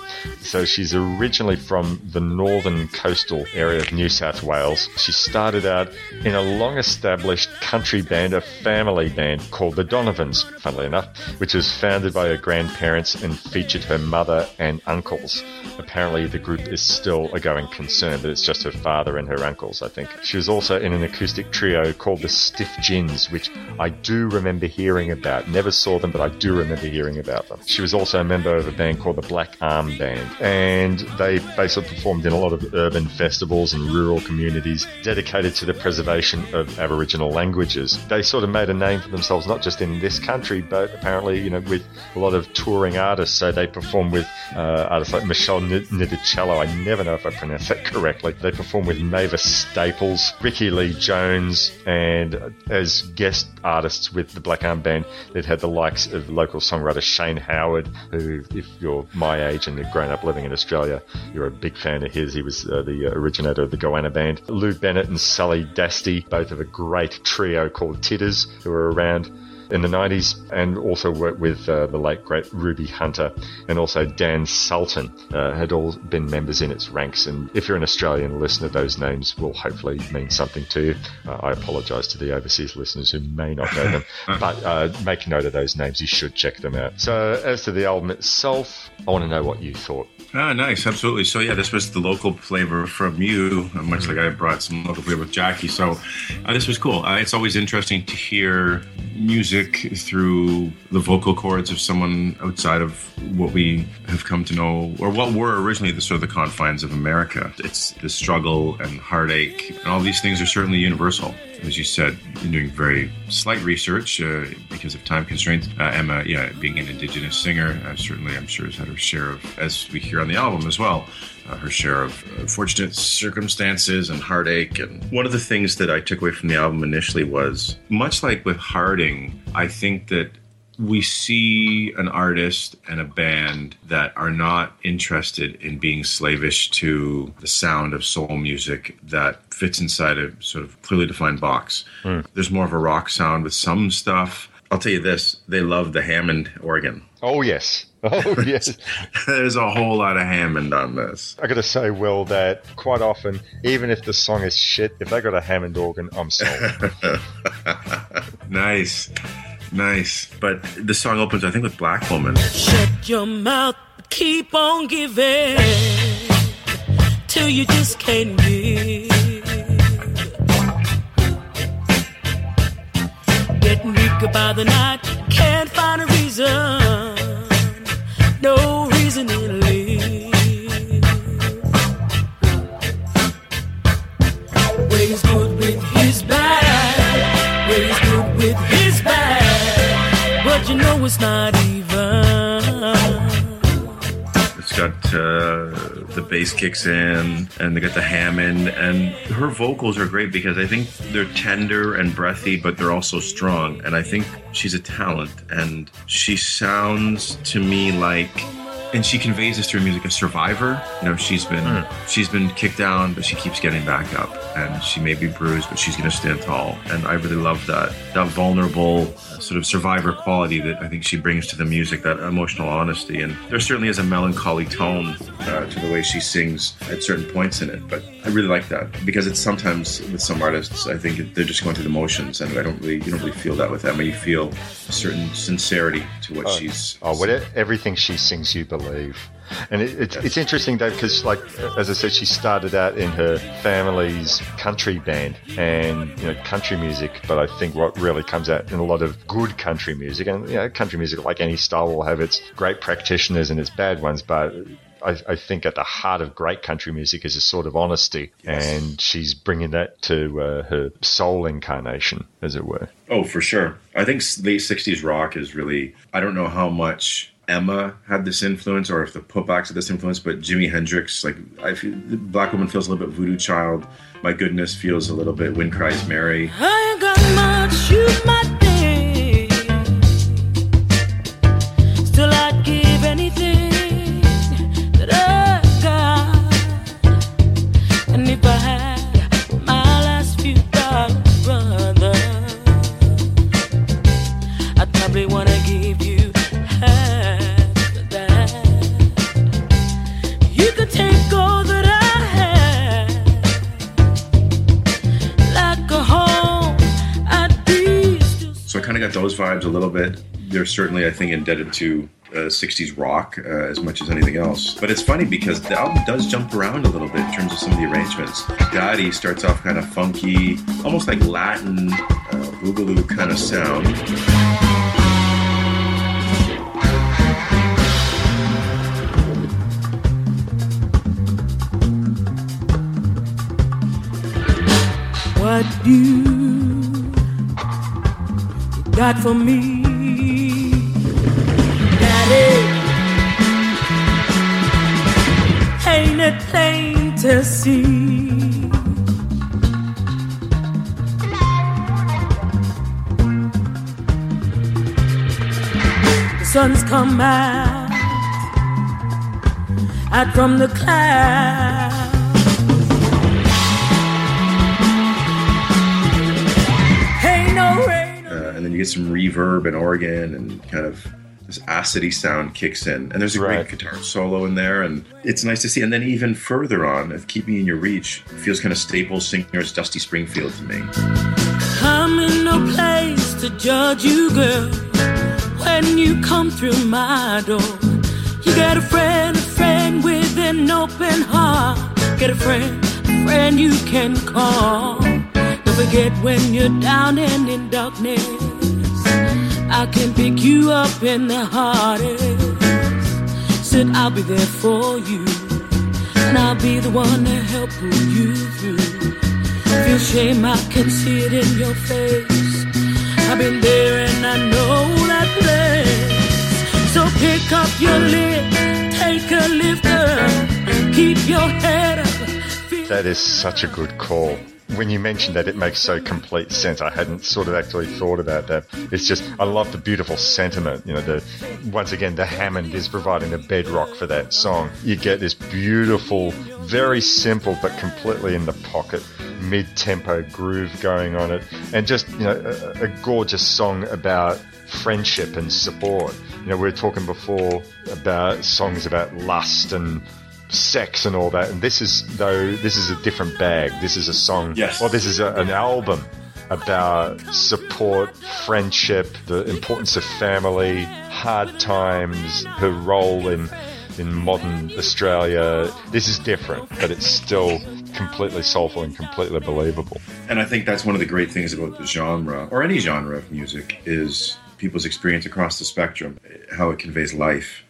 S2: So she's originally from the northern coastal area of New South Wales. She started out in a long-established country band, a family band called the Donovans, funnily enough, which was founded by her grandparents and featured her mother and uncles. Apparently, the group is still a going concern, but it's just her father and her uncles, I think. She was also in an acoustic trio called the Stiff Gins, which I do remember hearing about. Never saw them, but I do remember hearing about them. She was also a member of a band called the Black Arm Band, and they basically performed in a lot of urban festivals and rural communities dedicated to the preservation of Aboriginal languages. They sort of made a name for themselves, not just in this country, but apparently, you know, with a lot of touring artists. So they perform with uh, artists like Michelle Ndegeocello. I never know if I pronounced that correctly. They perform with Mavis Staples, Rickie Lee Jones, and as guest artists with the Black Arm Band, they've had the likes of local songwriter Shane Howard, who, if you're my age and have grown up living in Australia, you're a big fan of his. He was uh, the originator of the Goanna Band. Lou Bennett and Sally Dastey, both of a great trio called Tiddas, who were around in the 90s and also worked with uh, the late great Ruby Hunter and also Dan Sultan uh, had all been members in its ranks and if you're an Australian listener those names will hopefully mean something to you uh, I apologise to the overseas listeners who may not know them [LAUGHS] but uh, make note of those names you should check them out so as to the album itself I want to know what you thought
S3: Ah, nice, absolutely. So yeah, this was the local flavor from you, uh, much like I brought some local flavor with Jackie. So this was cool. Uh, it's always interesting to hear music through the vocal cords of someone outside of what we have come to know, or what were originally the sort of the confines of America. It's the struggle and heartache, and all these things are certainly universal. As you said, doing very slight research uh, because of time constraints. Uh, Emma, yeah, being an Indigenous singer, uh, certainly I'm sure has had her share of, as we hear on the album as well, uh, her share of uh, fortunate circumstances and heartache. And one of the things that I took away from the album initially was much like with Harding, I think that we see an artist and a band that are not interested in being slavish to the sound of soul music that fits inside a sort of clearly defined box.
S2: Hmm.
S3: There's more of a rock sound with some stuff. I'll tell you this, they love the Hammond organ.
S2: Oh, yes. [LAUGHS] Oh, yes. [LAUGHS]
S3: There's a whole lot of Hammond on this.
S2: I got to say, Will, that quite often, even if the song is shit, if they got a Hammond organ, I'm sold. [LAUGHS]
S3: nice. Nice. But the song opens, I think, with Black Woman.
S8: Shut your mouth, keep on giving till you just can't give. Getting weaker by the night, can't find a reason, no reason to live. Ways good but you know it's not even.
S3: It's got uh, the bass kicks in, and they got the Hammond, and her vocals are great because I think they're tender and breathy, but they're also strong. And I think she's a talent, and she sounds to me like. And she conveys this through music a survivor. You know, she's been she's been kicked down, but she keeps getting back up. And she may be bruised, but she's going to stand tall. And I really love that that vulnerable sort of survivor quality that I think she brings to the music, that emotional honesty. And there certainly is a melancholy tone uh, to the way she sings at certain points in it. But I really like that because it's sometimes with some artists, I think they're just going through the motions, and I don't really you don't really feel that with Emma. You feel a certain sincerity to what
S2: Oh,
S3: she's.
S2: Oh, what everything she sings, you believe. And it, it's, it's interesting though, because like as I said, she started out in her family's country band and you know country music. But I think what really comes out in a lot of good country music, and you know, country music, like any style, will have its great practitioners and its bad ones. But I, I think at the heart of great country music is a sort of honesty, and she's bringing that to uh, her soul incarnation, as it were.
S3: Oh, for sure. I think late '60s rock is really. I don't know how much Emma had this influence, or if the putbacks had this influence, but Jimi Hendrix, like I feel, the Black Woman feels a little bit Voodoo Child. My Goodness feels a little bit Wind Cries Mary. Vibes a little bit. They're certainly, I think, indebted to uh, 60s rock uh, as much as anything else. But it's funny because the album does jump around a little bit in terms of some of the arrangements. Gotti starts off kind of funky, almost like Latin uh, boogaloo kind of sound.
S8: Got for me, Daddy? Ain't it plain to see? The sun's come out, out from the clouds.
S3: Get some reverb and organ and kind of this acidy sound kicks in and there's a great guitar solo in there and it's nice to see and then even further on of keeping in your reach feels kind of staples singers dusty springfield to me
S8: I'm in no place to judge you, girl. When you come through my door, you get a friend, a friend with an open heart. Get a friend, a friend you can call. Don't forget when you're down and in darkness, I can pick you up in the hardest. Said I'll be there for you, and I'll be the one to help pull you through. Feel shame, I can see it in your face. I've been there and I know that place. So pick up your lid, take a lifter, keep your head up.
S2: That is such a good call. When you mentioned that, it makes so complete sense. I hadn't sort of actually thought about that. It's just, I love the beautiful sentiment. You know, the once again, the Hammond is providing the bedrock for that song. You get this beautiful, very simple but completely in the pocket mid-tempo groove going on it, and just you know, a, a gorgeous song about friendship and support. You know, we were talking before about songs about lust and sex and all that. And this is though this is a different bag. This is a song.
S3: Yes.
S2: Well, this is a, an album about support, friendship, the importance of family, hard times, her role in in modern Australia. This is different, but it's still completely soulful and completely believable.
S3: And I think that's one of the great things about the genre, or any genre of music, is people's experience across the spectrum, how it conveys life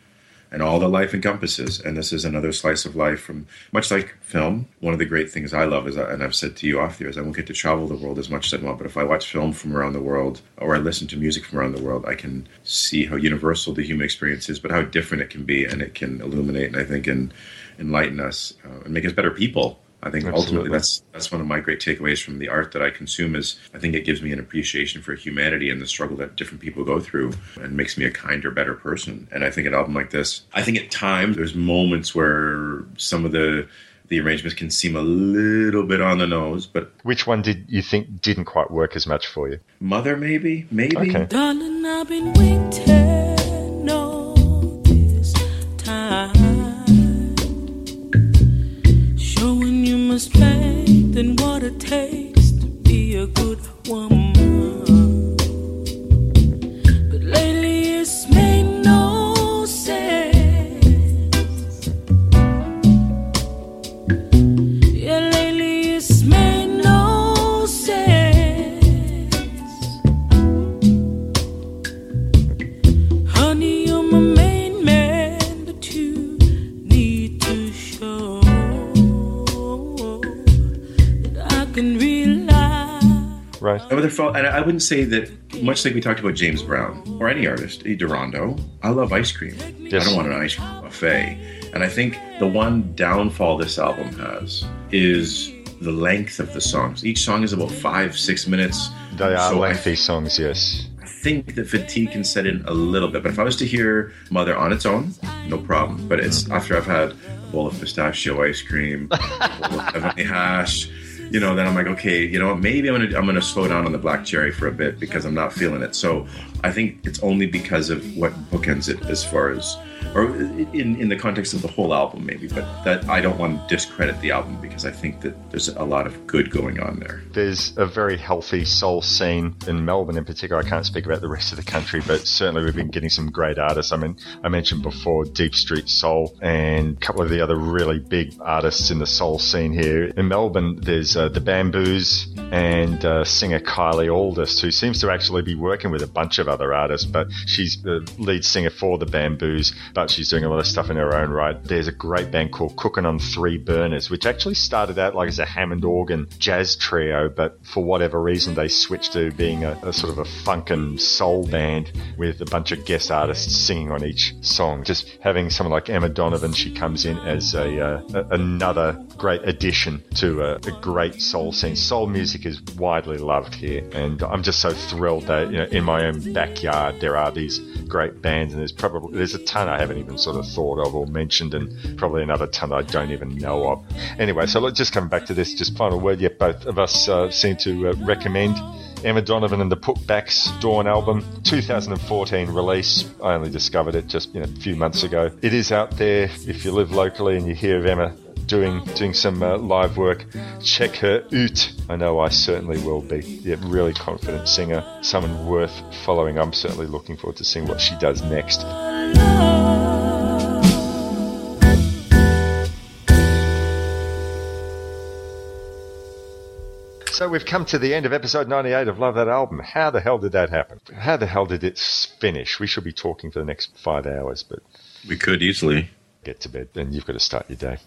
S3: and all that life encompasses. And this is another slice of life from, much like film. One of the great things I love is, and I've said to you off is I won't get to travel the world as much as I want, but if I watch film from around the world or I listen to music from around the world, I can see how universal the human experience is, but how different it can be, and it can illuminate and I think and enlighten us uh, and make us better people. I think
S2: Absolutely.
S3: ultimately that's that's one of my great takeaways from the art that I consume is I think it gives me an appreciation for humanity and the struggle that different people go through and makes me a kinder, better person. And I think an album like this, I think at times there's moments where some of the the arrangements can seem a little bit on the nose, but
S2: Which one did you think didn't quite work as much for you?
S3: Mother maybe, maybe.
S2: Okay.
S8: Darling, my strength and what it takes to be a good woman.
S2: Right.
S3: They're fo- and I wouldn't say that much like we talked about James Brown or any artist, E. Durando. I love ice cream. I don't want an ice cream buffet. And I think the one downfall this album has is the length of the songs. Each song is about five, six minutes.
S2: They are
S3: So I
S2: lengthy songs, yes.
S3: I think that fatigue can set in a little bit. But if I was to hear Mother on its own, no problem. But it's mm. after I've had a bowl of pistachio ice cream, a bowl of [LAUGHS] heavenly hash, you know, then I'm like, okay, you know? Maybe I'm gonna I'm gonna slow down on the black cherry for a bit because I'm not feeling it. So I think it's only because of what bookends it as far as or in, in the context of the whole album maybe but that i don't want to discredit the album because i think that there's a lot of good going on there
S2: There's a very healthy soul scene in Melbourne in particular. I can't speak about the rest of the country, but certainly we've been getting some great artists. I mean, I mentioned before Deep Street Soul and a couple of the other really big artists in the soul scene here. In Melbourne, there's uh, the Bamboos and uh, singer Kylie Auldist, who seems to actually be working with a bunch of other artists, but she's the lead singer for the Bamboos, but she's doing a lot of stuff in her own right. There's a great band called Cooking on Three Burners, which actually started out like as a Hammond organ jazz trio, but for whatever reason they switched to being a, a sort of a funk and soul band with a bunch of guest artists singing on each song. Just having someone like Emma Donovan, she comes in as a, uh, another great addition to a, a great soul scene. Soul music is widely loved here, and I'm just so thrilled that you know in my own backyard there are these great bands, and there's probably there's a ton I haven't even sort of thought of or mentioned, and probably another ton I don't even know of. Anyway, so let's just come back to this. Just final word. Yet both of us uh, seem to uh, recommend. Emma Donovan and the Putbacks Dawn album, 2014 release. I only discovered it just you know, a few months ago. It is out there if you live locally and you hear of Emma doing doing some uh, live work. Check her out. I know I certainly will be. Yeah, really confident singer, someone worth following. I'm certainly looking forward to seeing what she does next. So we've come to the end of episode 98 of Love That Album. How the hell did that happen? How the hell did it finish? We should be talking for the next five hours, but
S3: we could easily
S2: get to bed and you've got to start your day.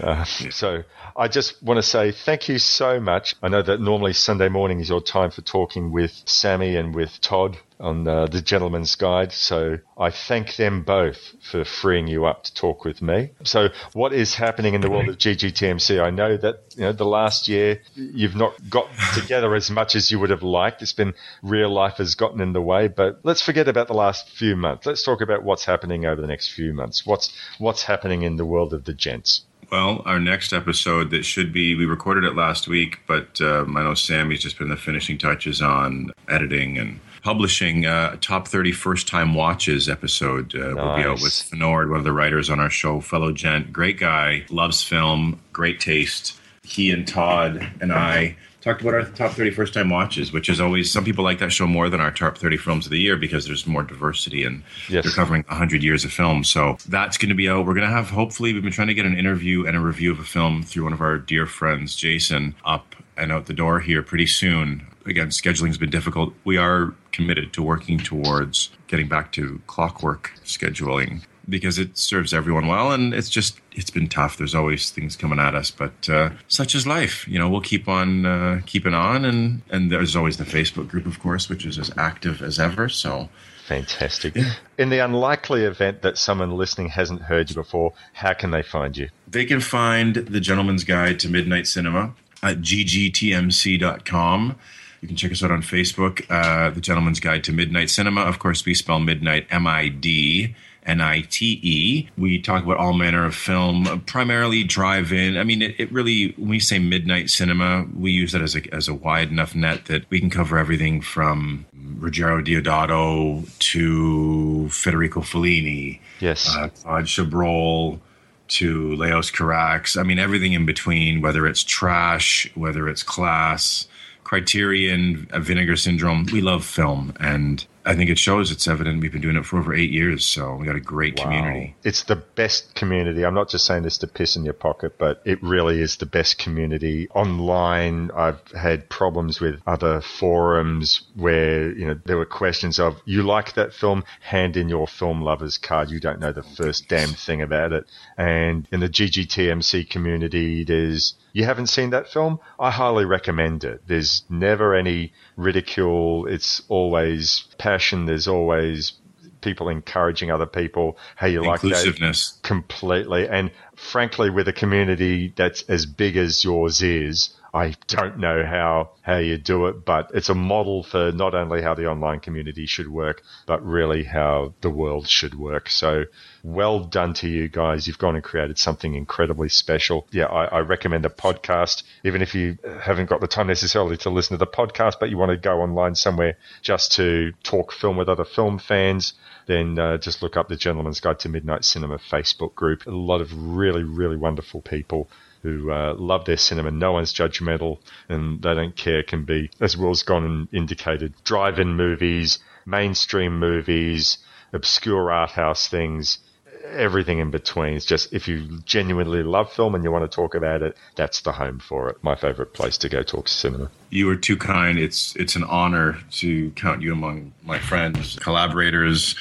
S2: Uh, so I just want to say thank you so much. I know that normally Sunday morning is your time for talking with Sammy and with Todd on uh, the Gentleman's Guide. So I thank them both for freeing you up to talk with me. So what is happening in the world of GGTMC? I know that you know the last year you've not got together as much as you would have liked. It's been real life has gotten in the way, but let's forget about the last few months. Let's talk about what's happening over the next few months. What's what's happening in the world of the gents.
S3: Well, our next episode that should be, we recorded it last week, but um, I know Sammy's just been the finishing touches on editing and publishing uh, a top 30 first time watches episode. Uh, We'll be out with
S2: Nice.
S3: Fenord, one of the writers on our show, fellow gent, great guy, loves film, great taste. He and Todd and I talked about our top 30 first time watches, which is always, some people like that show more than our top 30 films of the year because there's more diversity and
S2: Yes.
S3: they're covering 100 years of film. So that's going to be out. We're going to have, hopefully, we've been trying to get an interview and a review of a film through one of our dear friends, Jason, up and out the door here pretty soon. Again, scheduling's been difficult. We are committed to working towards getting back to clockwork scheduling because it serves everyone well and it's just it's been tough there's always things coming at us but uh, such is life you know we'll keep on uh, keeping on and and there's always the facebook group of course which is as active as ever so
S2: Fantastic. In the unlikely event that someone listening hasn't heard you before, how can they find you?
S3: They can find The Gentleman's Guide to Midnight Cinema at ggtmc.com. You can check us out on Facebook, uh, The Gentleman's Guide to Midnight Cinema. Of course, we spell midnight M I D N I T E. We talk about all manner of film, primarily drive in. I mean, it, it really, when we say midnight cinema, we use that as a, as a wide enough net that we can cover everything from Ruggero Deodato to Federico Fellini.
S2: Yes.
S3: Uh, Todd Chabrol to Leos Carax. I mean, everything in between, whether it's trash, whether it's class, Criterion, uh, Vinegar Syndrome. We love film, and I think it shows. It's evident. We've been doing it for over eight years, so we got a great community.
S2: It's the best community. I'm not just saying this to piss in your pocket, but it really is the best community online. I've had problems with other forums where, you know, there were questions of, you like that film? Hand in your film lover's card. You don't know the first damn thing about it. And in the GGTMC community, there's, you haven't seen that film? I highly recommend it. There's never any ridicule. It's always passion. There's always people encouraging other people. Hey, you like that?
S3: Inclusiveness.
S2: Completely. And frankly, with a community that's as big as yours is, I don't know how, how you do it, but it's a model for not only how the online community should work, but really how the world should work. So well done to you guys. You've gone and created something incredibly special. Yeah, I, I recommend a podcast, even if you haven't got the time necessarily to listen to the podcast, but you want to go online somewhere just to talk film with other film fans then uh, just look up the Gentleman's Guide to Midnight Cinema Facebook group. A lot of really, really wonderful people who uh, love their cinema. No one's judgmental and they don't care. Can be, as Will's gone and indicated, drive-in movies, mainstream movies, obscure art house things, everything in between. It's just if you genuinely love film and you want to talk about it, that's the home for it. My favorite place to go talk cinema.
S3: You are too kind. It's it's an honor to count you among my friends, collaborators,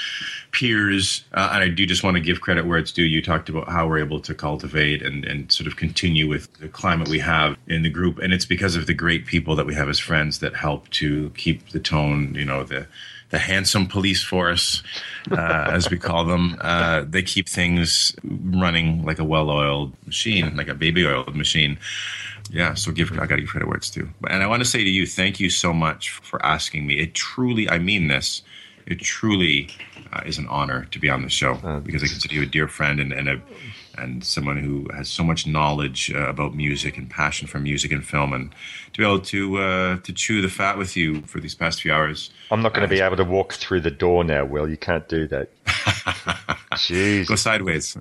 S3: peers, uh, and I do just want to give credit where it's due. You talked about how we're able to cultivate and and sort of continue with the climate we have in the group, and it's because of the great people that we have as friends that help to keep the tone. You know the the handsome police force, uh, [LAUGHS] as we call them. Uh, they keep things running like a well-oiled machine, like a baby-oiled machine. Yeah, so give I got to give credit where it's due. And I want to say to you, thank you so much for asking me. It truly, I mean this. It truly uh, is an honor to be on the show because I consider you a dear friend and, and a and someone who has so much knowledge uh, about music and passion for music and film, and to be able to uh, to chew the fat with you for these past few hours.
S2: I'm not going to be able to walk through the door now, Will. You can't do that. [LAUGHS] Jeez.
S3: Go sideways.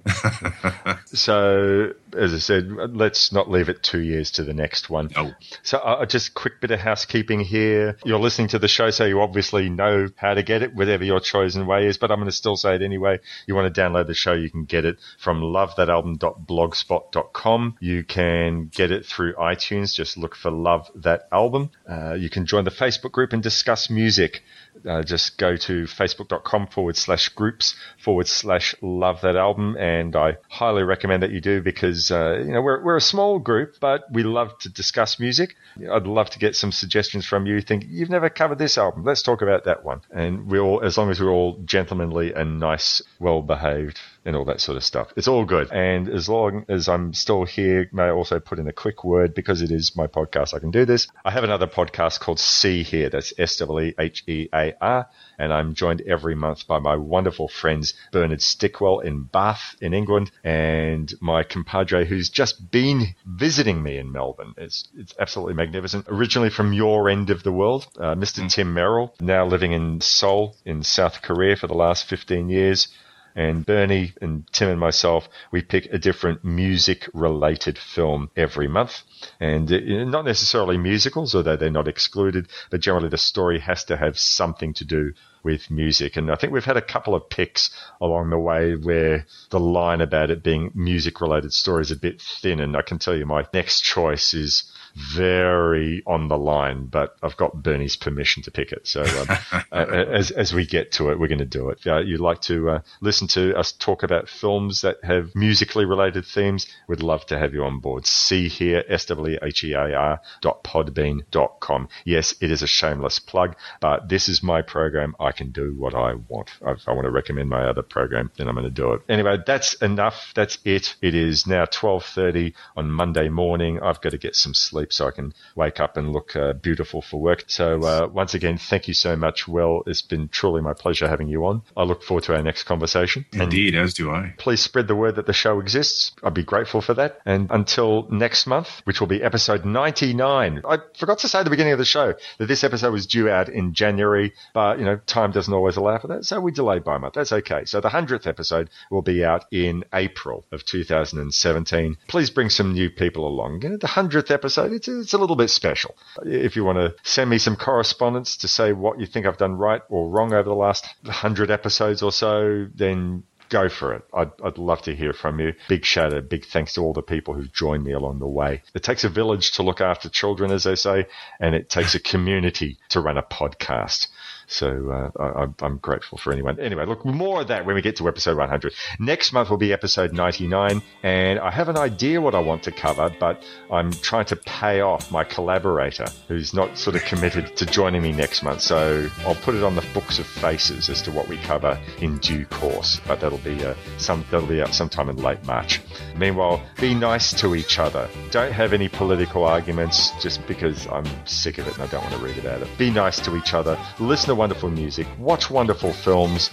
S3: [LAUGHS]
S2: so, as I said, let's not leave it two years to the next one.
S3: No.
S2: So, uh, just quick bit of housekeeping here. You're listening to the show, so you obviously know how to get it, whatever your chosen way is, but I'm going to still say it anyway. You want to download the show, you can get it from lovethatalbum.blogspot.com. You can get it through iTunes. Just look for Love That Album. Uh, you can join the Facebook group and discuss music uh, just go to facebook.com forward slash groups forward slash love that album. And I highly recommend that you do because, uh, you know, we're, we're a small group, but we love to discuss music. I'd love to get some suggestions from you. Think you've never covered this album. Let's talk about that one. And we all, as long as we're all gentlemanly and nice, well behaved and all that sort of stuff. It's all good. And as long as I'm still here, may I also put in a quick word because it is my podcast. I can do this. I have another podcast called See Here. That's S W E H E A R. And I'm joined every month by my wonderful friends, Bernard Stickwell in Bath in England and my compadre who's just been visiting me in Melbourne. It's, it's absolutely magnificent. Originally from your end of the world, uh, Mr. Tim Merrill, now living in Seoul in South Korea for the last 15 years and Bernie and Tim and myself, we pick a different music related film every month. And uh, not necessarily musicals, although they're not excluded, but generally the story has to have something to do with music. And I think we've had a couple of picks along the way where the line about it being music related story is a bit thin. And I can tell you my next choice is very on the line, but I've got Bernie's permission to pick it. So um, [LAUGHS] as, as we get to it, we're going to do it. Uh, you'd like to uh, listen to us talk about films that have musically related themes? We'd love to have you on board. See here, S-W-H-E-A-R dot podbean dot com. Yes, it is a shameless plug, but this is my program. I can do what I want. If I want to recommend my other program, then I'm going to do it. Anyway, that's enough. That's it. It is now 12.30 on Monday morning. I've got to get some sleep so I can wake up and look uh, beautiful for work. So uh, once again, thank you so much, Will. It's been truly my pleasure having you on. I look forward to our next conversation.
S3: Indeed, as do I.
S2: Please spread the word that the show exists. I'd be grateful for that. And until next month, which will be episode 99. I forgot to say at the beginning of the show that this episode was due out in January, but you know, time doesn't always allow for that. So we delayed by a month. That's okay. So the 100th episode will be out in April of 2017. Please bring some new people along. You know, the 100th episode, it's, it's a little bit special. If you want to send me some correspondence to say what you think I've done right or wrong over the last 100 episodes or so, then go for it. I'd, I'd love to hear from you. Big shout out, big thanks to all the people who've joined me along the way. It takes a village to look after children, as they say, and it takes a community to run a podcast. So uh, I, I'm grateful for anyone. Anyway, look, more of that when we get to episode 100. Next month will be episode 99, and I have an idea what I want to cover, but I'm trying to pay off my collaborator who's not sort of committed to joining me next month. So I'll put it on the books of faces as to what we cover in due course. But that'll be uh, some that'll be out sometime in late March. Meanwhile, be nice to each other. Don't have any political arguments just because I'm sick of it and I don't want to read about it. Be nice to each other. Listen to wonderful music. Watch wonderful films.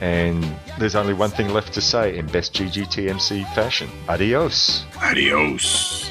S2: And there's only one thing left to say in best GGTMC fashion. Adios.
S3: Adios.